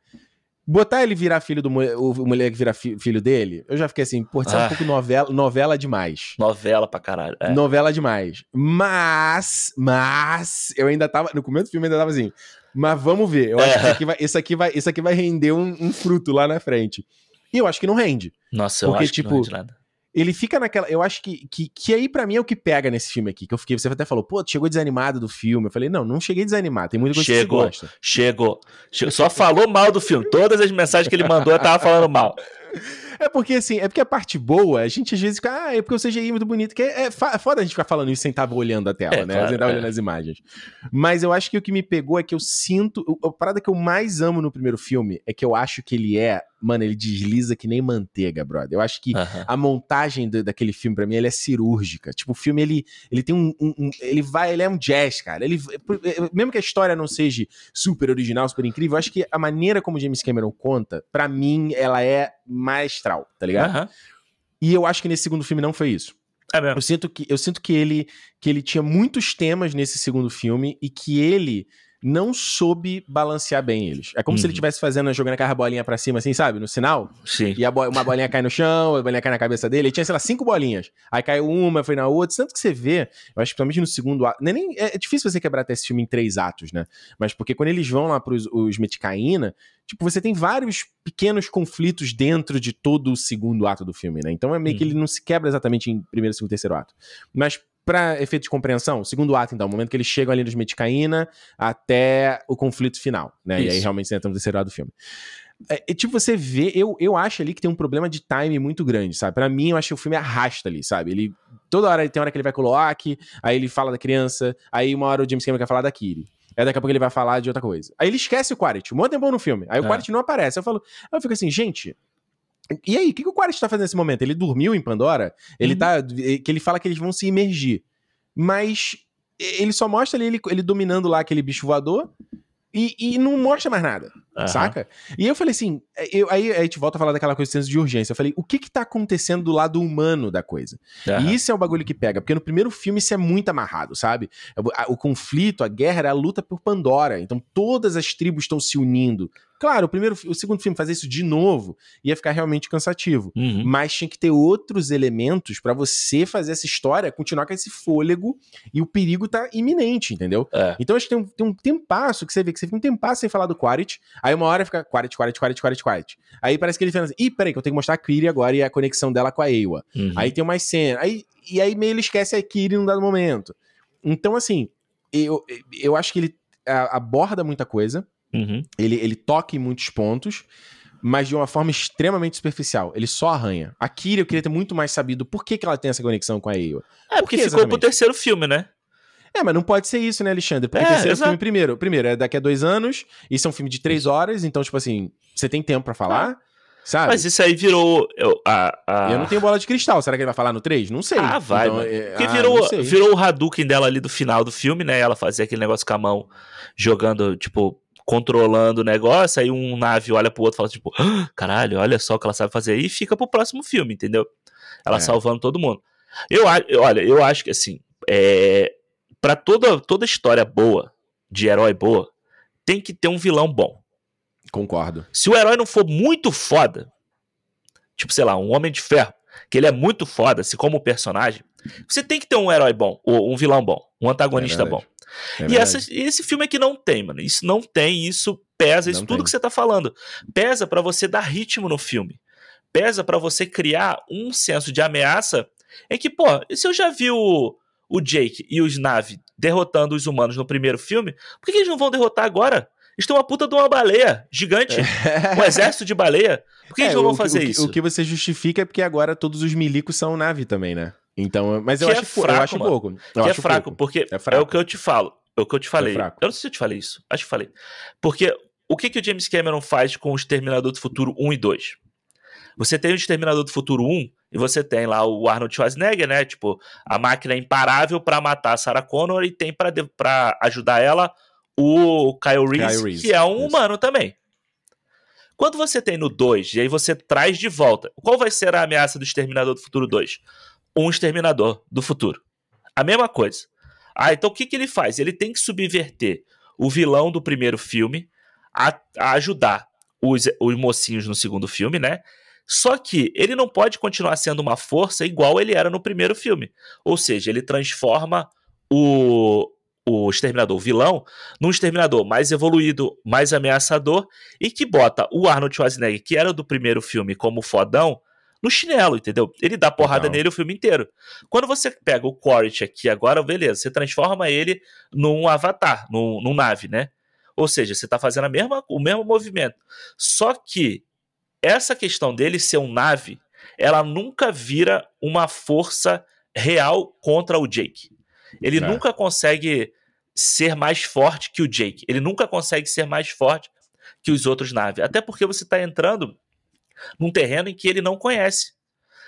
Botar ele virar filho do o moleque virar fi, filho dele, eu já fiquei assim, pô, isso é um ah. pouco novela, novela demais. Novela pra caralho. É. Novela demais. Mas, mas, eu ainda tava, no começo do filme eu ainda tava assim, mas vamos ver, eu é. acho que isso aqui vai, isso aqui vai, isso aqui vai render um, um, fruto lá na frente. E eu acho que não rende. Nossa, eu porque, acho tipo, que não tipo, rende nada ele fica naquela. Eu acho que, que, que aí para mim é o que pega nesse filme aqui. Que eu fiquei. Você até falou, pô, chegou desanimado do filme. Eu falei, não, não cheguei desanimado. Tem muita coisa chegou, que você gosta. Chegou. chegou. Só falou mal do filme. Todas as mensagens que ele mandou, eu tava falando mal. É porque, assim, é porque a parte boa, a gente às vezes fica, ah, é porque o CGI é muito bonito, que é, é, é foda a gente ficar falando isso sem estar olhando a tela, é, né? Claro, sem estar é. olhando as imagens. Mas eu acho que o que me pegou é que eu sinto. A parada que eu mais amo no primeiro filme é que eu acho que ele é. Mano, ele desliza que nem manteiga, brother. Eu acho que a montagem do, daquele filme, para mim, ele é cirúrgica. Tipo, o filme, ele, ele tem um, um, um, Ele vai, ele é um jazz, cara. Ele, mesmo que a história não seja super original, super incrível, eu acho que a maneira como James Cameron conta, para mim, ela é maestral, tá ligado? Uhum. E eu acho que nesse segundo filme não foi isso. É mesmo. Eu sinto que, eu sinto que ele que ele tinha muitos temas nesse segundo filme e que ele não soube balancear bem eles. É como uhum. se ele estivesse uhum. fazendo, jogando aquela bolinha pra cima, assim, sabe? No sinal. Sim. E bo uma bolinha cai no chão, a bolinha cai na cabeça dele. Ele tinha, sei lá, cinco bolinhas. Aí caiu uma, foi na outra. Tanto que você vê, eu acho que principalmente no segundo ato. Nem, nem, é difícil você quebrar até esse filme em três atos, né? Mas porque quando eles vão lá pros os Meticaína, tipo, você tem vários pequenos conflitos dentro de todo o segundo ato do filme, né? Então é meio uhum. que ele não se quebra exatamente em primeiro, segundo, terceiro ato. Mas para efeito de compreensão, segundo ato, então, o momento que eles chegam ali nos Meticaína até o conflito final, né? Isso. E aí realmente você entra no terceiro ato do filme. É, tipo, você vê, eu, eu acho ali que tem um problema de time muito grande, sabe? Para mim, eu acho que o filme arrasta ali, sabe? Ele. Toda hora tem hora que ele vai com o Loak, aí ele fala da criança, aí uma hora o James Cameron quer falar da Kiri. Aí daqui a pouco ele vai falar de outra coisa. Aí ele esquece o Quaritch, um monte de tempo no filme. Aí o é. Quaritch não aparece. Eu falo, eu fico assim, gente, e aí, o que, que o Quaritch tá fazendo nesse momento? Ele dormiu em Pandora? Ele uhum. tá. Que ele fala que eles vão se imergir. Mas ele só mostra ele, ele dominando lá aquele bicho voador e, e não mostra mais nada, uhum. saca? E eu falei assim, eu, aí a gente volta a falar daquela coisa de senso de urgência. Eu falei, o que que tá acontecendo do lado humano da coisa? Uhum. E isso é o bagulho que pega, porque no primeiro filme isso é muito amarrado, sabe? O, o conflito, a guerra a luta por Pandora. Então todas as tribos estão se unindo Claro, o primeiro, o segundo filme fazer isso de novo ia ficar realmente cansativo, uhum. mas tinha que ter outros elementos para você fazer essa história continuar com esse fôlego e o perigo tá iminente, entendeu? É. Então acho que tem um, tem um tempasso que você vê que você fica um tempasso sem falar do Quaritch, aí uma hora fica Quaritch, Quaritch, Quaritch, Quaritch, Quaritch. Aí parece que ele fala assim, ih, peraí que eu tenho que mostrar a Kiri agora e a conexão dela com a Ewa. Uhum. Aí tem mais cena, aí, e aí meio ele esquece a Kiri num dado momento. Então assim, eu, eu acho que ele aborda muita coisa, Uhum. Ele, ele toca em muitos pontos, mas de uma forma extremamente superficial. Ele só arranha. A Kira, eu queria ter muito mais sabido por que, que ela tem essa conexão com a Ewa. É, porque ficou pro terceiro filme, né? É, mas não pode ser isso, né, Alexandre? Porque é, terceiro exato. filme primeiro. Primeiro, é daqui a dois anos, isso é um filme de três horas, então, tipo assim, você tem tempo para falar. Ah. Sabe? Mas isso aí virou. Eu, a, a... eu não tenho bola de cristal. Será que ele vai falar no 3? Não sei. Ah, vai. Então, é... Porque ah, virou, virou o Hadouken dela ali do final do filme, né? Ela fazia aquele negócio com a mão jogando, tipo, controlando o negócio, aí um nave olha pro outro e fala tipo, ah, caralho, olha só o que ela sabe fazer, e fica pro próximo filme, entendeu? Ela é. salvando todo mundo. Eu, olha, eu acho que assim, é, para toda, toda história boa, de herói boa, tem que ter um vilão bom. Concordo. Se o herói não for muito foda, tipo, sei lá, um Homem de Ferro, que ele é muito foda, assim como personagem, você tem que ter um herói bom, ou um vilão bom, um antagonista é bom. É e essa, esse filme aqui não tem, mano. Isso não tem, isso pesa, isso não tudo tem. que você tá falando. Pesa para você dar ritmo no filme. Pesa para você criar um senso de ameaça em que, pô, se eu já vi o, o Jake e os Nave derrotando os humanos no primeiro filme, por que, que eles não vão derrotar agora? Eles têm uma puta de uma baleia gigante, um exército de baleia. Por que é, eles não vão fazer o, isso? O que você justifica é porque agora todos os milicos são nave também, né? Então, mas eu, que acho, é fraco, eu acho pouco. Eu que é acho é fraco, pouco. porque é, fraco. é, o que eu te falo. É o que eu te falei. É eu não sei se eu te falei isso. Acho que falei. Porque o que, que o James Cameron faz com o Exterminador do Futuro 1 e 2? Você tem o Exterminador do Futuro 1 e você tem lá o Arnold Schwarzenegger, né? Tipo, a máquina é imparável para matar a Sarah Connor e tem para ajudar ela o Kyle Reese, Kyle Reese, que é um humano também. Quando você tem no 2, e aí você traz de volta, qual vai ser a ameaça do Exterminador do Futuro 2? Um exterminador do futuro. A mesma coisa. Ah, então o que, que ele faz? Ele tem que subverter o vilão do primeiro filme a, a ajudar os, os mocinhos no segundo filme, né? Só que ele não pode continuar sendo uma força igual ele era no primeiro filme. Ou seja, ele transforma o, o exterminador, o vilão, num exterminador mais evoluído, mais ameaçador e que bota o Arnold Schwarzenegger, que era do primeiro filme, como fodão, no chinelo, entendeu? Ele dá porrada Legal. nele o filme inteiro. Quando você pega o Quaritch aqui agora, beleza, você transforma ele num avatar, num, num nave, né? Ou seja, você tá fazendo a mesma, o mesmo movimento. Só que essa questão dele ser um nave, ela nunca vira uma força real contra o Jake. Ele é. nunca consegue ser mais forte que o Jake. Ele nunca consegue ser mais forte que os outros naves. Até porque você está entrando num terreno em que ele não conhece.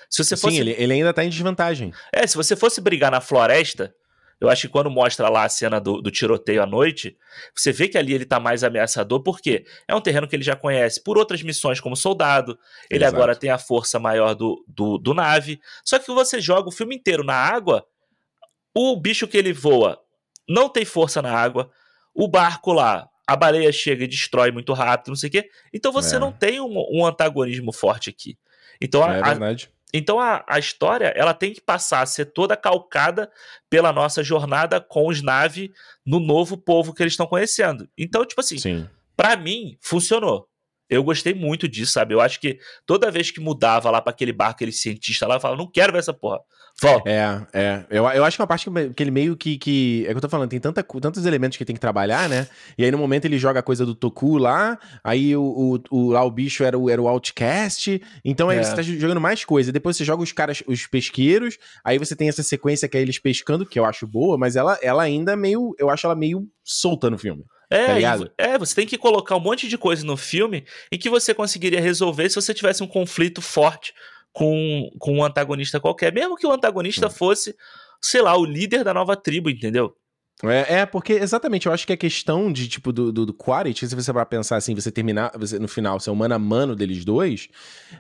Se você fosse... Sim, ele, ele ainda tá em desvantagem. É, se você fosse brigar na floresta, eu acho que quando mostra lá a cena do, do, tiroteio à noite, você vê que ali ele tá mais ameaçador, porque é um terreno que ele já conhece por outras missões como soldado, ele Exato. agora tem a força maior do, do, do, nave. Só que você joga o filme inteiro na água, o bicho que ele voa não tem força na água, o barco lá, a baleia chega e destrói muito rápido, não sei o quê. Então você é. não tem um, um, antagonismo forte aqui. Então a, é verdade. A, então a, a história ela tem que passar a ser toda calcada pela nossa jornada com os Nave no novo povo que eles estão conhecendo. Então, tipo assim, para mim, funcionou. Eu gostei muito disso, sabe? Eu acho que toda vez que mudava lá para aquele barco, aquele cientista lá, eu falava, não quero ver essa porra. Volta. É, é. Eu, eu acho que é uma parte que, que ele meio que, que. É que eu tô falando, tem tanta, tantos elementos que tem que trabalhar, né? E aí no momento ele joga a coisa do Toku lá, aí o, o, o lá o bicho era o, era o Outcast, então aí é. você tá jogando mais coisa. Depois você joga os caras, os pesqueiros, aí você tem essa sequência que é eles pescando, que eu acho boa, mas ela, ela ainda meio. Eu acho ela meio solta no filme. É, tá é, você tem que colocar um monte de coisa no filme em que você conseguiria resolver se você tivesse um conflito forte com, com um antagonista qualquer. Mesmo que o antagonista hum. fosse, sei lá, o líder da nova tribo, entendeu? É, é, porque exatamente, eu acho que a questão de, tipo, do, do, do quality, se você vai pensar assim, você terminar, você, no final, ser um mano a mano deles dois,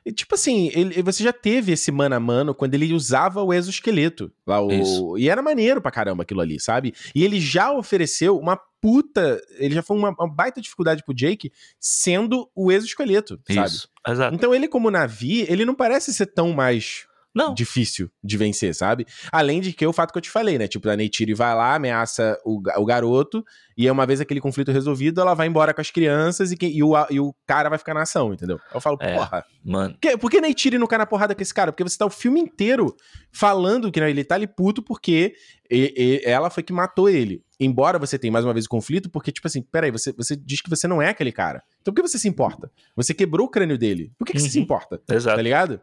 e, tipo assim, ele, você já teve esse mano a mano quando ele usava o exoesqueleto. Lá, o, e era maneiro pra caramba aquilo ali, sabe? E ele já ofereceu uma puta. Ele já foi uma, uma baita dificuldade pro Jake sendo o exoesqueleto, sabe? Isso, exato. Então ele, como Navi, ele não parece ser tão mais não. difícil de vencer, sabe? Além de que o fato que eu te falei, né? Tipo, a Neytiri vai lá, ameaça o, o garoto, e é uma vez aquele conflito resolvido, ela vai embora com as crianças e, que, e, o, e o cara vai ficar na ação, entendeu? Eu falo, é, porra. Mano. Que, por que Neytiri não cai na porrada com esse cara? Porque você tá o filme inteiro falando que né, ele tá ali puto porque e, e, ela foi que matou ele. Embora você tenha mais uma vez o conflito, porque, tipo assim, peraí, você, você diz que você não é aquele cara. Então por que você se importa? Você quebrou o crânio dele. Por que, que uhum. você se uhum. importa? Exato. Tá ligado?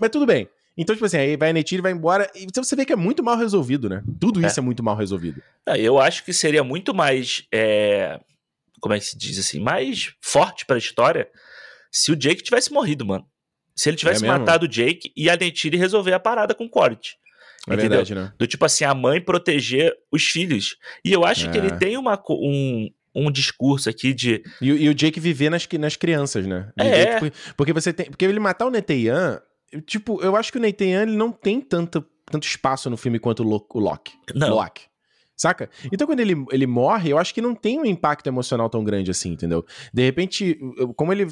Mas tudo bem. Então, tipo assim, aí vai a Neytiri, vai embora. E você vê que é muito mal resolvido, né? Tudo é. isso é, é muito mal resolvido. Eu acho que seria muito mais. É... Como é que se diz assim? Mais forte pra história se o Jake tivesse morrido, mano. Se ele tivesse é matado o Jake e a Neytiri resolver a parada com o Corit. É entendeu? verdade, né? Do tipo assim, a mãe proteger os filhos. E eu acho é. que ele é. tem uma, um, um discurso aqui de. E, e, o Jake viver nas, nas crianças, né? É. Porque, porque você tem. Porque ele matar o Neteian Tipo, eu acho que o Nathan ele não tem tanto, tanto espaço no filme quanto o Loki. Não. Loki. Saca? Então, quando ele, ele morre, eu acho que não tem um impacto emocional tão grande assim, entendeu? De repente, como ele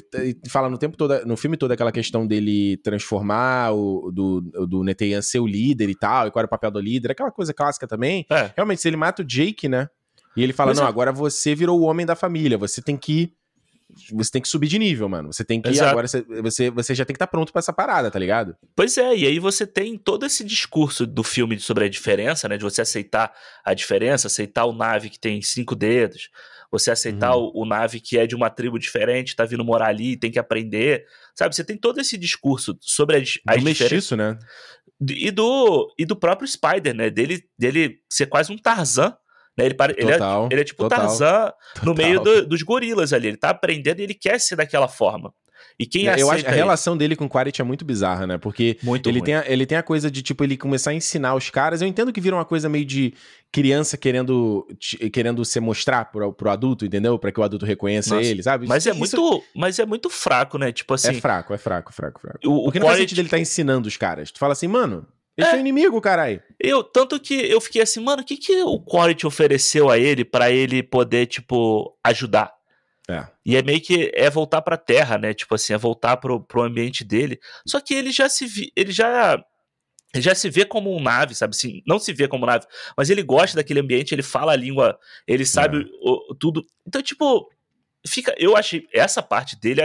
fala no tempo todo, no filme todo, aquela questão dele transformar o do, do Netean ser o líder e tal, e qual era o papel do líder, aquela coisa clássica também. É. Realmente, se ele mata o Jake, né? E ele fala: Mas não, é... agora você virou o homem da família, você tem que você tem que subir de nível, mano. Você tem que. Exato. Agora você, você já tem que estar tá pronto para essa parada, tá ligado? Pois é, e aí você tem todo esse discurso do filme sobre a diferença, né? De você aceitar a diferença, aceitar o nave que tem cinco dedos, você aceitar uhum. o, o, nave que é de uma tribo diferente, tá vindo morar ali, tem que aprender. Sabe? Você tem todo esse discurso sobre as, as diferenças. né? E do, e do próprio Spider, né? Dele, dele ser quase um Tarzan né? Ele, ele, é, ele é tipo total, Tarzan total. no meio do, dos gorilas ali. Ele tá aprendendo e ele quer ser daquela forma. E quem é, Eu acho que a relação dele com o Quaritch é muito bizarra, né? Porque muito ele, tem a, ele tem a coisa de, tipo, ele começar a ensinar os caras. Eu entendo que vira uma coisa meio de criança querendo, querendo se mostrar pro, pro adulto, entendeu? Para que o adulto reconheça Nossa. ele, sabe? Mas é, muito, mas é muito fraco, né? Tipo assim. É fraco, é fraco, fraco, fraco. O, Porque o não faz sentido ele tá ensinando os caras. Tu fala assim, mano, eles é. são inimigo, caralho. Eu, tanto que eu fiquei assim, mano, o que, que o Quality ofereceu a ele para ele poder, tipo, ajudar? É. E é meio que é voltar pra terra, né? Tipo assim, é voltar pro, pro ambiente dele. Só que ele já se vi, ele já ele já se vê como um nave, sabe assim, não se vê como nave, mas ele gosta daquele ambiente, ele fala a língua, ele sabe é. o, tudo. Então, tipo, fica, eu achei essa parte dele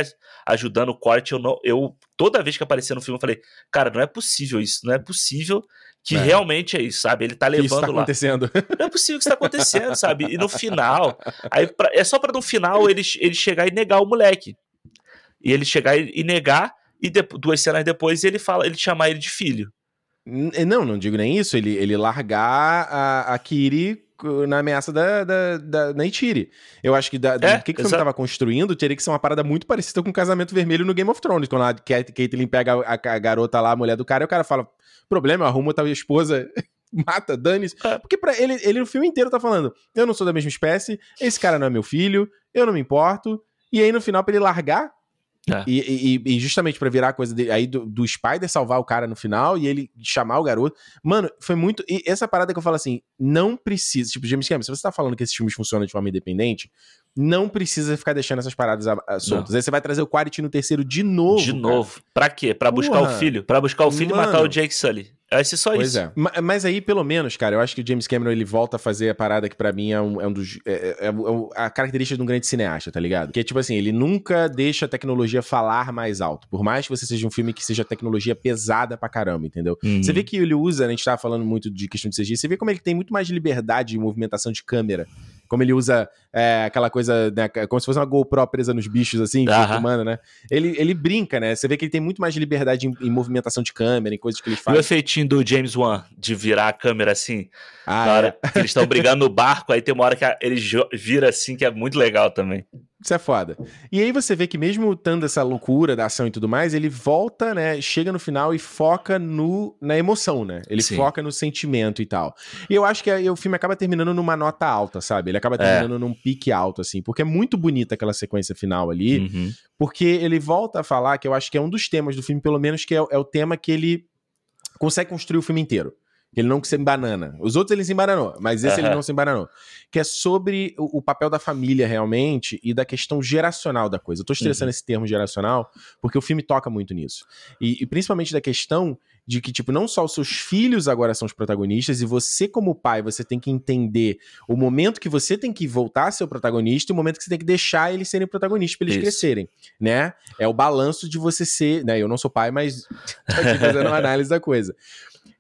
ajudando o corte, eu não, eu toda vez que aparecia no filme eu falei, cara, não é possível isso, não é possível que é. realmente é isso, sabe? Ele tá levando isso tá lá. acontecendo. Não é possível que isso tá acontecendo, sabe? E no final, aí pra, é só para no final ele, ele chegar e negar o moleque. E ele chegar e, e negar e de, duas cenas depois ele fala, ele chamar ele de filho. Não, não digo nem isso. Ele, ele largar a, a Kiri na ameaça da, da, da Neytiri. Eu acho que da, é, do que, que o filme estava construindo teria que ser uma parada muito parecida com o Casamento Vermelho no Game of Thrones, quando a Caitlyn pega a, a, garota lá, a mulher do cara, e o cara fala, problema, eu arrumo a tua esposa... Mata, dane-se. É. Porque pra ele, ele no filme inteiro tá falando: eu não sou da mesma espécie, esse cara não é meu filho, eu não me importo. E aí no final, pra ele largar É. E, e, e, justamente para virar a coisa aí do, do, Spider salvar o cara no final e ele chamar o garoto. Mano, foi muito. E essa parada que eu falo assim, não precisa. Tipo, James Cameron, se você tá falando que esses filmes funcionam de forma independente, não precisa ficar deixando essas paradas soltas. Não. Aí você vai trazer o Quarity no terceiro de novo. De novo. Cara. Pra quê? Pra buscar o filho? Pra buscar o filho Mano. e matar o Jake Sully. Vai ser só pois isso. Pois é. Mas aí, pelo menos, cara, eu acho que o James Cameron ele volta a fazer a parada que para mim é um, é um dos. É, é, é, a característica de um grande cineasta, tá ligado? Que é tipo assim, ele nunca deixa a tecnologia falar mais alto. Por mais que você seja um filme que seja tecnologia pesada pra caramba, entendeu? Uhum. Você vê que ele usa, né, a gente tava falando muito de questão de CG, você vê como ele tem muito mais liberdade de movimentação de câmera como ele usa é, aquela coisa, né, como se fosse uma GoPro presa nos bichos, assim, filmando, né? Ele, ele brinca, né? Você vê que ele tem muito mais liberdade em, em movimentação de câmera, em coisas que ele faz. E o efeitinho do James Wan, de virar a câmera assim, ah, na hora é. que eles estão brigando no barco, aí tem uma hora que ele vira assim, que é muito legal também. Isso é foda. E aí você vê que mesmo estando essa loucura da ação e tudo mais, ele volta, né? Chega no final e foca no, na emoção, né? Ele Sim. foca no sentimento e tal. E eu acho que aí, o filme acaba terminando numa nota alta, sabe? Ele acaba é. terminando é. num pique alto, assim. Porque é muito bonita aquela sequência final ali. Uhum. Porque ele volta a falar, que eu acho que é um dos temas do filme, pelo menos, que é, é o tema que ele consegue construir o filme inteiro. Ele não se embanana. Os outros ele se embananou, mas esse uhum. ele não se embananou. Que é sobre o, o, papel da família realmente e da questão geracional da coisa. Eu tô estressando uhum. esse termo geracional porque o filme toca muito nisso. E, e, principalmente da questão de que, tipo, não só os seus filhos agora são os protagonistas, e você, como pai, você tem que entender o momento que você tem que voltar a ser o protagonista e o momento que você tem que deixar eles serem protagonistas para eles Isso. crescerem, né? É o balanço de você ser, né? Eu não sou pai, mas tô aqui fazendo uma análise da coisa.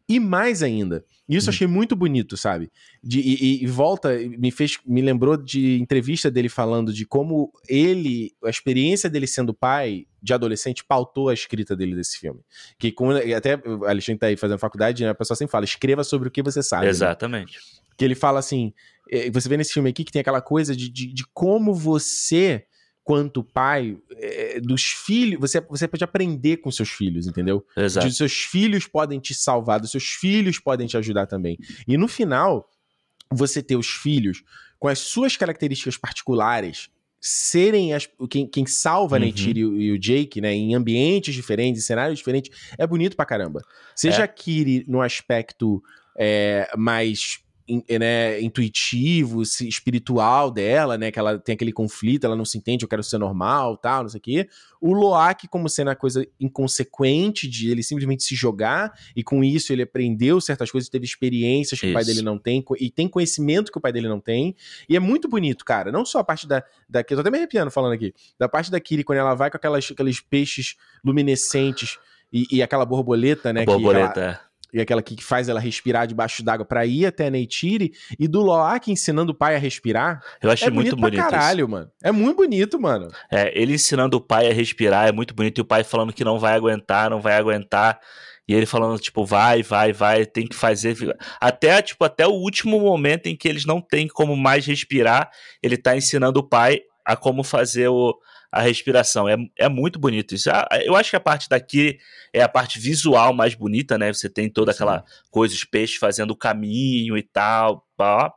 E mais ainda, isso eu hum. achei muito bonito, sabe? De, e, e, volta, me fez, me lembrou de entrevista dele falando de como ele, a experiência dele sendo pai de adolescente pautou a escrita dele desse filme. Que com, até o Alexandre tá aí fazendo faculdade, né, a pessoa sempre fala, escreva sobre o que você sabe. Né? Exatamente. Né? Que ele fala assim, eh, você vê nesse filme aqui que tem aquela coisa de, de, de como você quanto pai, é, dos filhos, você, você pode aprender com seus filhos, entendeu? Exato. De seus filhos podem te salvar, dos seus filhos podem te ajudar também. E no final, você ter os filhos com as suas características particulares serem as, quem, quem salva uhum. né, Neytiri e, o Jake, né, em ambientes diferentes, em cenários diferentes, é bonito pra caramba. Seja é. a Kiri no aspecto é, mais né, intuitivo, espiritual dela, né? Que ela tem aquele conflito, ela não se entende, eu quero ser normal, tal, não sei o quê. O Loak, como sendo a coisa inconsequente de ele simplesmente se jogar, e com isso ele aprendeu certas coisas, teve experiências que isso. o pai dele não tem, e tem conhecimento que o pai dele não tem. E é muito bonito, cara. Não só a parte da. da eu tô até me arrepiando falando aqui. Da parte da Kiri, quando ela vai com aquelas, aqueles peixes luminescentes e, e aquela borboleta, né? A borboleta, é e aquela que faz ela respirar debaixo d'água para ir até a Neytiri, e do Loak ensinando o pai a respirar. Eu achei é muito bonito. Pra caralho, isso. mano. É muito bonito, mano. É, ele ensinando o pai a respirar é muito bonito, e o pai falando que não vai aguentar, não vai aguentar. E ele falando, tipo, vai, vai, vai, tem que fazer. Até, tipo, até o último momento em que eles não têm como mais respirar, ele tá ensinando o pai a como fazer o, a respiração. É, é muito bonito isso. Ah, eu acho que a parte daqui é a parte visual mais bonita, né? Você tem toda aquela coisa, os peixes fazendo o caminho e tal. Ó.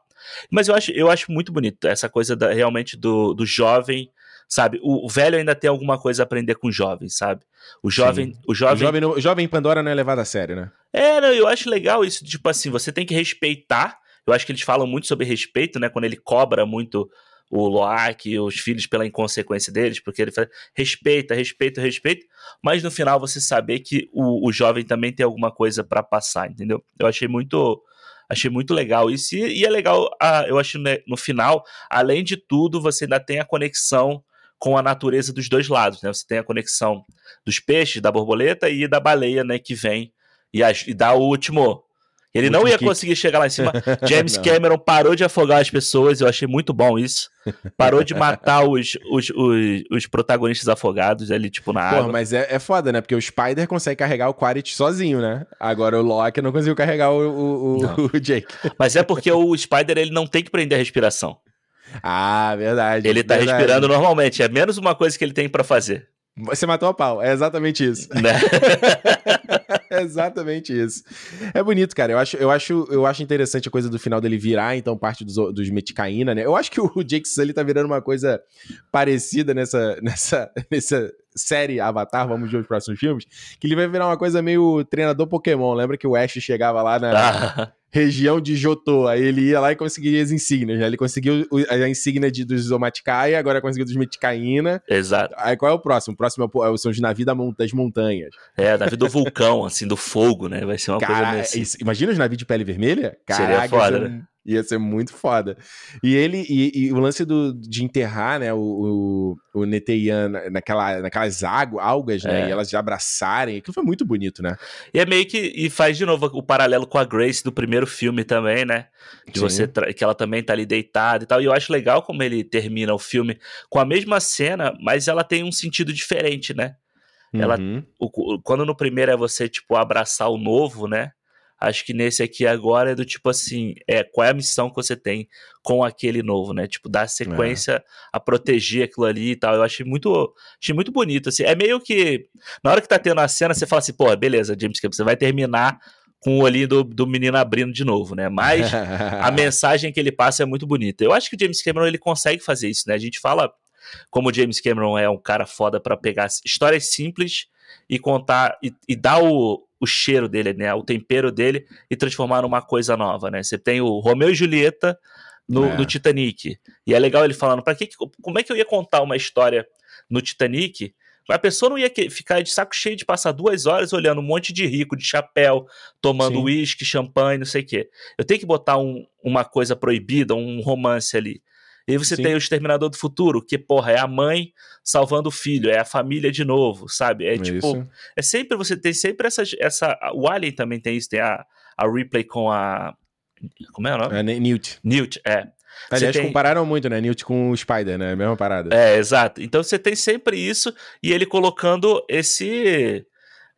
Mas eu acho, eu acho muito bonito essa coisa da, realmente do, do jovem sabe? O, o, velho ainda tem alguma coisa a aprender com o jovem, sabe? O jovem, o jovem, o jovem, o jovem Pandora não é levado a sério, né? É, não, eu acho legal isso, tipo assim, você tem que respeitar. Eu acho que eles falam muito sobre respeito, né? Quando ele cobra muito o Loak e os filhos pela inconsequência deles, porque ele fala, respeita, respeita, respeita, mas no final você saber que o, o jovem também tem alguma coisa para passar, entendeu? Eu achei muito achei muito legal isso e, e é legal, ah, eu acho né, no final, além de tudo, você ainda tem a conexão com a natureza dos dois lados, né? Você tem a conexão dos peixes, da borboleta e da baleia, né, que vem e, e dá o último ele não ia kick. conseguir chegar lá em cima. James Cameron parou de afogar as pessoas, eu achei muito bom isso. Parou de matar os, os, os, os protagonistas afogados ali, tipo, na água. Porra, mas é, é foda, né? Porque o Spider consegue carregar o Quaritch sozinho, né? Agora o Loki não conseguiu carregar o, o, o, Jake. Mas é porque o Spider ele não tem que prender a respiração. Ah, verdade. Ele tá verdade. respirando normalmente, é menos uma coisa que ele tem para fazer. Você matou a pau, é exatamente isso. Né? é exatamente isso. É bonito, cara. Eu acho, eu, acho, eu acho interessante a coisa do final dele virar, então, parte dos, dos Meticaína, né? Eu acho que o Jake Sully tá virando uma coisa parecida nessa, nessa, nessa série Avatar, vamos ver os próximos filmes, que ele vai virar uma coisa meio treinador Pokémon. Lembra que o Ash chegava lá na, ah. Região de Jotô, aí ele ia lá e conseguia as insígnias, né? Ele conseguiu a insígnia de, dos Zomaticaia, agora conseguiu dos Meticaína. Exato. Aí qual é o próximo? O próximo é o, são os navios das montanhas. É, navio do vulcão, assim, do fogo, né? Vai ser uma Cara, coisa assim. Imagina os navios de pele vermelha? Caraca, Seria foda, né? Ia ser muito foda. E ele, e, e o lance do, de enterrar, né, o, o, o Neteian naquela, naquelas águas, algas, né, é. e elas já abraçarem, aquilo foi muito bonito, né? E é meio que, e faz de novo o paralelo com a Grace do primeiro filme também, né? De Sim. você, que ela também tá ali deitada e tal. E eu acho legal como ele termina o filme com a mesma cena, mas ela tem um sentido diferente, né? Ela, uhum. o, quando no primeiro é você, tipo, abraçar o novo, né? Acho que nesse aqui agora é do tipo assim, é, qual é a missão que você tem com aquele novo, né? Tipo, dar sequência é. a proteger aquilo ali e tal. Eu achei muito, achei muito bonito, assim. É meio que, na hora que tá tendo a cena, você fala assim, pô, beleza, James Cameron, você vai terminar com o olhinho do, do menino abrindo de novo, né? Mas a mensagem que ele passa é muito bonita. Eu acho que o James Cameron, ele consegue fazer isso, né? A gente fala como o James Cameron é um cara foda para pegar histórias simples e contar e, e dar o, o cheiro dele, né? O tempero dele e transformar numa coisa nova, né? Você tem o Romeu e Julieta no, é. no Titanic. E é legal ele falando, para que como é que eu ia contar uma história no Titanic? A pessoa não ia ficar de saco cheio de passar duas horas olhando um monte de rico de chapéu, tomando uísque, champanhe, não sei o quê. Eu tenho que botar um, uma coisa proibida, um romance ali. E você Sim. tem o Exterminador do Futuro, que, porra, é a mãe salvando o filho, é a família de novo, sabe? É tipo. Isso. É sempre, você tem sempre essa. essa o Alien também tem isso, tem a, a replay com a. Como é o nome? É, Newt. Newt, é. Aliás, tem... compararam muito, né? Newt com o Spider, né? Mesma parada. É, exato. Então você tem sempre isso e ele colocando esse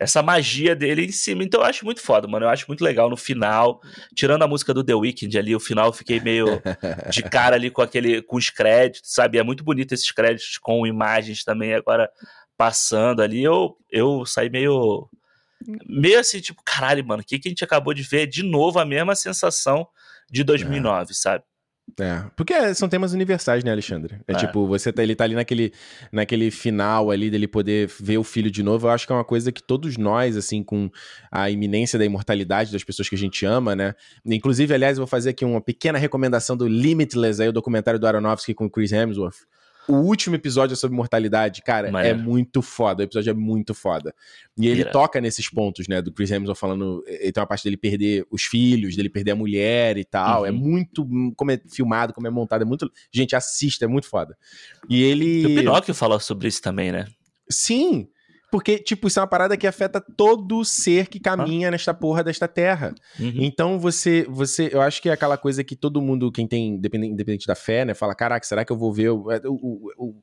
essa magia dele em cima. Então eu acho muito foda, mano. Eu acho muito legal no final. Tirando a música do The Weeknd ali, o final eu fiquei meio de cara ali com aquele com os créditos, sabe? É muito bonito esses créditos com imagens também agora passando ali. Eu eu saí meio meio assim, tipo, caralho, mano, o que, que a gente acabou de ver? De novo a mesma sensação de 2009, é. sabe? É, porque são temas universais, né, Alexandre? É, é, tipo, você tá, ele tá ali naquele, naquele final ali dele poder ver o filho de novo. Eu acho que é uma coisa que todos nós, assim, com a iminência da imortalidade das pessoas que a gente ama, né? Inclusive, aliás, eu vou fazer aqui uma pequena recomendação do Limitless, aí, o documentário do Aronofsky com o Chris Hemsworth. O último episódio é sobre mortalidade, cara, é muito foda. O episódio é muito foda. E ele toca nesses pontos, né? Do Chris Hemsworth falando. Ele tem uma parte dele perder os filhos, dele perder a mulher e tal. É uhum. É muito. Como é filmado, como é montado. É muito. Gente, assista, é muito foda. E ele. O Pinóquio fala sobre isso também, né? Sim. Porque, tipo, isso é uma parada que afeta todo ser que caminha ah. nesta porra desta terra. Uhum. Então, você, você. Eu acho que é aquela coisa que todo mundo, quem tem, independente, independente da fé, né, fala: caraca, será que eu vou ver o, é, o, o,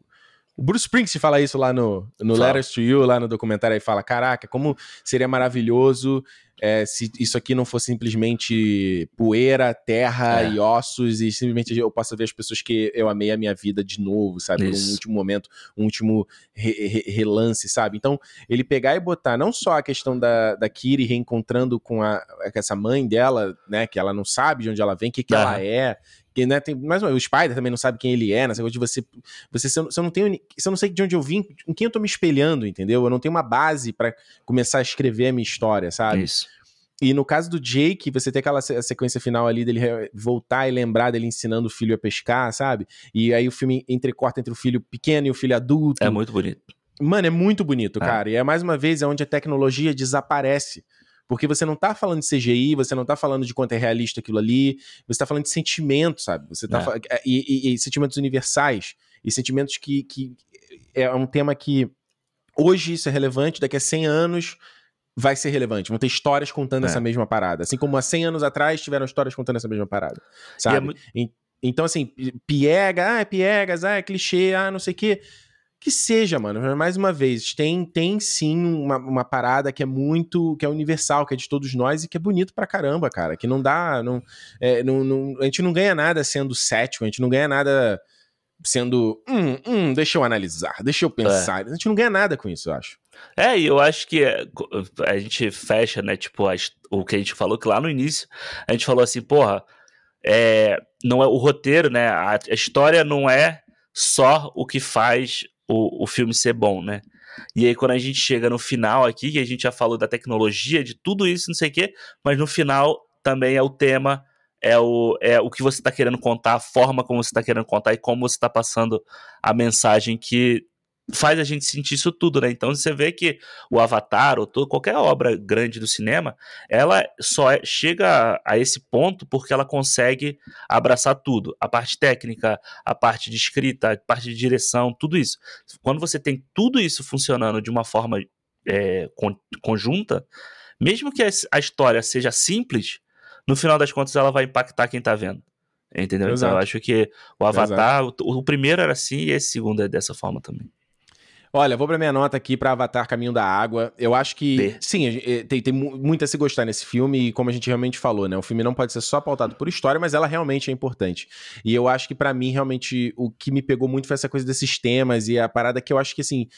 o Bruce Springsteen fala isso lá no, no Letters to You, lá no documentário, aí fala: caraca, como seria maravilhoso é, se isso aqui não fosse simplesmente poeira, terra é. e ossos, e simplesmente eu possa ver as pessoas que eu amei a minha vida de novo, sabe? Isso. Um último momento, um último re re relance, sabe? Então, ele pegar e botar não só a questão da, da Kiri reencontrando com, a, com essa mãe dela, né? Que ela não sabe de onde ela vem, o que, que ela é, que, né, tem, mais uma, o Spider também não sabe quem ele é, nessa coisa de você. Você, se eu, se eu não tenho. Se eu não sei de onde eu vim, em quem eu tô me espelhando, entendeu? Eu não tenho uma base para começar a escrever a minha história, sabe? Isso. E no caso do Jake, você tem aquela sequência final ali dele voltar e lembrar dele ensinando o filho a pescar, sabe? E aí o filme entrecorta entre o filho pequeno e o filho adulto. É muito bonito. Mano, é muito bonito, é. cara. E é mais uma vez é onde a tecnologia desaparece. Porque você não tá falando de CGI, você não tá falando de quanto é realista aquilo ali, você tá falando de sentimentos, sabe? Você tá é. é. e, e, e, sentimentos universais. E sentimentos que, que é um tema que hoje isso é relevante, daqui a 100 anos vai ser relevante. Vão ter histórias contando é. essa mesma parada. Assim como há 100 anos atrás tiveram histórias contando essa mesma parada. É sabe? É muito... Então, assim, piega, ah, é piegas, ah, é clichê, ah, não sei o quê. Que seja, mano. Mais uma vez, tem, tem sim uma, uma parada que é muito. que é universal, que é de todos nós e que é bonito pra caramba, cara. Que não dá. Não, é, não, não, a gente não ganha nada sendo cético, a gente não ganha nada sendo. Hum, hum, deixa eu analisar, deixa eu pensar. É. A gente não ganha nada com isso, eu acho. É, e eu acho que é, a gente fecha, né? Tipo, a, o que a gente falou, que lá no início a gente falou assim, porra, é, não é o roteiro, né? A, a história não é só o que faz o, o filme ser bom, né? E aí, quando a gente chega no final aqui, que a gente já falou da tecnologia, de tudo isso, não sei o quê, mas no final também é o tema, é o, é o que você está querendo contar, a forma como você está querendo contar e como você está passando a mensagem que faz a gente sentir isso tudo, né? Então você vê que o Avatar ou todo, qualquer obra grande do cinema, ela só é, chega a esse ponto porque ela consegue abraçar tudo, a parte técnica, a parte de escrita, a parte de direção, tudo isso. Quando você tem tudo isso funcionando de uma forma é, conjunta, mesmo que a história seja simples, no final das contas ela vai impactar quem tá vendo. Entendeu? Exato. Então eu acho que o Avatar, o, o, primeiro era assim e esse segundo é dessa forma também. Olha, vou pra minha nota aqui pra Avatar Caminho da Água. Eu acho que, B. sim, eh, tem, tem muito a se gostar nesse filme, e como a gente realmente falou, né? O filme não pode ser só pautado por história, mas ela realmente é importante. E eu acho que para mim, realmente, o que me pegou muito foi essa coisa desses temas e a parada que eu acho que, assim,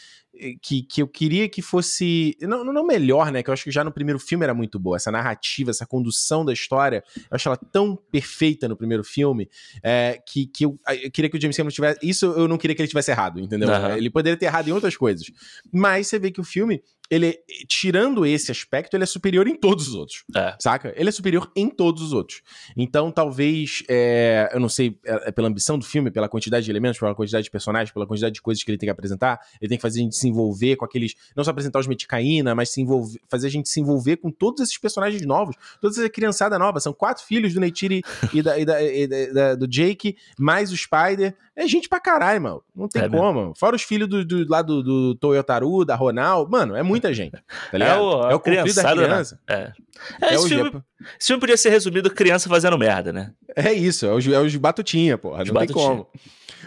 que, que eu queria que fosse. Não, não melhor, né? Que eu acho que já no primeiro filme era muito boa. Essa narrativa, essa condução da história, eu acho ela tão perfeita no primeiro filme é, que, que eu, eu, queria que o James Cameron tivesse. Isso eu não queria que ele tivesse errado, entendeu? Uhum. Ele poderia ter errado em outras coisas. Mas você vê que o filme ele, tirando esse aspecto, ele é superior em todos os outros. É. Saca? Ele é superior em todos os outros. Então, talvez, é, eu não sei, é, é, pela ambição do filme, pela quantidade de elementos, pela quantidade de personagens, pela quantidade de coisas que ele tem que apresentar, ele tem que fazer a gente se envolver com aqueles. Não só apresentar os Meticaína, mas se envolver, fazer a gente se envolver com todos esses personagens novos, toda essa criançada nova. São quatro filhos do Neytiri e, da, e, da, e da, do Jake, mais o Spider. É gente pra caralho, mano. Não tem é como. Mesmo. Fora os filhos do, do, lá do, do Toyotaru, da Ronald. Mano, é muita gente. Tá é o, é o conflito da né? criança. Né? É. é, é esse, filme, esse, filme, podia ser resumido criança fazendo merda, né? É isso, é os, é os batutinha, porra. Os não batutinha. tem como.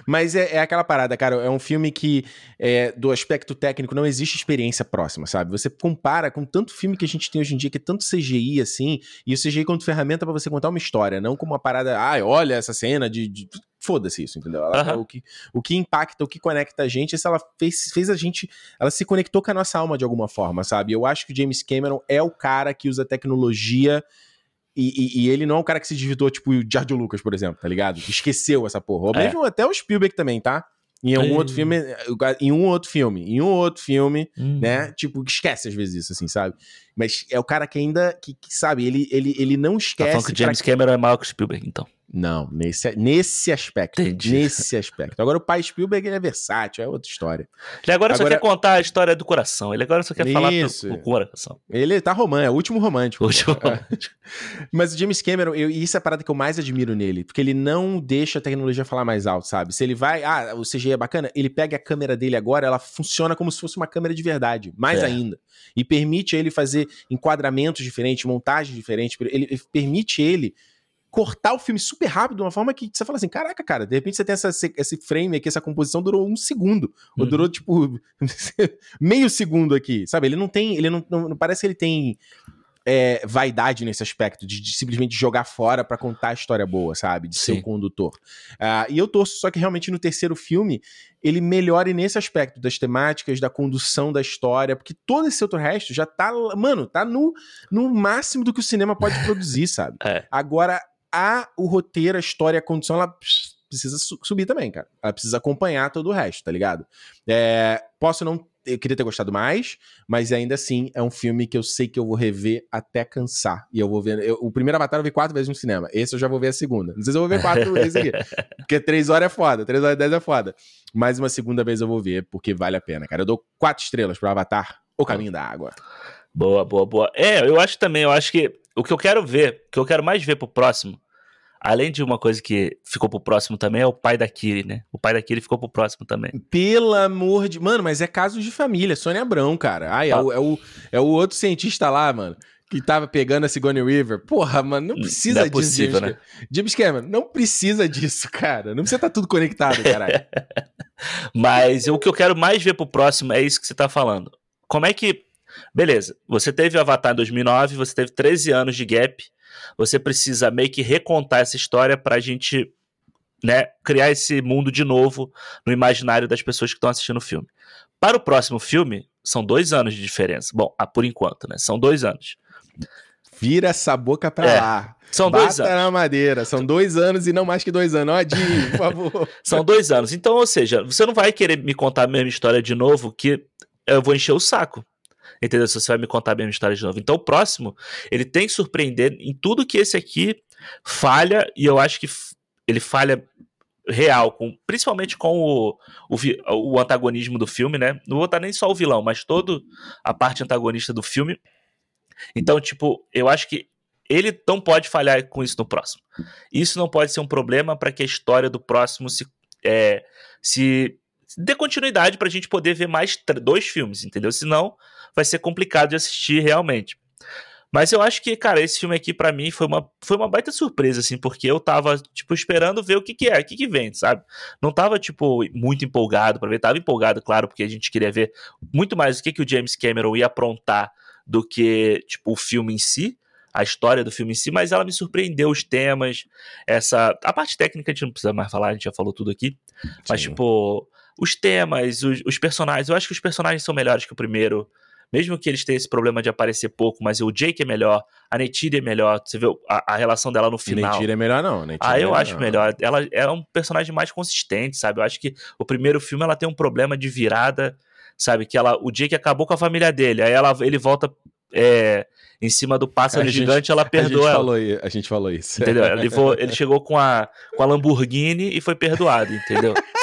Mas é, é, aquela parada, cara. É um filme que, é, do aspecto técnico, não existe experiência próxima, sabe? Você compara com tanto filme que a gente tem hoje em dia, que é tanto CGI assim, e o CGI como ferramenta para você contar uma história, não como uma parada, ai, ah, olha essa cena de. de... Foda-se isso, entendeu? Ela, uhum. o, que, o que impacta, o que conecta a gente, se ela fez, fez a gente. Ela se conectou com a nossa alma de alguma forma, sabe? Eu acho que o James Cameron é o cara que usa tecnologia e, e, e, ele não é um cara que se dividou, tipo o George Lucas, por exemplo, tá ligado? Que esqueceu essa porra. Ou é. mesmo até o Spielberg também, tá? Em um outro filme, em um outro filme, em um outro filme, hum. né? Tipo, esquece às vezes isso, assim, sabe? Mas é o cara que ainda, que, que sabe, ele, ele, ele não esquece. Tá falando que o James Cameron é maior que o Spielberg, então. Não, nesse, nesse aspecto. Entendi. Nesse aspecto. Agora, o pai Spielberg ele é versátil, é outra história. Ele agora, agora só quer contar a história do coração. Ele agora só quer Isso. falar pro, coração. Ele tá romântico, é o último romântico. O último romântico. Mas o James Cameron, eu, isso é a parada que eu mais admiro nele, porque ele não deixa a tecnologia falar mais alto, sabe? Se ele vai, ah, o CGI é bacana, ele pega a câmera dele agora, ela funciona como se fosse uma câmera de verdade, mais é. ainda. E permite ele fazer enquadramentos diferentes, montagens diferentes, ele, ele permite ele cortar o filme super rápido, de uma forma que você fala assim: caraca, cara, de repente você tem essa, esse frame aqui, essa composição durou um segundo. Ou uhum. durou, tipo, meio segundo aqui. Sabe? Ele não tem. Ele não, não, não parece que ele tem. É, vaidade nesse aspecto, de, de simplesmente jogar fora para contar a história boa, sabe? De Sim. ser o condutor. Uh, e eu torço só que realmente no terceiro filme ele melhore nesse aspecto das temáticas, da condução da história, porque todo esse outro resto já tá, mano, tá no, no máximo do que o cinema pode produzir, sabe? É. Agora, a o roteiro, a história, a condição, ela precisa su subir também, cara. Ela precisa acompanhar todo o resto, tá ligado? É, posso não. Eu queria ter gostado mais, mas ainda assim é um filme que eu sei que eu vou rever até cansar. E eu vou ver. Eu, o primeiro Avatar eu vi quatro vezes no cinema. Esse eu já vou ver a segunda. Não sei se eu vou ver quatro vezes aqui. Porque três horas é foda, três horas e dez é foda. Mais uma segunda vez eu vou ver, porque vale a pena, cara. Eu dou quatro estrelas pro Avatar, O Caminho da Água. Boa, boa, boa. É, eu acho também, eu acho que o que eu quero ver, o que eu quero mais ver pro próximo, além de uma coisa que ficou pro próximo também, é o pai da Kiri, né? O pai da Kiri ficou pro próximo também. Pelo amor de. Mano, mas é caso de família, Sônia Abrão, cara. Ai, é, o, é, o, é o outro cientista lá, mano que tava pegando a Sigourney Weaver. Porra, mano, não precisa não é possível, disso. James, né? James Cameron, não precisa disso, cara. Não precisa estar tá tudo conectado, caralho. Mas o que eu quero mais ver pro próximo é isso que você tá falando. Como é que Beleza, você teve o Avatar em 2009, você teve 13 anos de gap, você precisa meio que recontar essa história pra gente né, criar esse mundo de novo no imaginário das pessoas que estão assistindo o filme. Para o próximo filme, são dois anos de diferença. Bom, ah, por enquanto, né? São dois anos. Vira essa boca pra é, lá. São Bata dois anos. na madeira. São dois anos e não mais que dois anos. Ó, Adinho, por favor. são dois anos. Então, ou seja, você não vai querer me contar a mesma história de novo que eu vou encher o saco. Entendeu? Se você vai me contar a mesma história de novo. Então, o próximo, ele tem que surpreender em tudo que esse aqui falha, e eu acho que ele falha real, com, principalmente com o, o, o, antagonismo do filme, né? Não vou botar nem só o vilão, mas toda a parte antagonista do filme. Então, tipo, eu acho que ele não pode falhar com isso no próximo. Isso não pode ser um problema para que a história do próximo se, é, se dê continuidade para a gente poder ver mais dois filmes, entendeu? Senão vai ser complicado de assistir realmente. Mas eu acho que, cara, esse filme aqui para mim foi uma, foi uma baita surpresa, assim, porque eu tava, tipo, esperando ver o que que é, o que que vem, sabe? Não tava, tipo, muito empolgado para ver, tava empolgado, claro, porque a gente queria ver muito mais o que que o James Cameron ia aprontar do que, tipo, o filme em si, a história do filme em si, mas ela me surpreendeu os temas, essa... A parte técnica a gente não precisa mais falar, a gente já falou tudo aqui, mas, tipo, os temas, os, os personagens, eu acho que os personagens são melhores que o primeiro, mesmo que eles tenham esse problema de aparecer pouco, mas o Jake é melhor, a Neytiri é melhor, você vê a, a relação dela no final. Neytiri é melhor não, Neytiri Ah, eu é acho melhor. Ela, ela é um personagem mais consistente, sabe? Eu acho que o primeiro filme ela tem um problema de virada, sabe? Que ela, o Jake acabou com a família dele, aí ela, ele volta é, em cima do pássaro gigante, ela perdoa. A gente, falou, a gente falou isso. Entendeu? Ele, ele chegou com a, com a Lamborghini e foi perdoado, entendeu?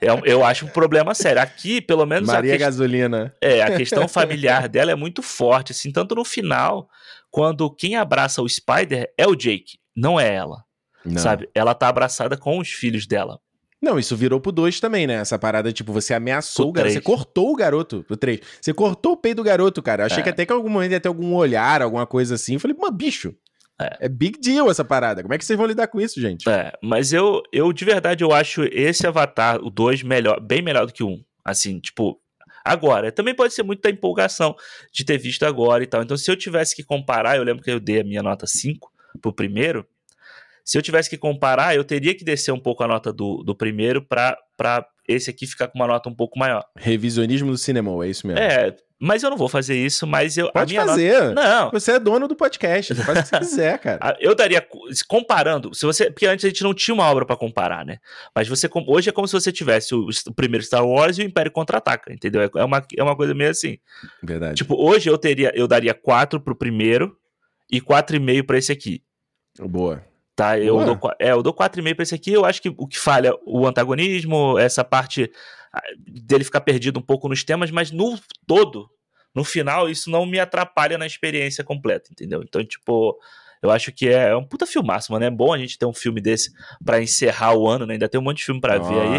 Eu, é eu acho um problema sério. Aqui, pelo menos. Maria que... Gasolina. É, a questão familiar dela é muito forte, assim, tanto no final, quando quem abraça o Spider é o Jake, não é ela. Não. Sabe? Ela tá abraçada com os filhos dela. Não, isso virou pro 2 também, né? Essa parada, tipo, você ameaçou o garoto. Você cortou o garoto pro 3. Você cortou o peito do garoto, cara. Eu achei é. que até que em algum momento ia ter algum olhar, alguma coisa assim. Eu falei, mano, bicho. É. é. big deal essa parada. Como é que vocês vão lidar com isso, gente? É, mas eu, eu de verdade, eu acho esse Avatar, o 2, melhor, bem melhor do que o 1. Um. Assim, tipo, agora. Também pode ser muito da empolgação de ter visto agora e tal. Então, se eu tivesse que comparar, eu lembro que eu dei a minha nota 5 pro primeiro. Se eu tivesse que comparar, eu teria que descer um pouco a nota do, do primeiro pra, pra esse aqui ficar com uma nota um pouco maior. Revisionismo do cinema, é isso mesmo? É, mas eu não vou fazer isso, mas eu. Pode fazer. Nota... Não. Você é dono do podcast, faz o que você quiser, cara. Eu daria. Comparando, se você. Porque antes a gente não tinha uma obra para comparar, né? Mas você. Hoje é como se você tivesse o, o primeiro Star Wars e o Império Contra-Ataca, entendeu? É uma, é uma coisa meio assim. Verdade. Tipo, hoje eu teria. Eu daria 4 pro primeiro e 4,5 para esse aqui. Boa. Tá, eu Boa. dou, é, eu dou 4,5 pra esse aqui. Eu acho que o que falha o antagonismo, essa parte dele ficar perdido um pouco nos temas, mas no todo, no final, isso não me atrapalha na experiência completa, entendeu? Então, tipo, eu acho que é, um puta filmaço, mano. É bom a gente ter um filme desse para encerrar o ano, né? Ainda tem um monte de filme para ver aí.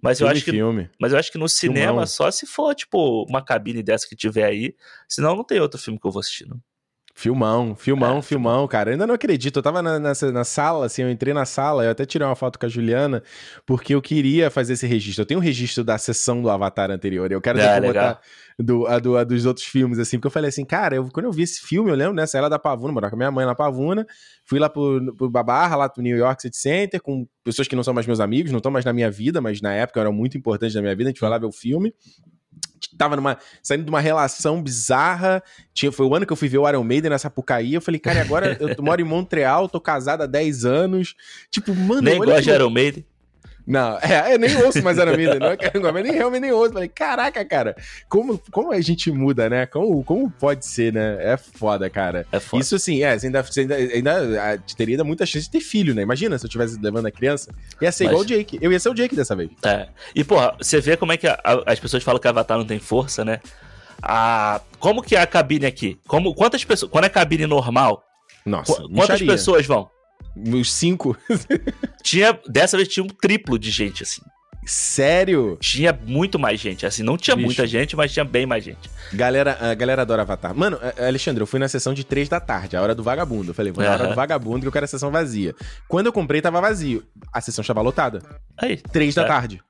Mas eu acho que filme. Mas eu acho que no cinema Filmão. só se for tipo uma cabine dessa que tiver aí, senão não tem outro filme que eu vou assistir, não. Filmão, filmão, é, filmão, cara. Eu ainda não acredito. Eu tava na, nessa, na sala, assim, eu entrei na sala, eu até tirei uma foto com a Juliana, porque eu queria fazer esse registro. Eu tenho um registro da sessão do Avatar anterior. Eu quero é, botar do, a, do, a dos outros filmes, assim, porque eu falei assim, cara, eu, quando eu vi esse filme, eu lembro, né? Lá da Pavuna, morar com a minha mãe na Pavuna, fui lá pro, pro Babarra, lá pro New York City Center, com pessoas que não são mais meus amigos, não estão mais na minha vida, mas na época eram muito importantes na minha vida. A gente foi lá ver o filme tava numa, saindo de uma relação bizarra. Tinha, foi o ano que eu fui ver o Iron Maiden na Sapucaí. Eu falei, cara, agora eu moro em Montreal, tô casado há 10 anos. Tipo, mano. Nem gosto de Iron Maiden. Não, é, eu nem ouço mais Maiden, não é mas nem realmente nem ouço. Falei, caraca, cara, como, como a gente muda, né? Como, como pode ser, né? É foda, cara. É foda. Isso assim, é, você ainda, você ainda, ainda teria muita chance de ter filho, né? Imagina se eu estivesse levando a criança. Ia ser mas... igual o Jake. Eu ia ser o Jake dessa vez. É. E, porra, você vê como é que a, a, as pessoas falam que a Avatar não tem força, né? A, como que é a cabine aqui? Como, quantas pessoas. Quando é cabine normal, Nossa, qu quantas pessoas vão? Os cinco. tinha, dessa vez tinha um triplo de gente, assim. Sério? Tinha muito mais gente, assim, não tinha Bicho. muita gente, mas tinha bem mais gente. Galera, a galera adora Avatar. Mano, Alexandre, eu fui na sessão de três da tarde, a hora do vagabundo. Eu falei, vou na uhum. hora do vagabundo que eu quero a sessão vazia. Quando eu comprei, tava vazio. A sessão estava lotada. Aí. Três é. da tarde.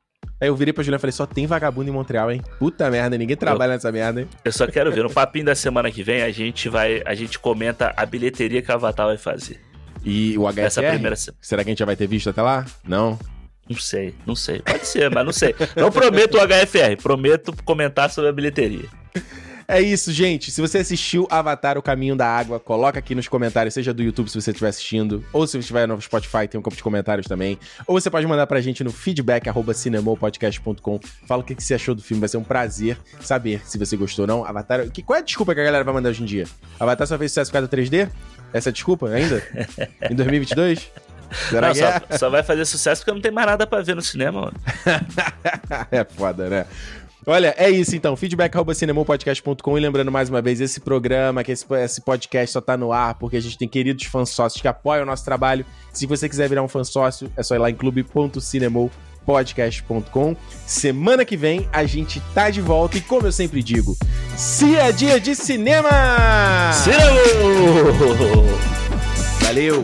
Aí eu virei pra Juliana e falei, só tem vagabundo em Montreal, hein? Puta merda, ninguém trabalha eu, nessa merda, hein? Eu só quero ver. No papinho da semana que vem, a gente vai. A gente comenta a bilheteria que a Avatar vai fazer. E o HFR? Essa primeira... Será que a gente já vai ter visto até lá? Não? Não sei, não sei. Pode ser, mas não sei. Não prometo o HFR, prometo comentar sobre a bilheteria. É isso, gente. Se você assistiu Avatar O Caminho da Água, coloca aqui nos comentários, seja do YouTube se você estiver assistindo, ou se você estiver no Spotify, tem um campo de comentários também. Ou você pode mandar pra gente no feedback cinemopodcast.com. Fala o que, você achou do filme. Vai ser um prazer saber se você gostou ou não. Avatar. Que, qual é a desculpa que a galera vai mandar hoje em dia? Avatar só fez sucesso por causa 3D? Essa é a desculpa ainda? em 2022? Será não, só, é? só, vai fazer sucesso porque não tem mais nada pra ver no cinema, mano. é foda, né? Olha, é isso então. Feedback.cinemopodcast.com e lembrando mais uma vez, esse programa, que esse, esse podcast só tá no ar porque a gente tem queridos fãs sócios que apoiam o nosso trabalho. Se você quiser virar um fã sócio, é só ir lá em clube.cinemopodcast.com. Semana que vem a gente tá de volta e como eu sempre digo, se é dia de cinema! Cinema! Valeu!